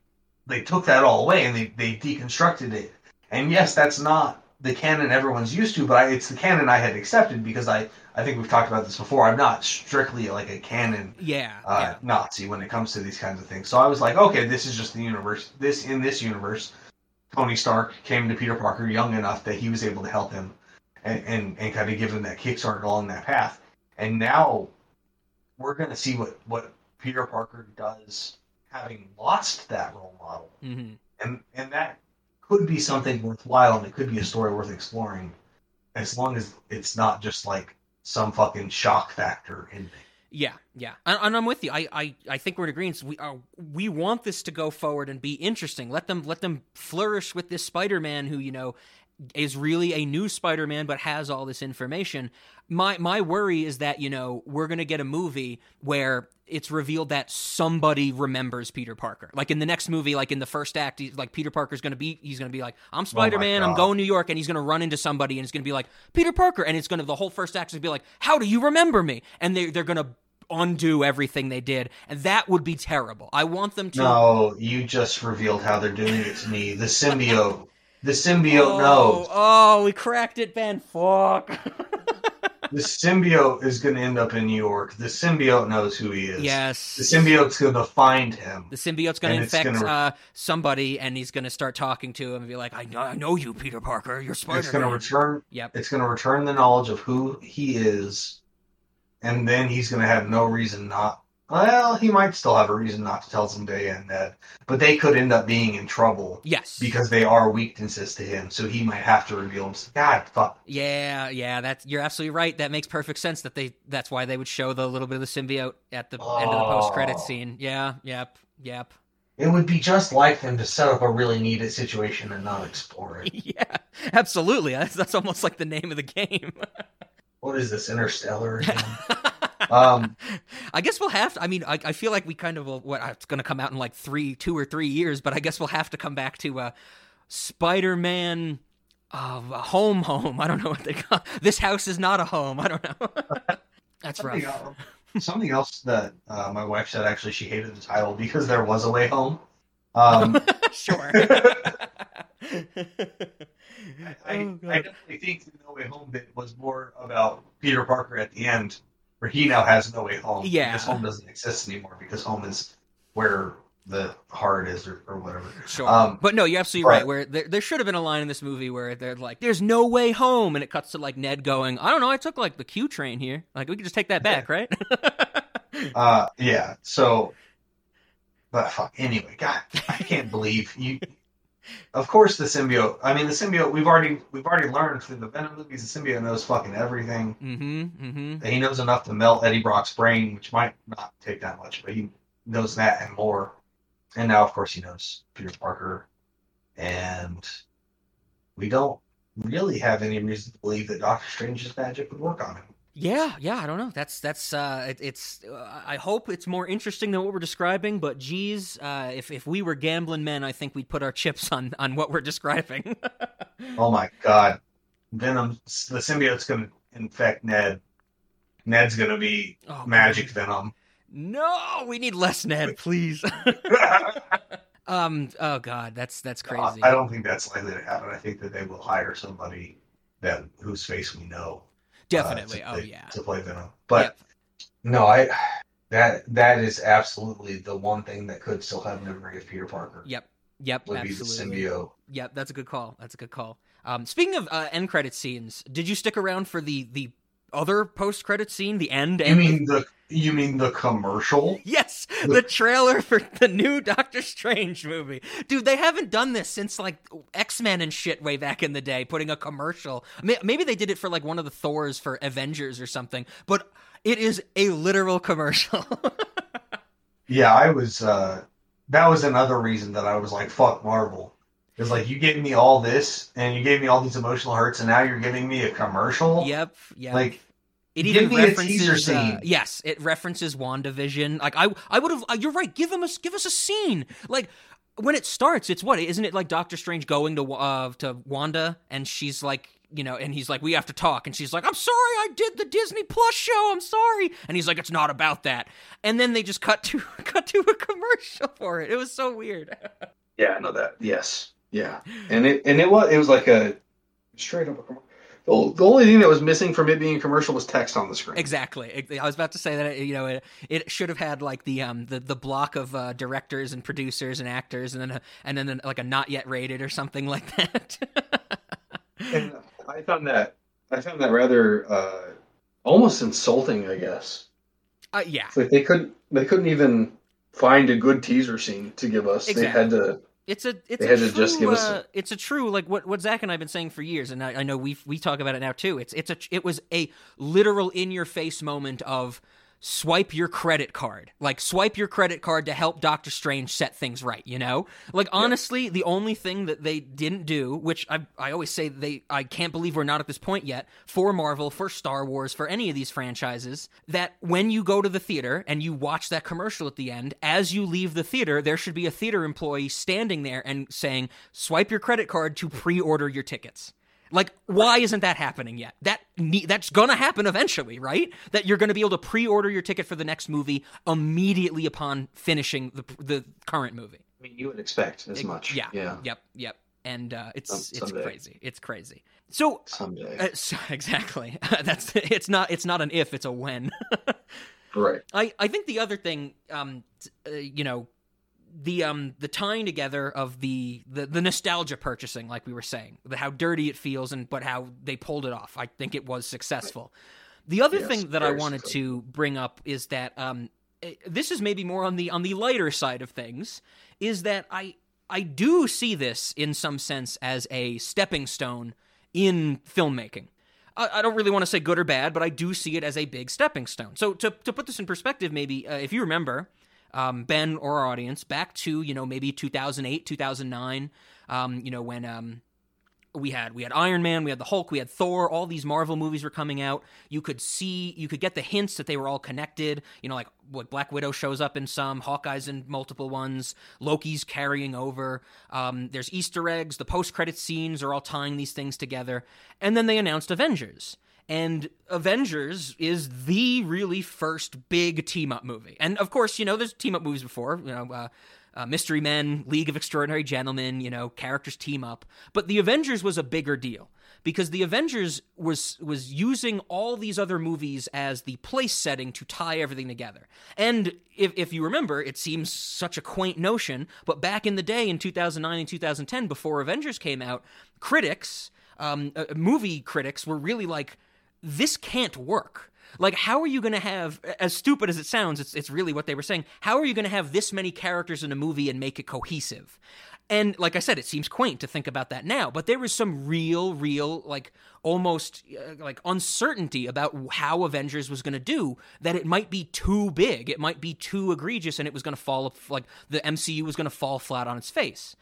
they took that all away and they, they deconstructed it. And yes, that's not the canon everyone's used to, but I, it's the canon I had accepted because I, I think we've talked about this before. I'm not strictly like a canon Yeah. uh, yeah. Nazi when it comes to these kinds of things. So I was like, okay, this is just the universe. This in this universe, Tony Stark came to Peter Parker young enough that he was able to help him and and, and kind of give him that kickstart along that path. And now we're gonna see what what Peter Parker does having lost that role model, hmm and and that could be something worthwhile, and it could be a story worth exploring, as long as it's not just like some fucking shock factor ending. Yeah, yeah, and, and I'm with you. I, I, I think we're in agreement. We are, we want this to go forward and be interesting. Let them, let them flourish with this Spider-Man who you know is really a new Spider-Man, but has all this information. My, my worry is that you know we're gonna get a movie where it's revealed that somebody remembers Peter Parker. Like in the next movie, like in the first act, he's, like Peter Parker's gonna be, he's gonna be like, I'm oh Spider-Man, I'm going to New York, and he's gonna run into somebody, and it's gonna be like Peter Parker, and it's gonna the whole first act is be like, How do you remember me? And they they're gonna undo everything they did, and that would be terrible. I want them to. No, you just revealed how they're doing it to me. The symbiote. The symbiote oh, knows. oh, we cracked it, Ben. Fuck. The symbiote is going to end up in New York. The symbiote knows who he is. yes. The symbiote's going to find him. The symbiote's going to infect gonna- uh, somebody, and he's going to start talking to him and be like, "I know, I know you, Peter Parker. You're Spider-Man." It's going to return. Yep. It's going to return the knowledge of who he is, and then he's going to have no reason not. Well, he might still have a reason not to tell Zendaya and Ned, but they could end up being in trouble Yes. because they are weaknesses to him. So he might have to reveal himself. God, fuck. Yeah, yeah, that's you're absolutely right. That makes perfect sense. That they that's why they would show the little bit of the symbiote at the end of the post credit Oh. scene. Yeah, yep, yep. It would be just like them to set up a really needed situation and not explore it. yeah, absolutely. That's, that's almost like the name of the game. What is this, Interstellar? Um, I guess we'll have to. I mean, I, I feel like we kind of will, what it's going to come out in like three, two or three years, but I guess we'll have to come back to uh, Spider-Man. Uh, home, home. I don't know what they call. This house is not a home. I don't know. That's I think rough. I'll- something else that uh, my wife said actually she hated the title because there was a way home. Um, sure. I, Oh. I definitely think the No Way Home bit was more about Peter Parker at the end, where he now has no way home. Yeah. his home doesn't exist anymore because home is where the heart is or, or whatever. Sure. Um, but no, you're absolutely right. right. Where there, there should have been a line in this movie where they're like, "There's no way home," and it cuts to like Ned going, "I don't know. I took like the Q train here. Like we could just take that back, right?" Uh, yeah. So, but fuck. Anyway, God, I can't believe you. Of course, the symbiote. I mean, the symbiote. We've already we've already learned through the Venom movies. The symbiote knows fucking everything. mm-hmm. Mm-hmm. He knows enough to melt Eddie Brock's brain, which might not take that much, but he knows that and more. And now, of course, he knows Peter Parker, and we don't really have any reason to believe that Doctor Strange's magic would work on him. Yeah, yeah, I don't know. That's that's uh, it, it's. Uh, I hope it's more interesting than what we're describing. But geez, uh, if if we were gambling men, I think we'd put our chips on on what we're describing. Oh my god. Venom, the symbiote's to infect Ned. Ned's going to be oh, magic Venom. No, we need less Ned, please. um. Oh God, that's that's crazy. I don't think that's likely to happen. I think that they will hire somebody that whose face we know. Uh, Definitely. to oh yeah. To play Venom. But Yep. No, I that that is absolutely the one thing that could still have memory of Peter Parker. Yep. Yep. Would absolutely. be the symbiote. Yep. That's a good call. That's a good call. Um. Speaking of uh, end credit scenes, did you stick around for the the other post credit scene, the end? you end? mean the you mean the commercial? Yes, the trailer for the new Doctor Strange movie. Dude, they haven't done this since like X Men and shit way back in the day, putting a commercial. Maybe they did it for like one of the Thors for Avengers or something, but it is a literal commercial. Yeah, I was uh that was another reason that I was like, fuck Marvel. It's like you gave me all this and you gave me all these emotional hurts and now you're giving me a commercial? yep, yep. Like it give even me a references. teaser uh, yes, it references WandaVision. Like I, I would have. Uh, you're right. Give them a give us a scene. Like when it starts, it's what isn't it like Doctor Strange going to uh to Wanda and she's like. You know, and he's like, "We have to talk," and she's like, "I'm sorry, I did the Disney Plus show. I'm sorry," and he's like, "It's not about that." And then they just cut to cut to a commercial for it. It was so weird. Yeah, I know that. Yes. Yeah. And it and it was it was like a straight up a commercial. The, the only thing that was missing from it being a commercial was text on the screen. Exactly. I was about to say that you know it, it should have had like the um the, the block of uh, directors and producers and actors and then a, and then like a not yet rated or something like that. And I found that I found that rather uh, almost insulting. I guess uh, yeah. it's like they couldn't they couldn't even find a good teaser scene to give us. They had to. It's a it's They a true, just give us uh, it's a true like what what Zach and I've been saying for years, and I, I know we we talk about it now too. It's it's a it was a literal in your face moment of swipe your credit card, like swipe your credit card to help Doctor Strange set things right. You know, like honestly, the only thing that they didn't do, which I I always say they I can't believe we're not at this point yet for Marvel, for Star Wars, for any of these franchises, that when you go to the theater and you watch that commercial at the end, as you leave the theater, there should be a theater employee standing there and saying, "Swipe your credit card to pre-order your tickets." Like, why isn't that happening yet? That ne- that's gonna happen eventually, right? That you're gonna be able to pre-order your ticket for the next movie immediately upon finishing the the current movie. I mean, you would expect as much. Yeah. Yeah. Yep. Yep. And uh, it's Some- it's crazy. It's crazy. So Someday. uh, so- exactly. That's it's not it's not an if, it's a when. Right. I, I think the other thing, um, uh, you know, the um the tying together of the, the the nostalgia purchasing, like we were saying, the how dirty it feels, and but how they pulled it off. I think it was successful. The other Yes, thing that I wanted to bring up is that um eh, this is maybe more on the on the lighter side of things, is that I I do see this in some sense as a stepping stone in filmmaking. I, I don't really want to say good or bad, but I do see it as a big stepping stone. So to to put this in perspective, maybe uh, if you remember, um, Ben or our audience, back to you know maybe 2008, 2009, um, you know when um, we had we had Iron Man, we had the Hulk, we had Thor, all these Marvel movies were coming out. You could see, you could get the hints that they were all connected. You know, like what Black Widow shows up in some, Hawkeye's in multiple ones, Loki's carrying over. Um, there's Easter eggs. The post credit scenes are all tying these things together. And then they announced Avengers. And Avengers is the really first big team up movie. And of course, you know, there's team up movies before, you know, uh, uh, Mystery Men, League of Extraordinary Gentlemen, you know, characters team up. But the Avengers was a bigger deal because the Avengers was was using all these other movies as the place setting to tie everything together. And if, if you remember, it seems such a quaint notion, but back in the day in 2009 and 2010, before Avengers came out, critics, um, uh, movie critics, were really like, "This can't work." Like, how are you going to have, as stupid as it sounds, it's, it's really what they were saying, how are you going to have this many characters in a movie and make it cohesive? And like I said, it seems quaint to think about that now, but there was some real, real, like almost uh, like uncertainty about how Avengers was going to do. That it might be too big, it might be too egregious, and it was going to fall like the MCU was going to fall flat on its face.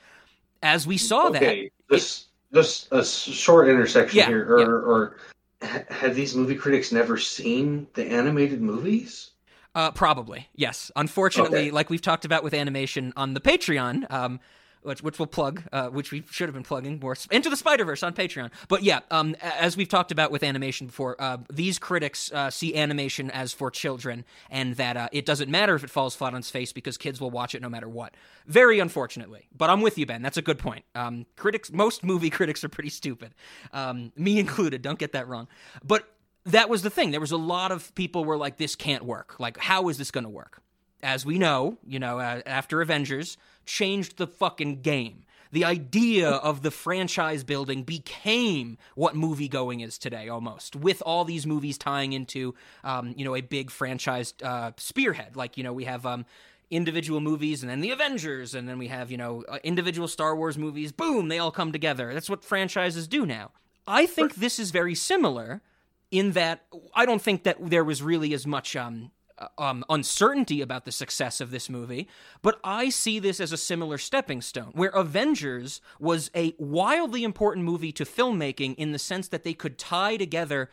As we saw okay, that, just just a short intersection Yeah, here, or, yeah. or have these movie critics never seen the animated movies? Uh, probably yes. Unfortunately, Okay. like we've talked about with animation on the Patreon, um, which which we'll plug, uh, which we should have been plugging more into the Spider Verse on Patreon. But yeah, um, as we've talked about with animation before, uh, these critics uh, see animation as for children, and that uh, it doesn't matter if it falls flat on its face because kids will watch it no matter what. Very unfortunately, but I'm with you, Ben. That's a good point. Um, critics, most movie critics are pretty stupid, um, me included. Don't get that wrong. But that was the thing. There was a lot of people were like, "This can't work. Like, how is this going to work?" As we know, you know, uh, after Avengers changed the fucking game. The idea of the franchise building became what movie going is today, almost, with all these movies tying into, um, you know, a big franchise uh, spearhead. Like, you know, we have um, individual movies and then the Avengers, and then we have, you know, uh, individual Star Wars movies. Boom, they all come together. That's what franchises do now. I think this is very similar in that I don't think that there was really as much um, um, uncertainty about the success of this movie, but I see this as a similar stepping stone, where Avengers was a wildly important movie to filmmaking in the sense that they could tie together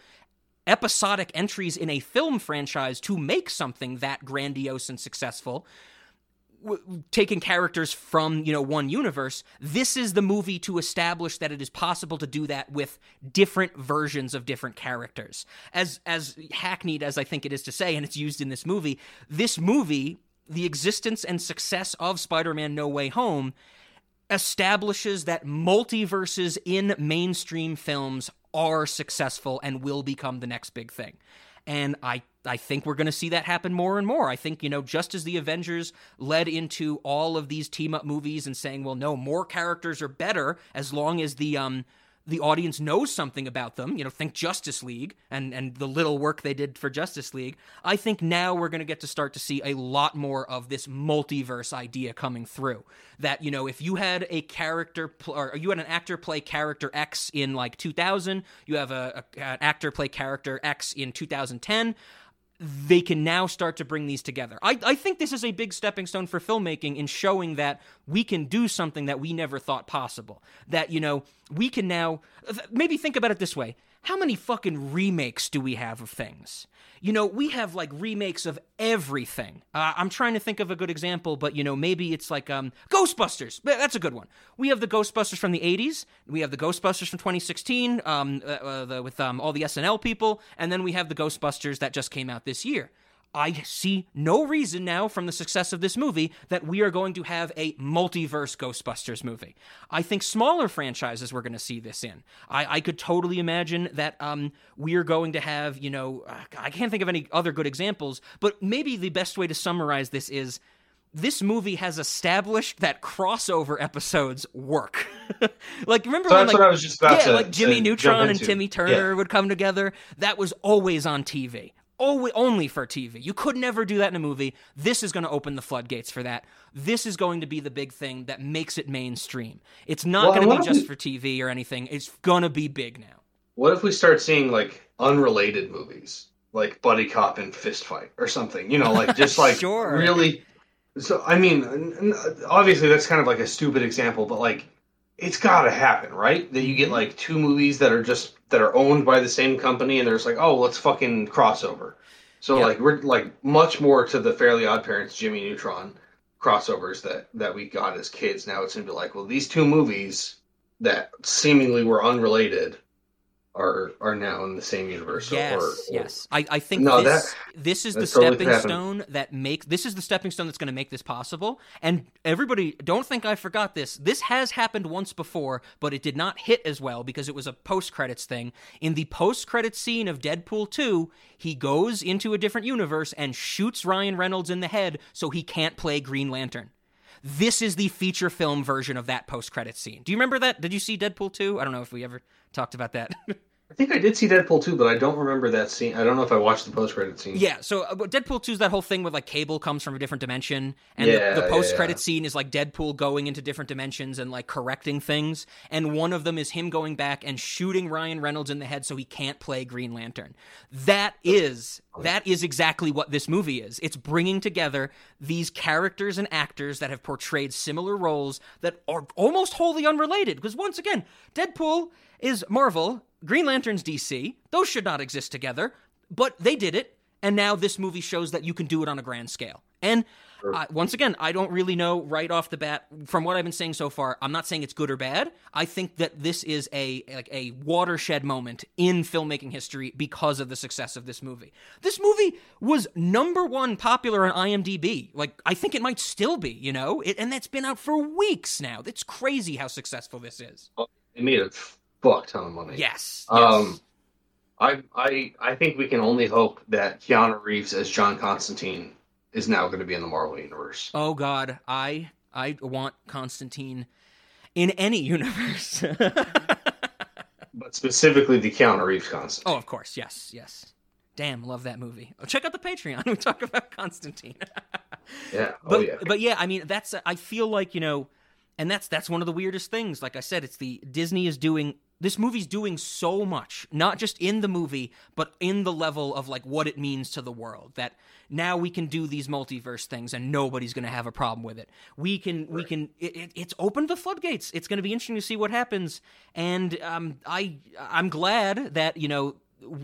episodic entries in a film franchise to make something that grandiose and successful w- taking characters from you know one universe this is the movie to establish that it is possible to do that with different versions of different characters as as hackneyed as i think it is to say and it's used in this movie this movie the existence and success of spider-man no way home establishes that multiverses in mainstream films are successful and will become the next big thing. And I I think we're going to see that happen more and more. I think, you know, just as the Avengers led into all of these team up movies and saying, well, no, more characters are better as long as the um the audience knows something about them, you know, think Justice League and and the little work they did for Justice League. I think now we're going to get to start to see a lot more of this multiverse idea coming through. That, you know, if you had a character pl- or you had an actor play character X in like 2000, you have a, a an actor play character X in 2010, they can now start to bring these together. I, I think this is a big stepping stone for filmmaking in showing that we can do something that we never thought possible. That, you know, we can now maybe think about it this way. How many fucking remakes do we have of things? You know, we have like remakes of everything. Uh, I'm trying to think of a good example, but you know, maybe it's like um, Ghostbusters. That's a good one. We have the Ghostbusters from the 80s. We have the Ghostbusters from 2016 um, uh, uh, with um, all the SNL people, and then we have the Ghostbusters that just came out this year. I see no reason now from the success of this movie that we are going to have a multiverse Ghostbusters movie. I think smaller franchises we're going to see this in. I, I could totally imagine that um, we are going to have, you know, I can't think of any other good examples, but maybe the best way to summarize this is this movie has established that crossover episodes work. like remember So when that's like what I was just about yeah, to- like Jimmy Neutron and. Timmy Turner would come together. That was always on TV. Only for TV. You could never do that in a movie. This is going to open the floodgates for that. This is going to be the big thing that makes it mainstream. It's not Well, going to be just we- for TV or anything. It's going to be big now. What if we start seeing like unrelated movies, like Buddy Cop and Fist Fight or something? You know, like just like Sure. really. So I mean, obviously that's kind of like a stupid example, but like it's got to happen, right? That you get mm-hmm. like two movies that are just that are owned by the same company, and there's like, oh, let's fucking crossover. So Yeah. like we're like much more to the Fairly Odd Parents, Jimmy Neutron crossovers that that we got as kids. Now it's gonna be like, well, these two movies that seemingly were unrelated are are now in the same universe. Yes, or, or, yes. I, I think No, this that- this is the that totally stepping stone that make this is the stepping stone that's going to make this possible. And everybody, don't think I forgot this. This has happened once before, but it did not hit as well because it was a post credits thing. In the post credits scene of Deadpool two, he goes into a different universe and shoots Ryan Reynolds in the head so he can't play Green Lantern. This is the feature film version of that post credit scene. Do you remember that? Did you see Deadpool 2? I don't know if we ever talked about that. I think I did see Deadpool too, but I don't remember that scene. I don't know if I watched the post credit scene. Yeah, so uh, Deadpool 2 is that whole thing where like Cable comes from a different dimension, and Yeah, the, the post credit yeah. scene is like Deadpool going into different dimensions and like correcting things, and one of them is him going back and shooting Ryan Reynolds in the head so he can't play Green Lantern. That is that is exactly what this movie is. It's bringing together these characters and actors that have portrayed similar roles that are almost wholly unrelated. Because once again, Deadpool is Marvel, Green Lantern's DC. Those should not exist together, but they did it, and now this movie shows that you can do it on a grand scale. And uh, once again, I don't really know right off the bat from what I've been saying so far. I'm not saying it's good or bad. I think that this is a like a watershed moment in filmmaking history because of the success of this movie. This movie was number one popular on IMDb. Like I think it might still be, you know, it, and that's been out for weeks now. It's crazy how successful this is. It made a fuck ton of money. Yes. yes. Um, I I I think we can only hope that Keanu Reeves as John Constantine is now going to be in the Marvel universe. Oh God, I I want Constantine in any universe. But specifically the Keanu Reeves Constantine. oh, of course, yes, yes. Damn, love that movie. Oh, check out the Patreon. We talk about Constantine. yeah. but oh yeah. but yeah, I mean that's I feel like you know, and that's that's one of the weirdest things. Like I said, it's the Disney is doing this movie's doing so much, not just in the movie, but in the level of like what it means to the world. That now we can do these multiverse things and nobody's going to have a problem with it. We can we can it, it, it's opened the floodgates. It's going to be interesting to see what happens. And um, I I'm glad that you know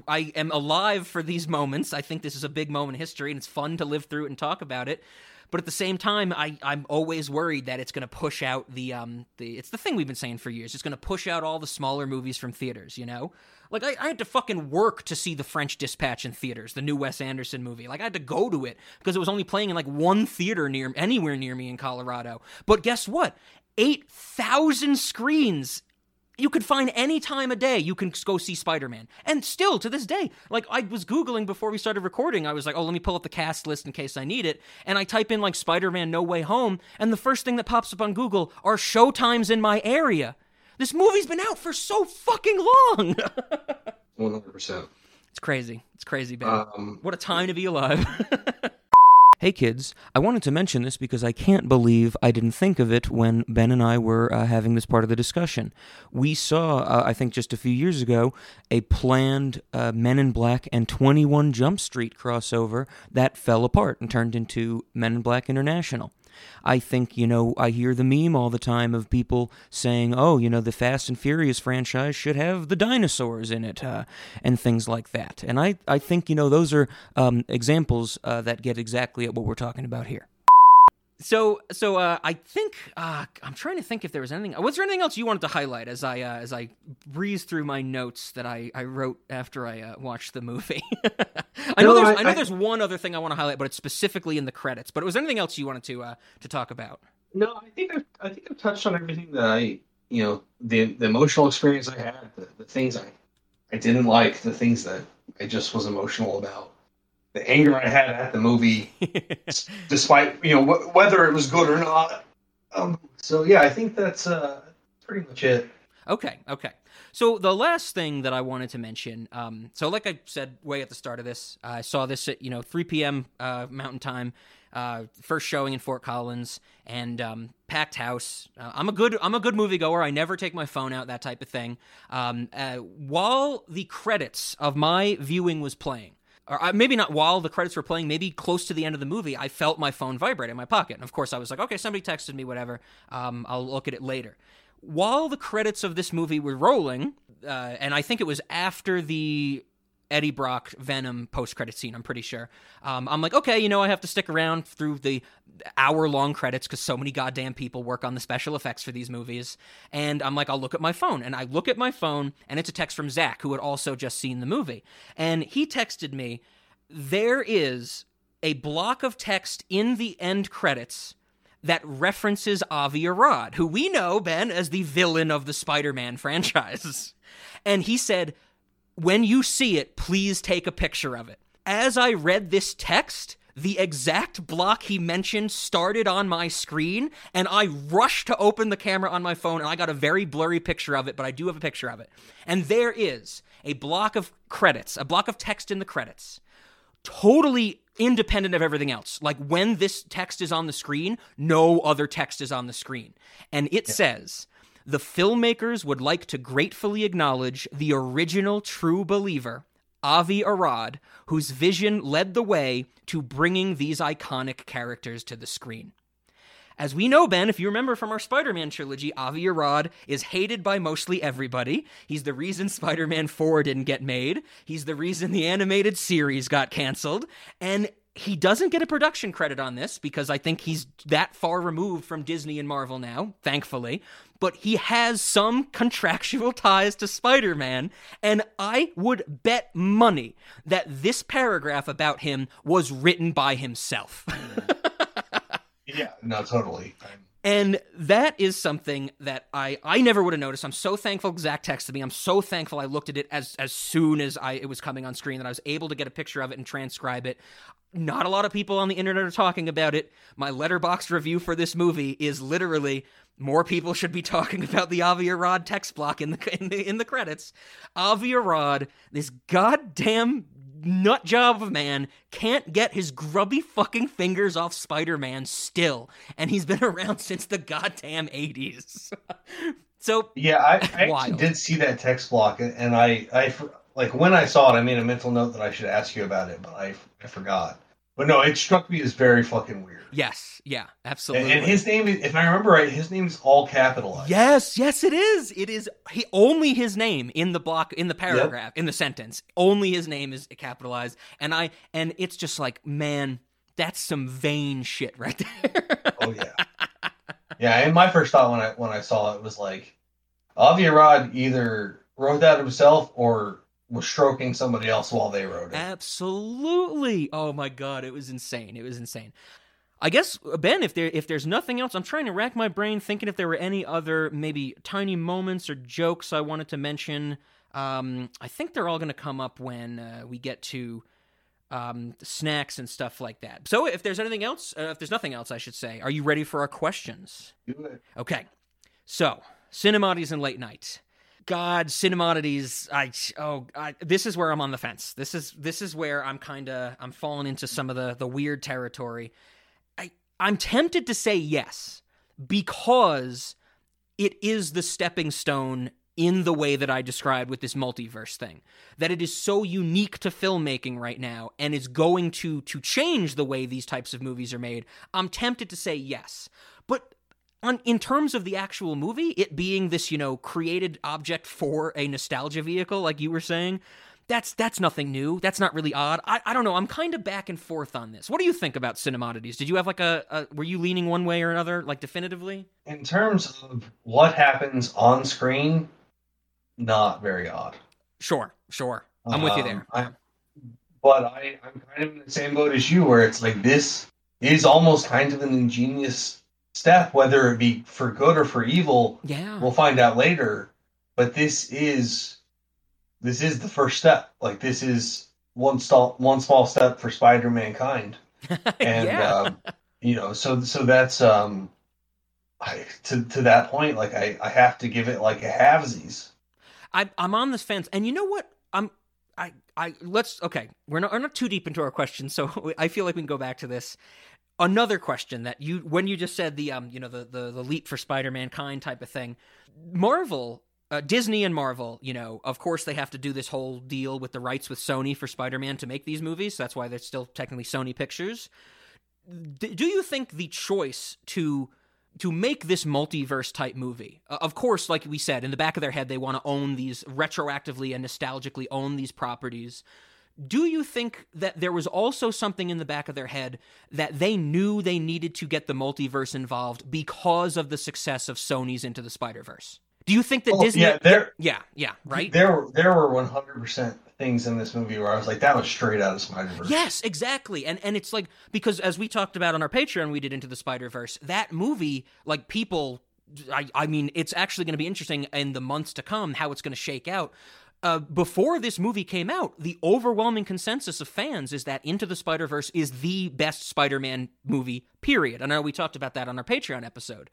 I am alive for these moments. I think this is a big moment in history, and it's fun to live through it and talk about it. But at the same time, I, I'm always worried that it's going to push out the um the it's the thing we've been saying for years. It's going to push out all the smaller movies from theaters. You know, like I, I had to fucking work to see the French Dispatch in theaters, the new Wes Anderson movie. Like I had to go to it because it was only playing in like one theater near anywhere near me in Colorado. But guess what? Eight thousand screens you could find any time of day you can go see spider-man. And still to this day like i was googling before we started recording. I was like oh let me pull up the cast list in case i need it. And i type in like spider-man no way home and the first thing that pops up on google are showtimes in my area. This movie's been out for so fucking long! One hundred percent. it's crazy. It's crazy man Um, what a time to be alive Hey kids, I wanted to mention this because I can't believe I didn't think of it when Ben and I were uh, having this part of the discussion. We saw, uh, I think just a few years ago, a planned uh, Men in Black and 21 Jump Street crossover that fell apart and turned into Men in Black International. I think, you know, I hear the meme all the time of people saying, oh, you know, the Fast and Furious franchise should have the dinosaurs in it, uh, and things like that. And I, I think, you know, those are um, examples uh, that get exactly at what we're talking about here. So, so uh, I think uh, I'm trying to think if there was anything. Was there anything else you wanted to highlight as I uh, as I breeze through my notes that I, I wrote after I uh, watched the movie? I know there's I- I, know I- there's one other thing I want to highlight, but it's specifically in the credits. But was there anything else you wanted to uh, to talk about? No, I think I've, I think I've touched on everything that I, you know, the the emotional experience I had, the, the things I, I didn't like, the things that I just was emotional about, the anger I had at the movie, despite you know wh- whether it was good or not. Um, so yeah, I think that's uh, pretty much it. Okay, okay. So the last thing that I wanted to mention, um, so like I said way at the start of this, I saw this at you know 3 p.m. Uh, Mountain Time, uh, first showing in Fort Collins, and um, packed house. Uh, I'm a good I'm a good moviegoer. I never take my phone out, that type of thing. Um, uh, while the credits of my viewing was playing. Or uh, maybe not while the credits were playing, maybe close to the end of the movie, I felt my phone vibrate in my pocket. And of course, I was like, okay, somebody texted me, whatever. Um, I'll look at it later while the credits of this movie were rolling, uh, and I think it was after the Eddie Brock Venom post credit scene. I'm pretty sure. Um, I'm like, okay, you know, I have to stick around through the hour long credits because so many goddamn people work on the special effects for these movies. And I'm like, I'll look at my phone, and I look at my phone, and it's a text from Zach who had also just seen the movie, and he texted me, "There is a block of text in the end credits." that references Avi Arad, who we know, Ben, as the villain of the Spider Man franchise. And he said, when you see it, please take a picture of it. As I read this text, the exact block he mentioned started on my screen, and I rushed to open the camera on my phone, and I got a very blurry picture of it, but I do have a picture of it. And there is a block of credits, a block of text in the credits, totally independent of everything else. Like when this text is on the screen, no other text is on the screen. And it yeah. says, the filmmakers would like to gratefully acknowledge the original true believer, Avi Arad, whose vision led the way to bringing these iconic characters to the screen. As we know, Ben, if you remember from our Spider Man trilogy, Avi Arad is hated by mostly everybody. He's the reason Spider Man 4 didn't get made, he's the reason the animated series got canceled, and he doesn't get a production credit on this because I think he's that far removed from Disney and Marvel now, thankfully. But he has some contractual ties to Spider Man, and I would bet money that this paragraph about him was written by himself. Yeah, no, totally. And that is something that I I never would have noticed. I'm so thankful Zach texted me. I'm so thankful I looked at it as as soon as I it was coming on screen that I was able to get a picture of it and transcribe it. Not a lot of people on the internet are talking about it. My Letterboxd review for this movie is literally more people should be talking about the Avi Arad text block in the in the, in the credits. Avi Arad, this goddamn nut job of a man can't get his grubby fucking fingers off Spider-Man still, and he's been around since the goddamn 80s. so yeah, I, I actually did see that text block, and I, I like when I saw it, I made a mental note that I should ask you about it, but I, I forgot. But no, it struck me as very fucking weird. Yes, yeah, absolutely. And, and his name, if I remember right, his name is all capitalized. Yes, yes, it is. It is he only his name in the block in the paragraph yep. in the sentence. Only his name is capitalized, and I and it's just like, man, that's some vain shit right there. oh yeah, yeah. And my first thought when I when I saw it was like, Avi Arad either wrote that himself or was stroking somebody else while they wrote it. Absolutely. Oh my god, it was insane. It was insane. I guess Ben, if there if there's nothing else, I'm trying to rack my brain thinking if there were any other maybe tiny moments or jokes I wanted to mention. Um, I think they're all going to come up when uh, we get to um, snacks and stuff like that. So if there's anything else, uh, if there's nothing else, I should say, are you ready for our questions? Okay. So, Cinemodities and Late Night. God, Cinemodities. I oh, I, this is where I'm on the fence. This is this is where I'm kind of I'm falling into some of the the weird territory. I I'm tempted to say yes because it is the stepping stone in the way that I described with this multiverse thing. That it is so unique to filmmaking right now and is going to to change the way these types of movies are made. I'm tempted to say yes. But on in terms of the actual movie, it being this, you know, created object for a nostalgia vehicle, like you were saying, that's that's nothing new. That's not really odd. I, I don't know. I'm kind of back and forth on this. What do you think about Cinemodities? Did you have like a, a were you leaning one way or another, like definitively? In terms of what happens on screen, not very odd. Sure, sure. I'm um, with you there. Um, I, but I, I'm kind of in the same boat as you, where it's like this is almost kind of an ingenious step, whether it be for good or for evil. Yeah, we'll find out later. But this is this is the first step. Like this is one small one small step for Spider Mankind, and yeah. um, you know, so so that's um, I, to to that point, like I I have to give it like a halvesies. I I'm on this fence, and you know what? I'm I I let's okay. We're not we're not too deep into our questions, so I feel like we can go back to this another question that you when you just said the um you know the the, the leap for spider-mankind type of thing marvel uh, disney and marvel you know of course they have to do this whole deal with the rights with sony for spider-man to make these movies so that's why they're still technically sony pictures D- do you think the choice to to make this multiverse type movie, uh, of course, like we said, in the back of their head, they want to own these retroactively and nostalgically own these properties. Do you think that there was also something in the back of their head that they knew they needed to get the multiverse involved because of the success of Sony's Into the Spider Verse? Do you think that Oh, Disney? yeah, there- yeah, yeah, right. There, were- there were one hundred percent things in this movie where I was like, that was straight out of Spider Verse. Yes, exactly. And and it's like because as we talked about on our Patreon, we did into the Spider Verse. That movie, like people, I I mean, it's actually going to be interesting in the months to come how it's going to shake out. Uh, before this movie came out, the overwhelming consensus of fans is that Into the Spider Verse is the best Spider Man movie. Period. I know we talked about that on our Patreon episode.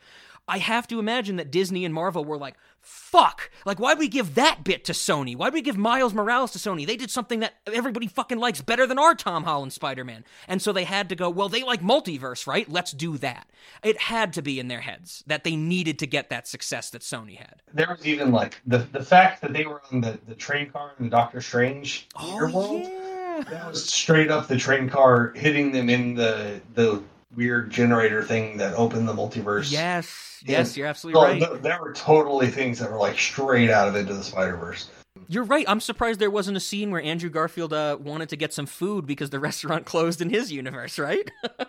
I have to imagine that Disney and Marvel were like, fuck. Like, why'd we give that bit to Sony? Why'd we give Miles Morales to Sony? They did something that everybody fucking likes better than our Tom Holland Spider Man. And so they had to go, well, they like multiverse, right? Let's do that. It had to be in their heads that they needed to get that success that Sony had. There was even like the the fact that they were on the, the train car in the Doctor Strange oh, world. yeah. That was straight up the train car hitting them in the the weird generator thing that opened the multiverse. Yes, yes, you're absolutely So right. th- there were totally things that were like straight out of Into the Spider Verse. You're right. I'm surprised there wasn't a scene where Andrew Garfield uh, wanted to get some food because the restaurant closed in his universe, right?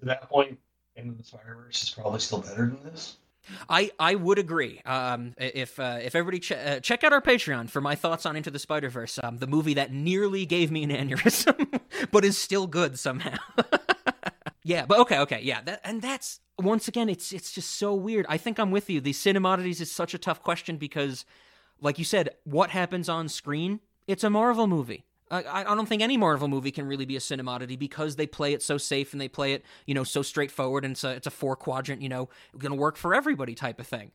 To that point, Into the Spider Verse is probably still better than this. I, I would agree. Um, if uh, if everybody ch- uh, check out our Patreon for my thoughts on Into the Spider Verse, um, the movie that nearly gave me an aneurysm, but is still good somehow. Yeah, but okay, okay, yeah, that and that's once again, it's it's just so weird. I think I'm with you. The cinemodities is such a tough question because, like you said, what happens on screen? It's a Marvel movie. I, I don't think any Marvel movie can really be a cinemodity because they play it so safe and they play it, you know, so straightforward and it's it's a four quadrant, you know, going to work for everybody type of thing.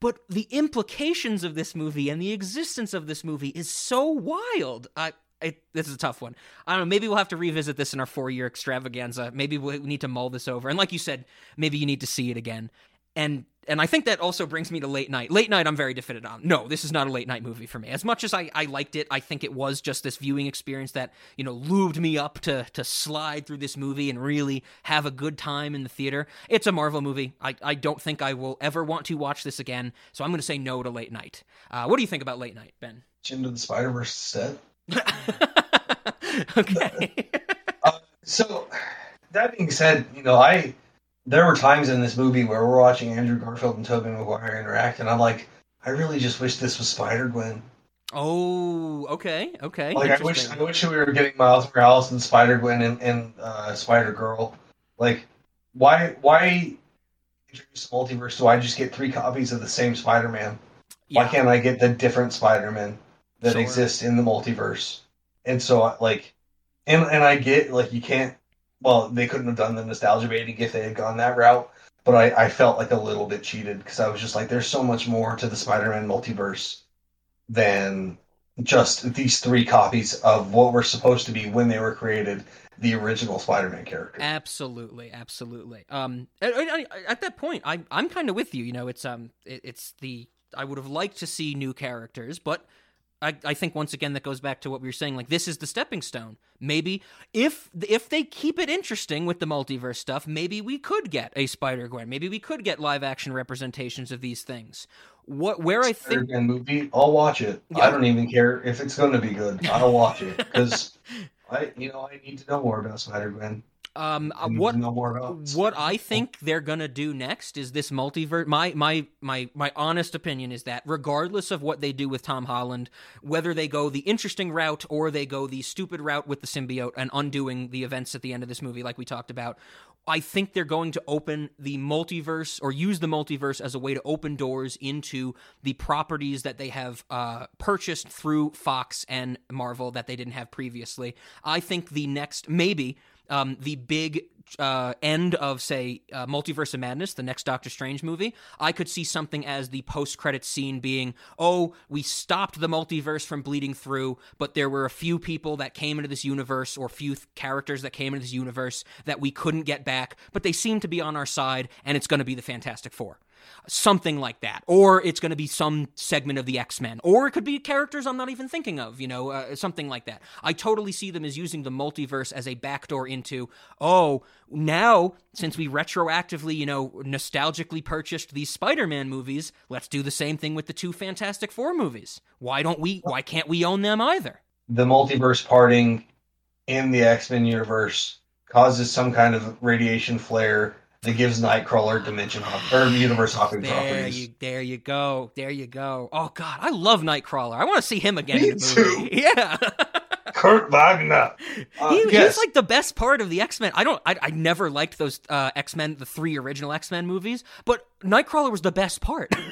But the implications of this movie and the existence of this movie is so wild. I, it, this is a tough one. I don't know. Maybe we'll have to revisit this in our four year extravaganza. Maybe we need to mull this over. And like you said, maybe you need to see it again. And and I think that also brings me to late night. Late night, I'm very definitive on. No, this is not a late night movie for me. As much as I, I liked it, I think it was just this viewing experience that you know lubed me up to to slide through this movie and really have a good time in the theater. It's a Marvel movie. I, I don't think I will ever want to watch this again. So I'm going to say no to late night. Uh, what do you think about late night, Ben? Into the Spider Verse instead. okay. So, that being said, you know, I there were times in this movie where we're watching Andrew Garfield and Tobey Maguire interact, and I'm like, I really just wish this was Spider Gwen. oh, okay, okay. Like, I wish, I wish we were getting Miles Morales and Spider Gwen and, and uh, Spider Girl. Like, why, why introduce the multiverse? Do I just get three copies of the same Spider Man? Why can't I get the different Spider Man that Sure. exist in the multiverse? And so, like, and and I get like you can't. Well, they couldn't have done the nostalgia baiting if they had gone that route. But I, I felt like a little bit cheated because I was just like, there's so much more to the Spider-Man multiverse than just these three copies of what were supposed to be when they were created the original Spider-Man character. Absolutely, absolutely. Um, at, at- at that point, I, I'm kind of with you. You know, it's um, it, it's the I would have liked to see new characters, but I, I think once again that goes back to what we were saying. Like this is the stepping stone. Maybe if if they keep it interesting with the multiverse stuff, maybe we could get a Spider Gwen. Maybe we could get live action representations of these things. What where I think Spider-Man movie, I'll watch it. Yeah. I don't even care if it's going to be good. I'll watch it because I, you know, I need to know more about Spider-Man. Um what more about what I think they're gonna do next is this multiverse. My my my my honest opinion is that regardless of what they do with Tom Holland, whether they go the interesting route or they go the stupid route with the symbiote and undoing the events at the end of this movie, like we talked about. I think they're going to open the multiverse or use the multiverse as a way to open doors into the properties that they have uh, purchased through Fox and Marvel that they didn't have previously. I think the next, maybe, um, the big uh, end of, say, uh, Multiverse of Madness, the next Doctor Strange movie, I could see something as the post credit scene being, oh, we stopped the multiverse from bleeding through, but there were a few people that came into this universe, or few th- characters that came into this universe that we couldn't get back, but they seem to be on our side, and it's going to be the Fantastic Four. Something like that, or it's going to be some segment of the X Men, or it could be characters I'm not even thinking of, you know, uh, something like that. I totally see them as using the multiverse as a backdoor into, oh, now since we retroactively, you know, nostalgically purchased these Spider-Man movies, let's do the same thing with the two Fantastic Four movies. Why don't we? Why can't we own them either? The multiverse parting in the X Men universe causes some kind of radiation flare that gives Nightcrawler dimension hop- or universe hopping There properties. you, there you go, there you go. Oh God, I love Nightcrawler. I want to see him again Me in the movie. Yeah. Kurt Wagner. Uh, he, yes. He's like the best part of the X Men. I don't. I, I never liked those uh, X Men, the three original X Men movies, but Nightcrawler was the best part.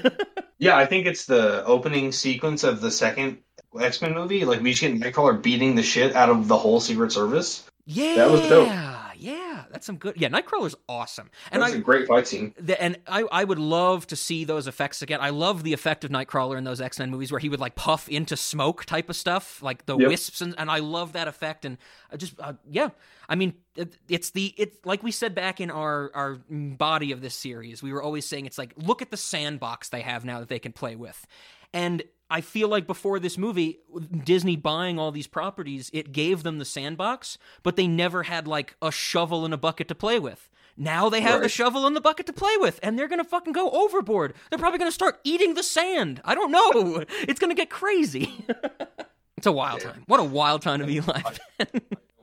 Yeah, I think it's the opening sequence of the second X Men movie. Like we just get Nightcrawler beating the shit out of the whole Secret Service. yeah, That was dope. Yeah, that's some good. Yeah, Nightcrawler's awesome, and That's I a great fight scene. the, and I, I would love to see those effects again. I love the effect of Nightcrawler in those X Men movies where he would like puff into smoke type of stuff, like the Yep. wisps, and, and I love that effect. And I just, uh, yeah, I mean, it's the it's like we said back in our our body of this series. We were always saying it's like look at the sandbox they have now that they can play with, and I feel like before this movie, Disney buying all these properties, it gave them the sandbox, but they never had like a shovel and a bucket to play with. Now they have the shovel and the bucket to play with, and they're gonna fucking go overboard. They're probably gonna start eating the sand. I don't know. It's gonna get crazy. it's a wild time. What a wild time to be alive.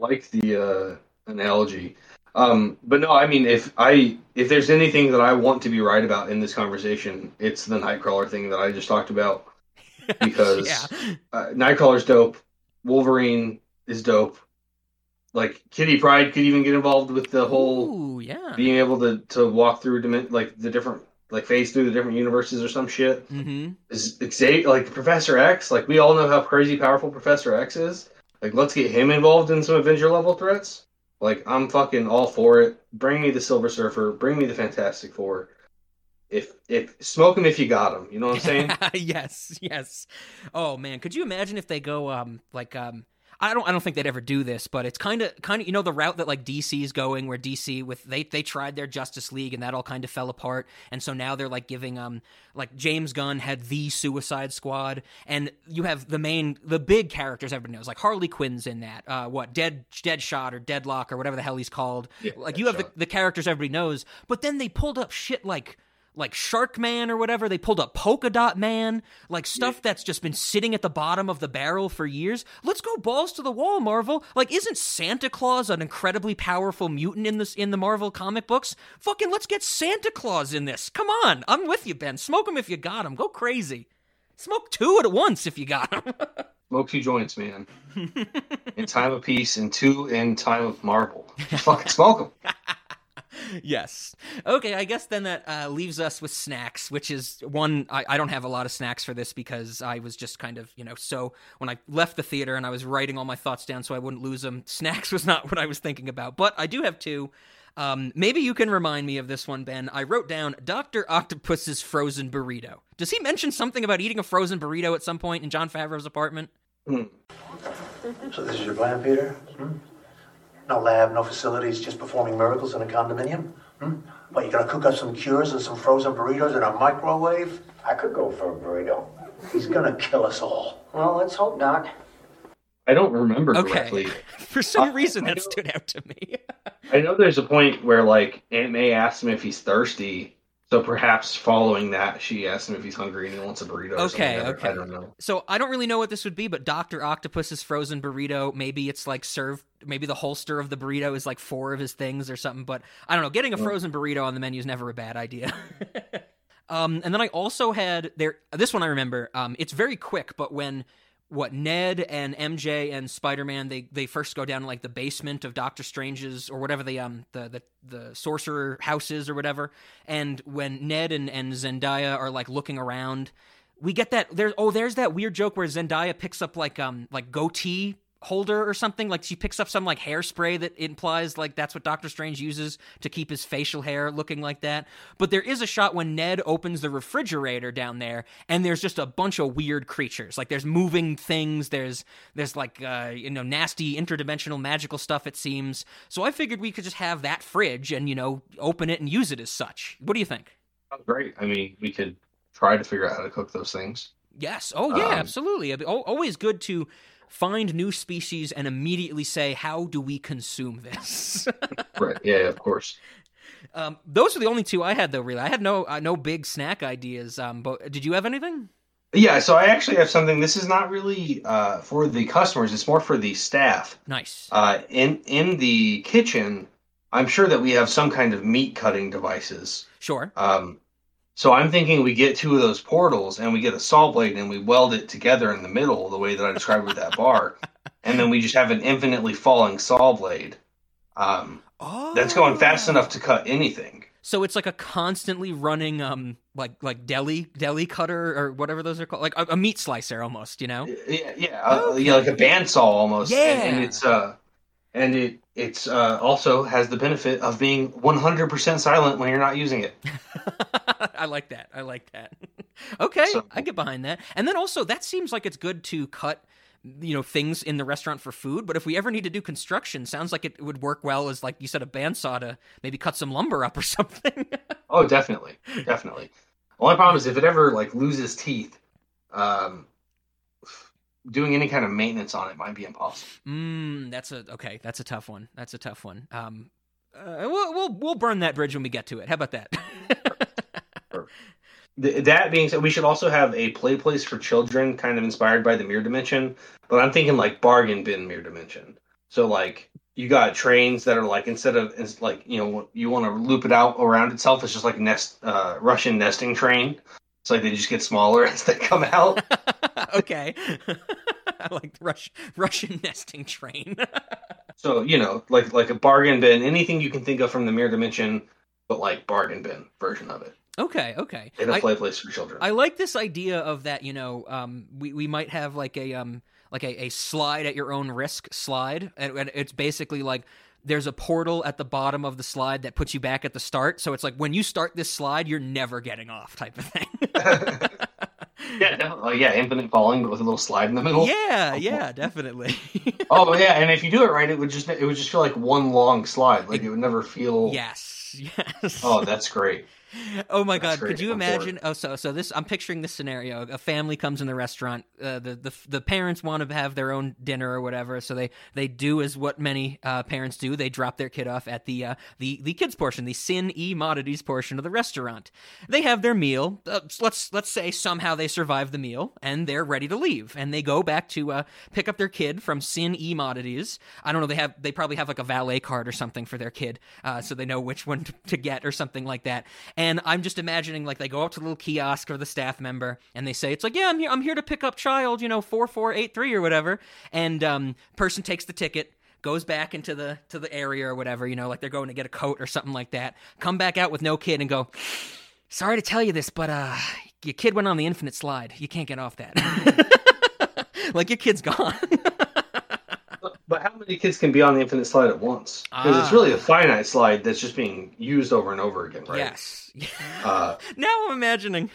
Like the uh, analogy. Um, but no, I mean, if I if there's anything that I want to be right about in this conversation, it's the Nightcrawler thing that I just talked about because yeah. uh, Nightcrawler's dope, Wolverine is dope. Like Kitty Pryde could even get involved with the whole Ooh, yeah. being able to to walk through like the different like phase through the different universes or some shit. Mm-hmm. Is Xavier like Professor X? Like we all know how crazy powerful Professor X is. Like let's get him involved in some Avenger level threats. Like I'm fucking all for it. Bring me the Silver Surfer. Bring me the Fantastic Four. If if smoke him if you got him. You know what I'm saying? yes, yes. Oh man, could you imagine if they go um like um I don't I don't think they'd ever do this, but it's kind of kind of you know the route that like DC is going where DC with they they tried their Justice League and that all kind of fell apart. And so now they're like giving um like James Gunn had the Suicide Squad. And you have the main the big characters everybody knows like Harley Quinn's in that uh what Dead Deadshot or Deadlock or whatever the hell he's called. Yeah, like you have the, the characters everybody knows but then they pulled up shit like like Shark Man or whatever. They pulled up Polka Dot Man, like stuff that's just been sitting at the bottom of the barrel for years. Let's go balls to the wall, Marvel. Like, isn't Santa Claus an incredibly powerful mutant in this in the Marvel comic books? Fucking let's get Santa Claus in this. Come on, I'm with you, Ben. Smoke him if you got him. Go crazy. Smoke two at once if you got him. Smoke two joints, man. in time of peace and two in time of marble. Just fucking smoke them. yes. Okay, I guess then that uh, leaves us with snacks, which is one. I, I don't have a lot of snacks for this because I was just kind of, you know, so when I left the theater and I was writing all my thoughts down so I wouldn't lose them, snacks was not what I was thinking about. But I do have two. Um, maybe you can remind me of this one, Ben. I wrote down Dr. Octopus's frozen burrito. Does he mention something about eating a frozen burrito at some point in Jon Favreau's apartment? So this is your plan, Peter? Hmm? No lab, no facilities, just performing miracles in a condominium? Hmm? What, you gonna cook up some cures and some frozen burritos in a microwave? I could go for a burrito. He's gonna kill us all. Well, let's hope not. I don't remember Okay. correctly. For some Uh, reason, that stood out to me. I know there's a point where like Aunt May asks him if he's thirsty, so perhaps following that, she asks him if he's hungry and he wants a burrito. Or Okay, something. Okay. I don't know. So I don't really know what this would be, but Doctor Octopus's frozen burrito. Maybe it's like served. Maybe the holster of the burrito is like four of his things or something. But I don't know. Getting a frozen burrito on the menu is never a bad idea. um, and then I also had there. This one I remember. Um, it's very quick, but when what Ned and MJ and Spider Man they they first go down to like the basement of Doctor Strange's or whatever the um the the the sorcerer house is or whatever, and when Ned and and Zendaya are like looking around we get that there's oh there's that weird joke where Zendaya picks up like um like goatee holder or something like she picks up some like hairspray that implies like that's what Doctor Strange uses to keep his facial hair looking like that but there is a shot when Ned opens the refrigerator down there and there's just a bunch of weird creatures like there's moving things there's there's like uh you know nasty interdimensional magical stuff it seems so I figured we could just have that fridge and you know open it and use it as such what do you think great. I mean, we could try to figure out how to cook those things. Yes. Oh, yeah, Um, absolutely. Al- Always good to find new species and immediately say, how do we consume this? Right. Yeah, of course. um, those are the only two I had, though. Really, I had no uh, no big snack ideas. Um, but did you have anything? Yeah, so I actually have something. This is not really uh, for the customers. It's more for the staff. Nice. Uh, in in the kitchen, I'm sure that we have some kind of meat cutting devices. Sure. Um, so I'm thinking we get two of those portals and we get a saw blade and we weld it together in the middle, the way that I described with that bar, and then we just have an infinitely falling saw blade. Um, Oh. that's going fast enough to cut anything. So it's like a constantly running, um, like like deli deli cutter or whatever those are called, like a, a meat slicer almost. You know. Yeah, yeah, uh, yeah, like a bandsaw almost. And, and Yeah. it's uh, and it it's uh also has the benefit of being 100% silent when you're not using it. I like that. I like that. okay, So- I get behind that. And then also, that seems like it's good to cut, you know, things in the restaurant for food. But if we ever need to do construction, sounds like it would work well as, like you said, a bandsaw to maybe cut some lumber up or something. Oh, definitely, definitely. Only problem is if it ever like loses teeth, um, doing any kind of maintenance on it might be impossible. mm, that's a okay. That's a tough one. That's a tough one. Um, uh, we'll we'll we'll burn that bridge when we get to it. How about that? Th- that being said, we should also have a play place for children, kind of inspired by the Mirror Dimension. But I'm thinking like bargain bin Mirror Dimension. So like you got trains that are like instead of it's like you know you want to loop it out around itself, it's just like a nest uh, Russian nesting train. It's like they just get smaller as they come out. okay. I like the Rush, Russian nesting train. So you know, like like a bargain bin, anything you can think of from the mirror dimension, but like bargain bin version of it okay, okay. in a I- play place for children. I like this idea of that. You know, um, we we might have like a um like a, a slide at your own risk slide, and, and it's basically like there's a portal at the bottom of the slide that puts you back at the start. So it's like when you start this slide, you're never getting off, type of thing. yeah, no, uh, yeah, infinite falling, but with a little slide in the middle. yeah, yeah, definitely. Oh yeah, and if you do it right, it would just it would just feel like one long slide. Like it would never feel. yes, yes. Oh, that's great. Oh my god! Could you imagine? Oh, so so this I'm picturing this scenario. A family comes in the restaurant. Uh, the the the parents want to have their own dinner or whatever, so they they do as what many uh, parents do. They drop their kid off at the uh, the the kids portion, the sin e modities portion of the restaurant. They have their meal. Uh, let's let's say somehow they survive the meal and they're ready to leave, and they go back to uh, pick up their kid from sin e modities. I don't know. They have they probably have like a valet card or something for their kid, uh, so they know which one to, to get or something like that. And I'm just imagining like they go up to the little kiosk or the staff member and they say it's like yeah I'm here I'm here to pick up child you know four four eight three or whatever, and um, person takes the ticket goes back into the to the area or whatever you know like they're going to get a coat or something like that come back out with no kid and go sorry to tell you this but uh your kid went on the infinite slide. You can't get off that. Like your kid's gone But how many kids can be on the infinite slide at once? Because Ah. it's really a finite slide that's just being used over and over again, right? yes Uh, now i'm imagining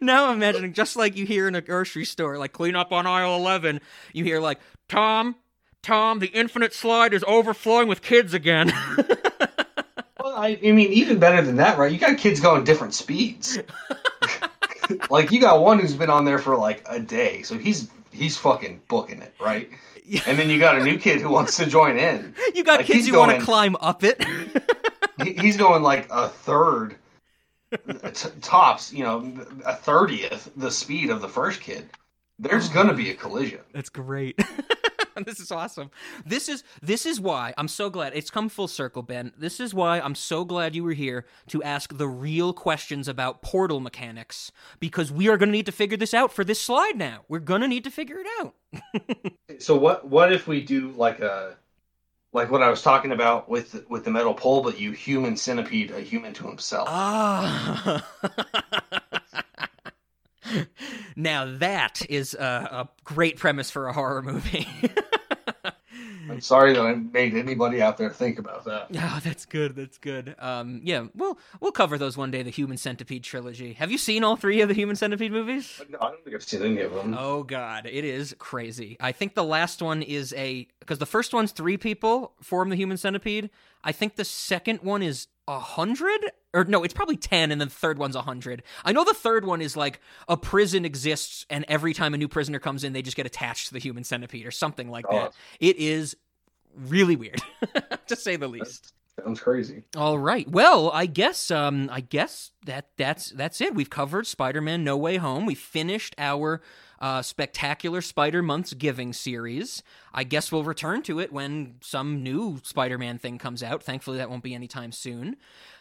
now i'm imagining just like you hear in a grocery store like clean up on aisle 11 you hear like tom tom the infinite slide is overflowing with kids again well, I, I mean, even better than that, right? You got kids going different speeds. like you got one who's been on there for like a day, so he's he's fucking booking it, right? And then you got a new kid who wants to join in. you got Like, kids who want to climb up it He's going like a third, t- tops, you know, a thirtieth the speed of the first kid. There's gonna be a collision. That's great. this is awesome. This is this is why I'm so glad it's come full circle, Ben. This is why I'm so glad you were here to ask the real questions about portal mechanics because we are going to need to figure this out for this slide now. We're going to need to figure it out. So what what if we do like a like what I was talking about with with the metal pole, but you human centipede a human to himself. Ah. now that is a, a great premise for a horror movie. I'm sorry that I made anybody out there think about that. Oh, that's good. That's good. Um, yeah, we'll we'll cover those one day. The Human Centipede trilogy. Have you seen all three of the Human Centipede movies? No, I don't think I've seen any of them. Oh God, it is crazy. I think the last one is a because the first one's three people form the Human Centipede. I think the second one is a hundred, or no, it's probably 10 and then the third one's 100. I know the third one is like a prison exists and every time a new prisoner comes in they just get attached to the human centipede or something like Oh. that. It is really weird to say the least. Sounds crazy. All right. Well, I guess um I guess that that's that's it. We've covered Spider-Man No Way Home. We finished our uh, spectacular Spider Months Giving series. I guess we'll return to it when some new Spider-Man thing comes out. Thankfully, that won't be anytime soon.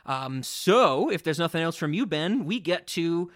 Um, so, if there's nothing else from you, Ben, we get to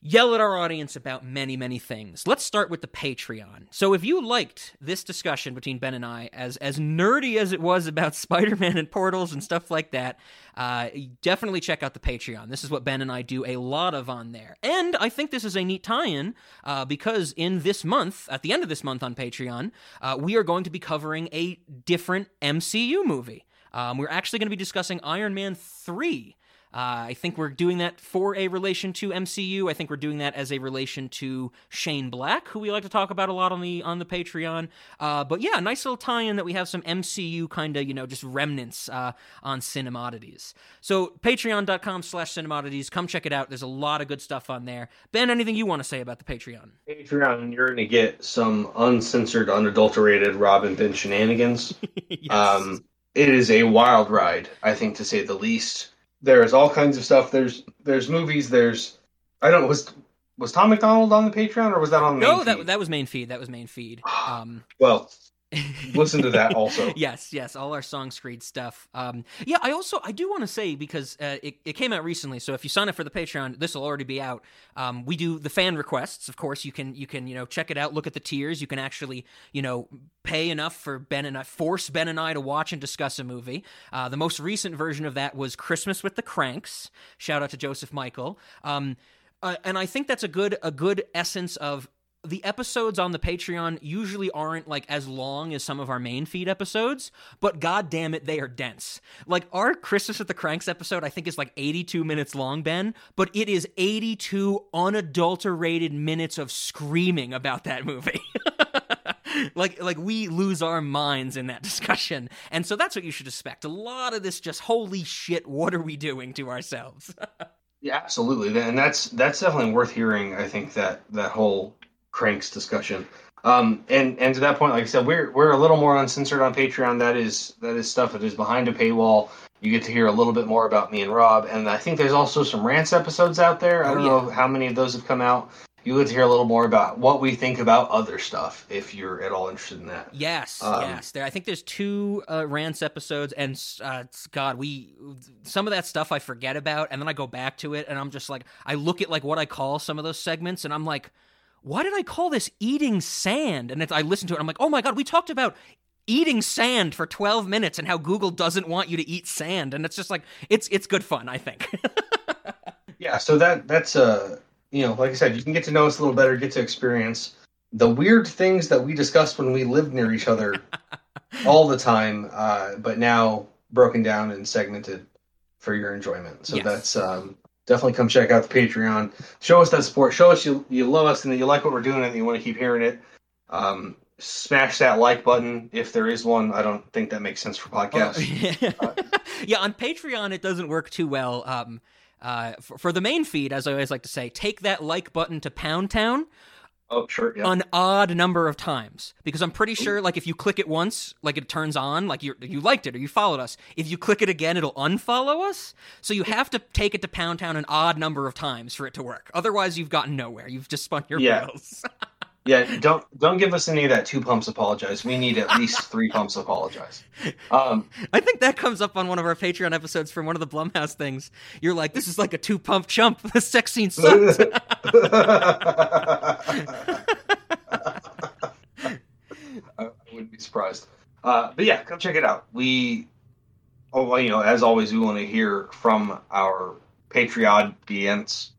yell at our audience about many, many things. Let's start with the Patreon. So if you liked this discussion between Ben and I, as as nerdy as it was about Spider-Man and portals and stuff like that, uh, definitely check out the Patreon. This is what Ben and I do a lot of on there. And I think this is a neat tie-in uh, because in this month, at the end of this month on Patreon, uh, we are going to be covering a different MCU movie. Um, we're actually going to be discussing Iron Man 3. Uh, I think we're doing that for a relation to MCU. I think we're doing that as a relation to Shane Black, who we like to talk about a lot on the on the Patreon. Uh, but yeah, nice little tie-in that we have some MCU kind of you know just remnants uh, on Cinemodities. So Patreon.com slash Cinemodities, come check it out. There's a lot of good stuff on there. Ben, anything you want to say about the Patreon? Patreon, you're going to get some uncensored, unadulterated Robin Ben shenanigans. yes. Um, it is a wild ride, I think, to say the least. There is all kinds of stuff. There's there's movies. There's I don't was was Tom McDonald on the Patreon or was that on the no, main that feed? that was main feed. That was main feed. Um, well listen to that also. yes, yes, all our song screed stuff. Um, yeah, I also I do want to say because uh, it it came out recently, so if you sign up for the Patreon, this will already be out. Um, we do the fan requests, of course. You can you can you know check it out, look at the tiers. You can actually you know pay enough for Ben and I force Ben and I to watch and discuss a movie. Uh, the most recent version of that was Christmas with the Kranks. Shout out to Joseph Michael. Um, uh, and I think that's a good a good essence of the episodes on the Patreon usually aren't like as long as some of our main feed episodes, but god damn it, they are dense. Like our Christmas at the Kranks episode, I think is like 82 minutes long, Ben, but it is 82 unadulterated minutes of screaming about that movie. like like we lose our minds in that discussion. And so that's what you should expect. A lot of this just holy shit, what are we doing to ourselves? Yeah, absolutely, and that's that's definitely worth hearing. I think that that whole Kranks discussion. Um, and and to that point, like I said, we're we're a little more uncensored on Patreon. That is that is stuff that is behind a paywall. You get to hear a little bit more about me and Rob, and I think there's also some rants episodes out there. I Oh, don't yeah. know how many of those have come out. You get to hear a little more about what we think about other stuff if you're at all interested in that. Yes, Um, yes. There, I think there's two uh, rants episodes, and uh, God, we some of that stuff I forget about, and then I go back to it, and I'm just like, I look at like what I call some of those segments, and I'm like, why did I call this eating sand? And it's, I listen to it, and I'm like, oh my God, we talked about eating sand for 12 minutes, and how Google doesn't want you to eat sand, and it's just like, it's it's good fun, I think. Yeah, so that that's uh you know, like I said, you can get to know us a little better, get to experience the weird things that we discussed when we lived near each other all the time, uh, but now broken down and segmented for your enjoyment. So Yes. that's um, definitely come check out the Patreon. Show us that support. Show us you you love us and that you like what we're doing and you want to keep hearing it. Um, smash that like button if there is one. I don't think that makes sense for podcasts. Oh, yeah, on Patreon it doesn't work too well. Um, uh, for, for the main feed, as I always like to say, take that like button to Pound Town oh, sure. Yeah. an odd number of times because I'm pretty sure, like, if you click it once, like it turns on, like you you liked it or you followed us. If you click it again, it'll unfollow us. So you have to take it to Pound Town an odd number of times for it to work. Otherwise, you've gotten nowhere. You've just spun your Yeah. wheels. Yeah, don't don't give us any of that two pumps apologize. We need at least three pumps apologize. Um, I think that comes up on one of our Patreon episodes from one of the Blumhouse things. You're like, this is like a two pump chump. The sex scene sucks. I, wouldn't be surprised. Uh, but yeah, come check it out. We, oh, well, you know, as always, we want to hear from our Patreon audience.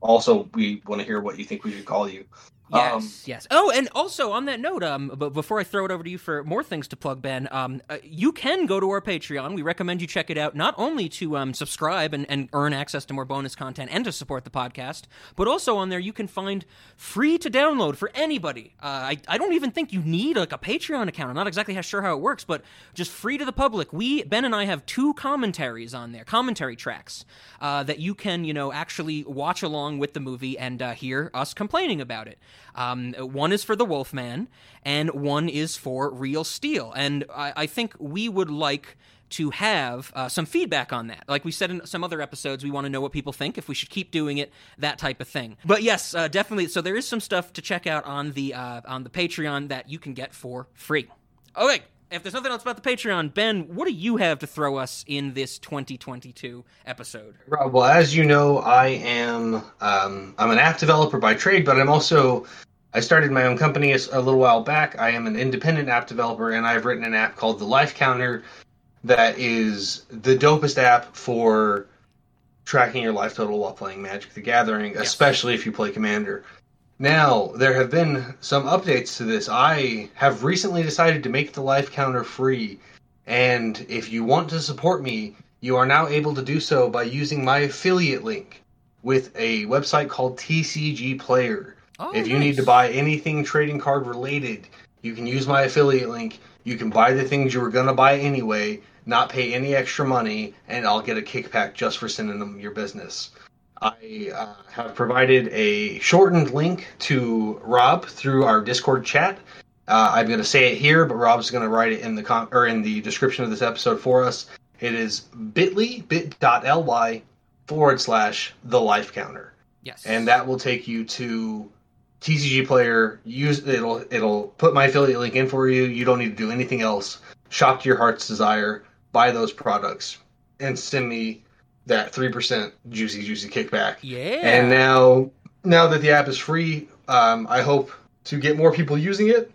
Also, we want to hear what you think we should call you. Yes, Um, yes. Oh, and also on that note, um, but before I throw it over to you for more things to plug, Ben, um, uh, you can go to our Patreon. We recommend you check it out, not only to um, subscribe and, and earn access to more bonus content and to support the podcast, but also on there you can find free to download for anybody. Uh, I, I don't even think you need like a Patreon account. I'm not exactly sure how it works, but just free to the public. We Ben and I have two commentaries on there, commentary tracks uh, that you can you know actually watch along with the movie and uh, hear us complaining about it. Um, one is for the Wolfman, and one is for Real Steel. And I, I think we would like to have uh, some feedback on that. Like we said in some other episodes, we want to know what people think, if we should keep doing it, that type of thing. But yes, uh, definitely. So there is some stuff to check out on the uh, on the Patreon that you can get for free. Okay. If there's nothing else about the Patreon, Ben, what do you have to throw us in this 2022 episode? Rob, well, as you know, I am um, I'm an app developer by trade, but I'm also I started my own company a, a little while back. I am an independent app developer, and I've written an app called the Life Counter that is the dopest app for tracking your life total while playing Magic: The Gathering, especially if you play Commander. Now, there have been some updates to this. I have recently decided to make the life counter free, and if you want to support me, you are now able to do so by using my affiliate link with a website called TCG Player. Oh, if you need to buy anything trading card related, you can use my affiliate link. You can buy the things you were going to buy anyway, not pay any extra money, and I'll get a kickback just for sending them your business. I uh, have provided a shortened link to Rob through our Discord chat. Uh, I'm going to say it here, but Rob's going to write it in the com- or in the description of this episode for us. It is bit.ly bit.ly forward slash the life counter, Yes. and that will take you to TCG Player. Use it'll it'll put my affiliate link in for you. You don't need to do anything else. Shop to your heart's desire. Buy those products and send me that three percent juicy juicy kickback. yeah. And now, now that the app is free, um, I hope to get more people using it.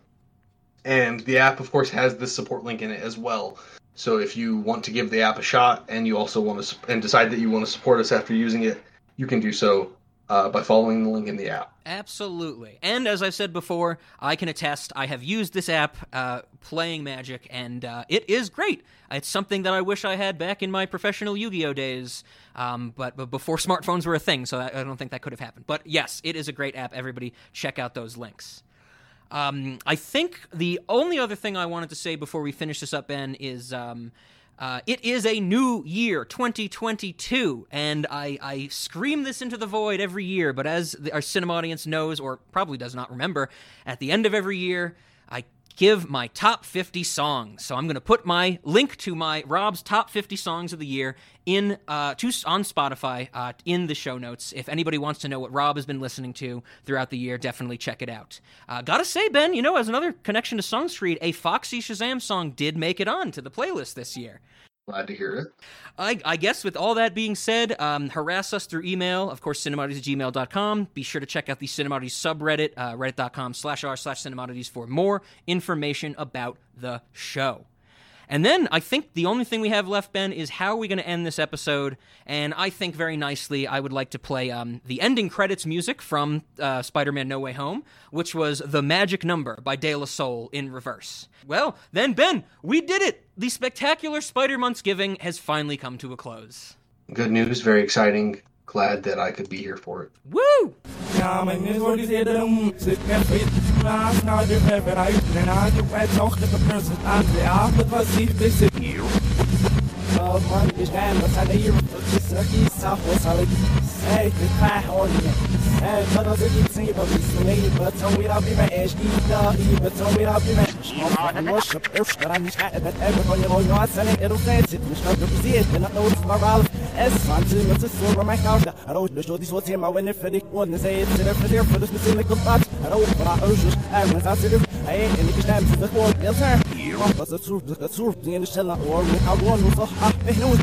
And the app, of course, has this support link in it as well. So if you want to give the app a shot and you also want to and decide that you want to support us after using it, you can do so uh, by following the link in the app. Absolutely. And as I've said before, I can attest I have used this app uh, playing Magic, and uh, it is great. It's something that I wish I had back in my professional Yu Gi Oh days, um, but, but before smartphones were a thing, so I, I don't think that could have happened. But yes, it is a great app. Everybody, check out those links. Um, I think the only other thing I wanted to say before we finish this up, Ben, is um, uh, it is a new year, 2022, and I, I scream this into the void every year. But as the, our cinema audience knows, or probably does not remember, at the end of every year, give my top 50 songs. So I'm going to put my link to my Rob's top 50 songs of the year in uh, to on Spotify uh, in the show notes. If anybody wants to know what Rob has been listening to throughout the year, definitely check it out. Uh, gotta say, Ben, you know, as another connection to Songstreet, a Foxy Shazam song did make it on to the playlist this year. Glad to hear it. I, I guess with all that being said, um, harass us through email, of course, cinemodities at gmail.com. Be sure to check out the Cinemodities subreddit, uh, reddit.com slash r slash cinemodities for more information about the show. And then I think the only thing we have left, Ben, is how are we going to end this episode? And I think very nicely, I would like to play um, the ending credits music from uh, Spider Man No Way Home, which was The Magic Number by De La Soul in reverse. Well, then, Ben, we did it! The spectacular Spider Month's Giving has finally come to a close. Good news, very exciting. Glad that I could be here for it. Woo! Ja, mijn is wordt hier de zit met wit naast naar de verbereid en aan de wet nog de person aan de avond was niet bis hier. Oh man, is dan wat aan hier wat is er hier zelf was al ik zei de kraag hoor je. En wat als ik iets zie wat is mee wat zo weer op mijn is die daar die wat zo weer op mijn was op eerst daar niet gaat dat even van je wil nooit zijn het ook steeds zit dus dat je ziet en dat nooit maar wel es van ze met zo voor mijn koude rood dus die soort maar wanneer vind ik want ze het ze er voor dus met een kompas rood para ozus en met dat ze hey en ik stem ze voor heel ver was het zo dat zo in de cella or we have one was ah ik nou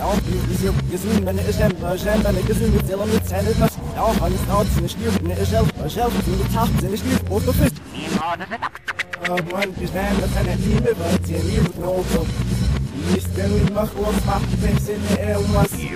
auch diese gesehen wenn ich denn schön wenn ich gesehen mit mit seine was auch alles aus eine Stirn eine Schell Schell die Tacht sind nicht wo du bist wollen Liebe wird sie nie mit ist denn ich macht selbst in der was. Sie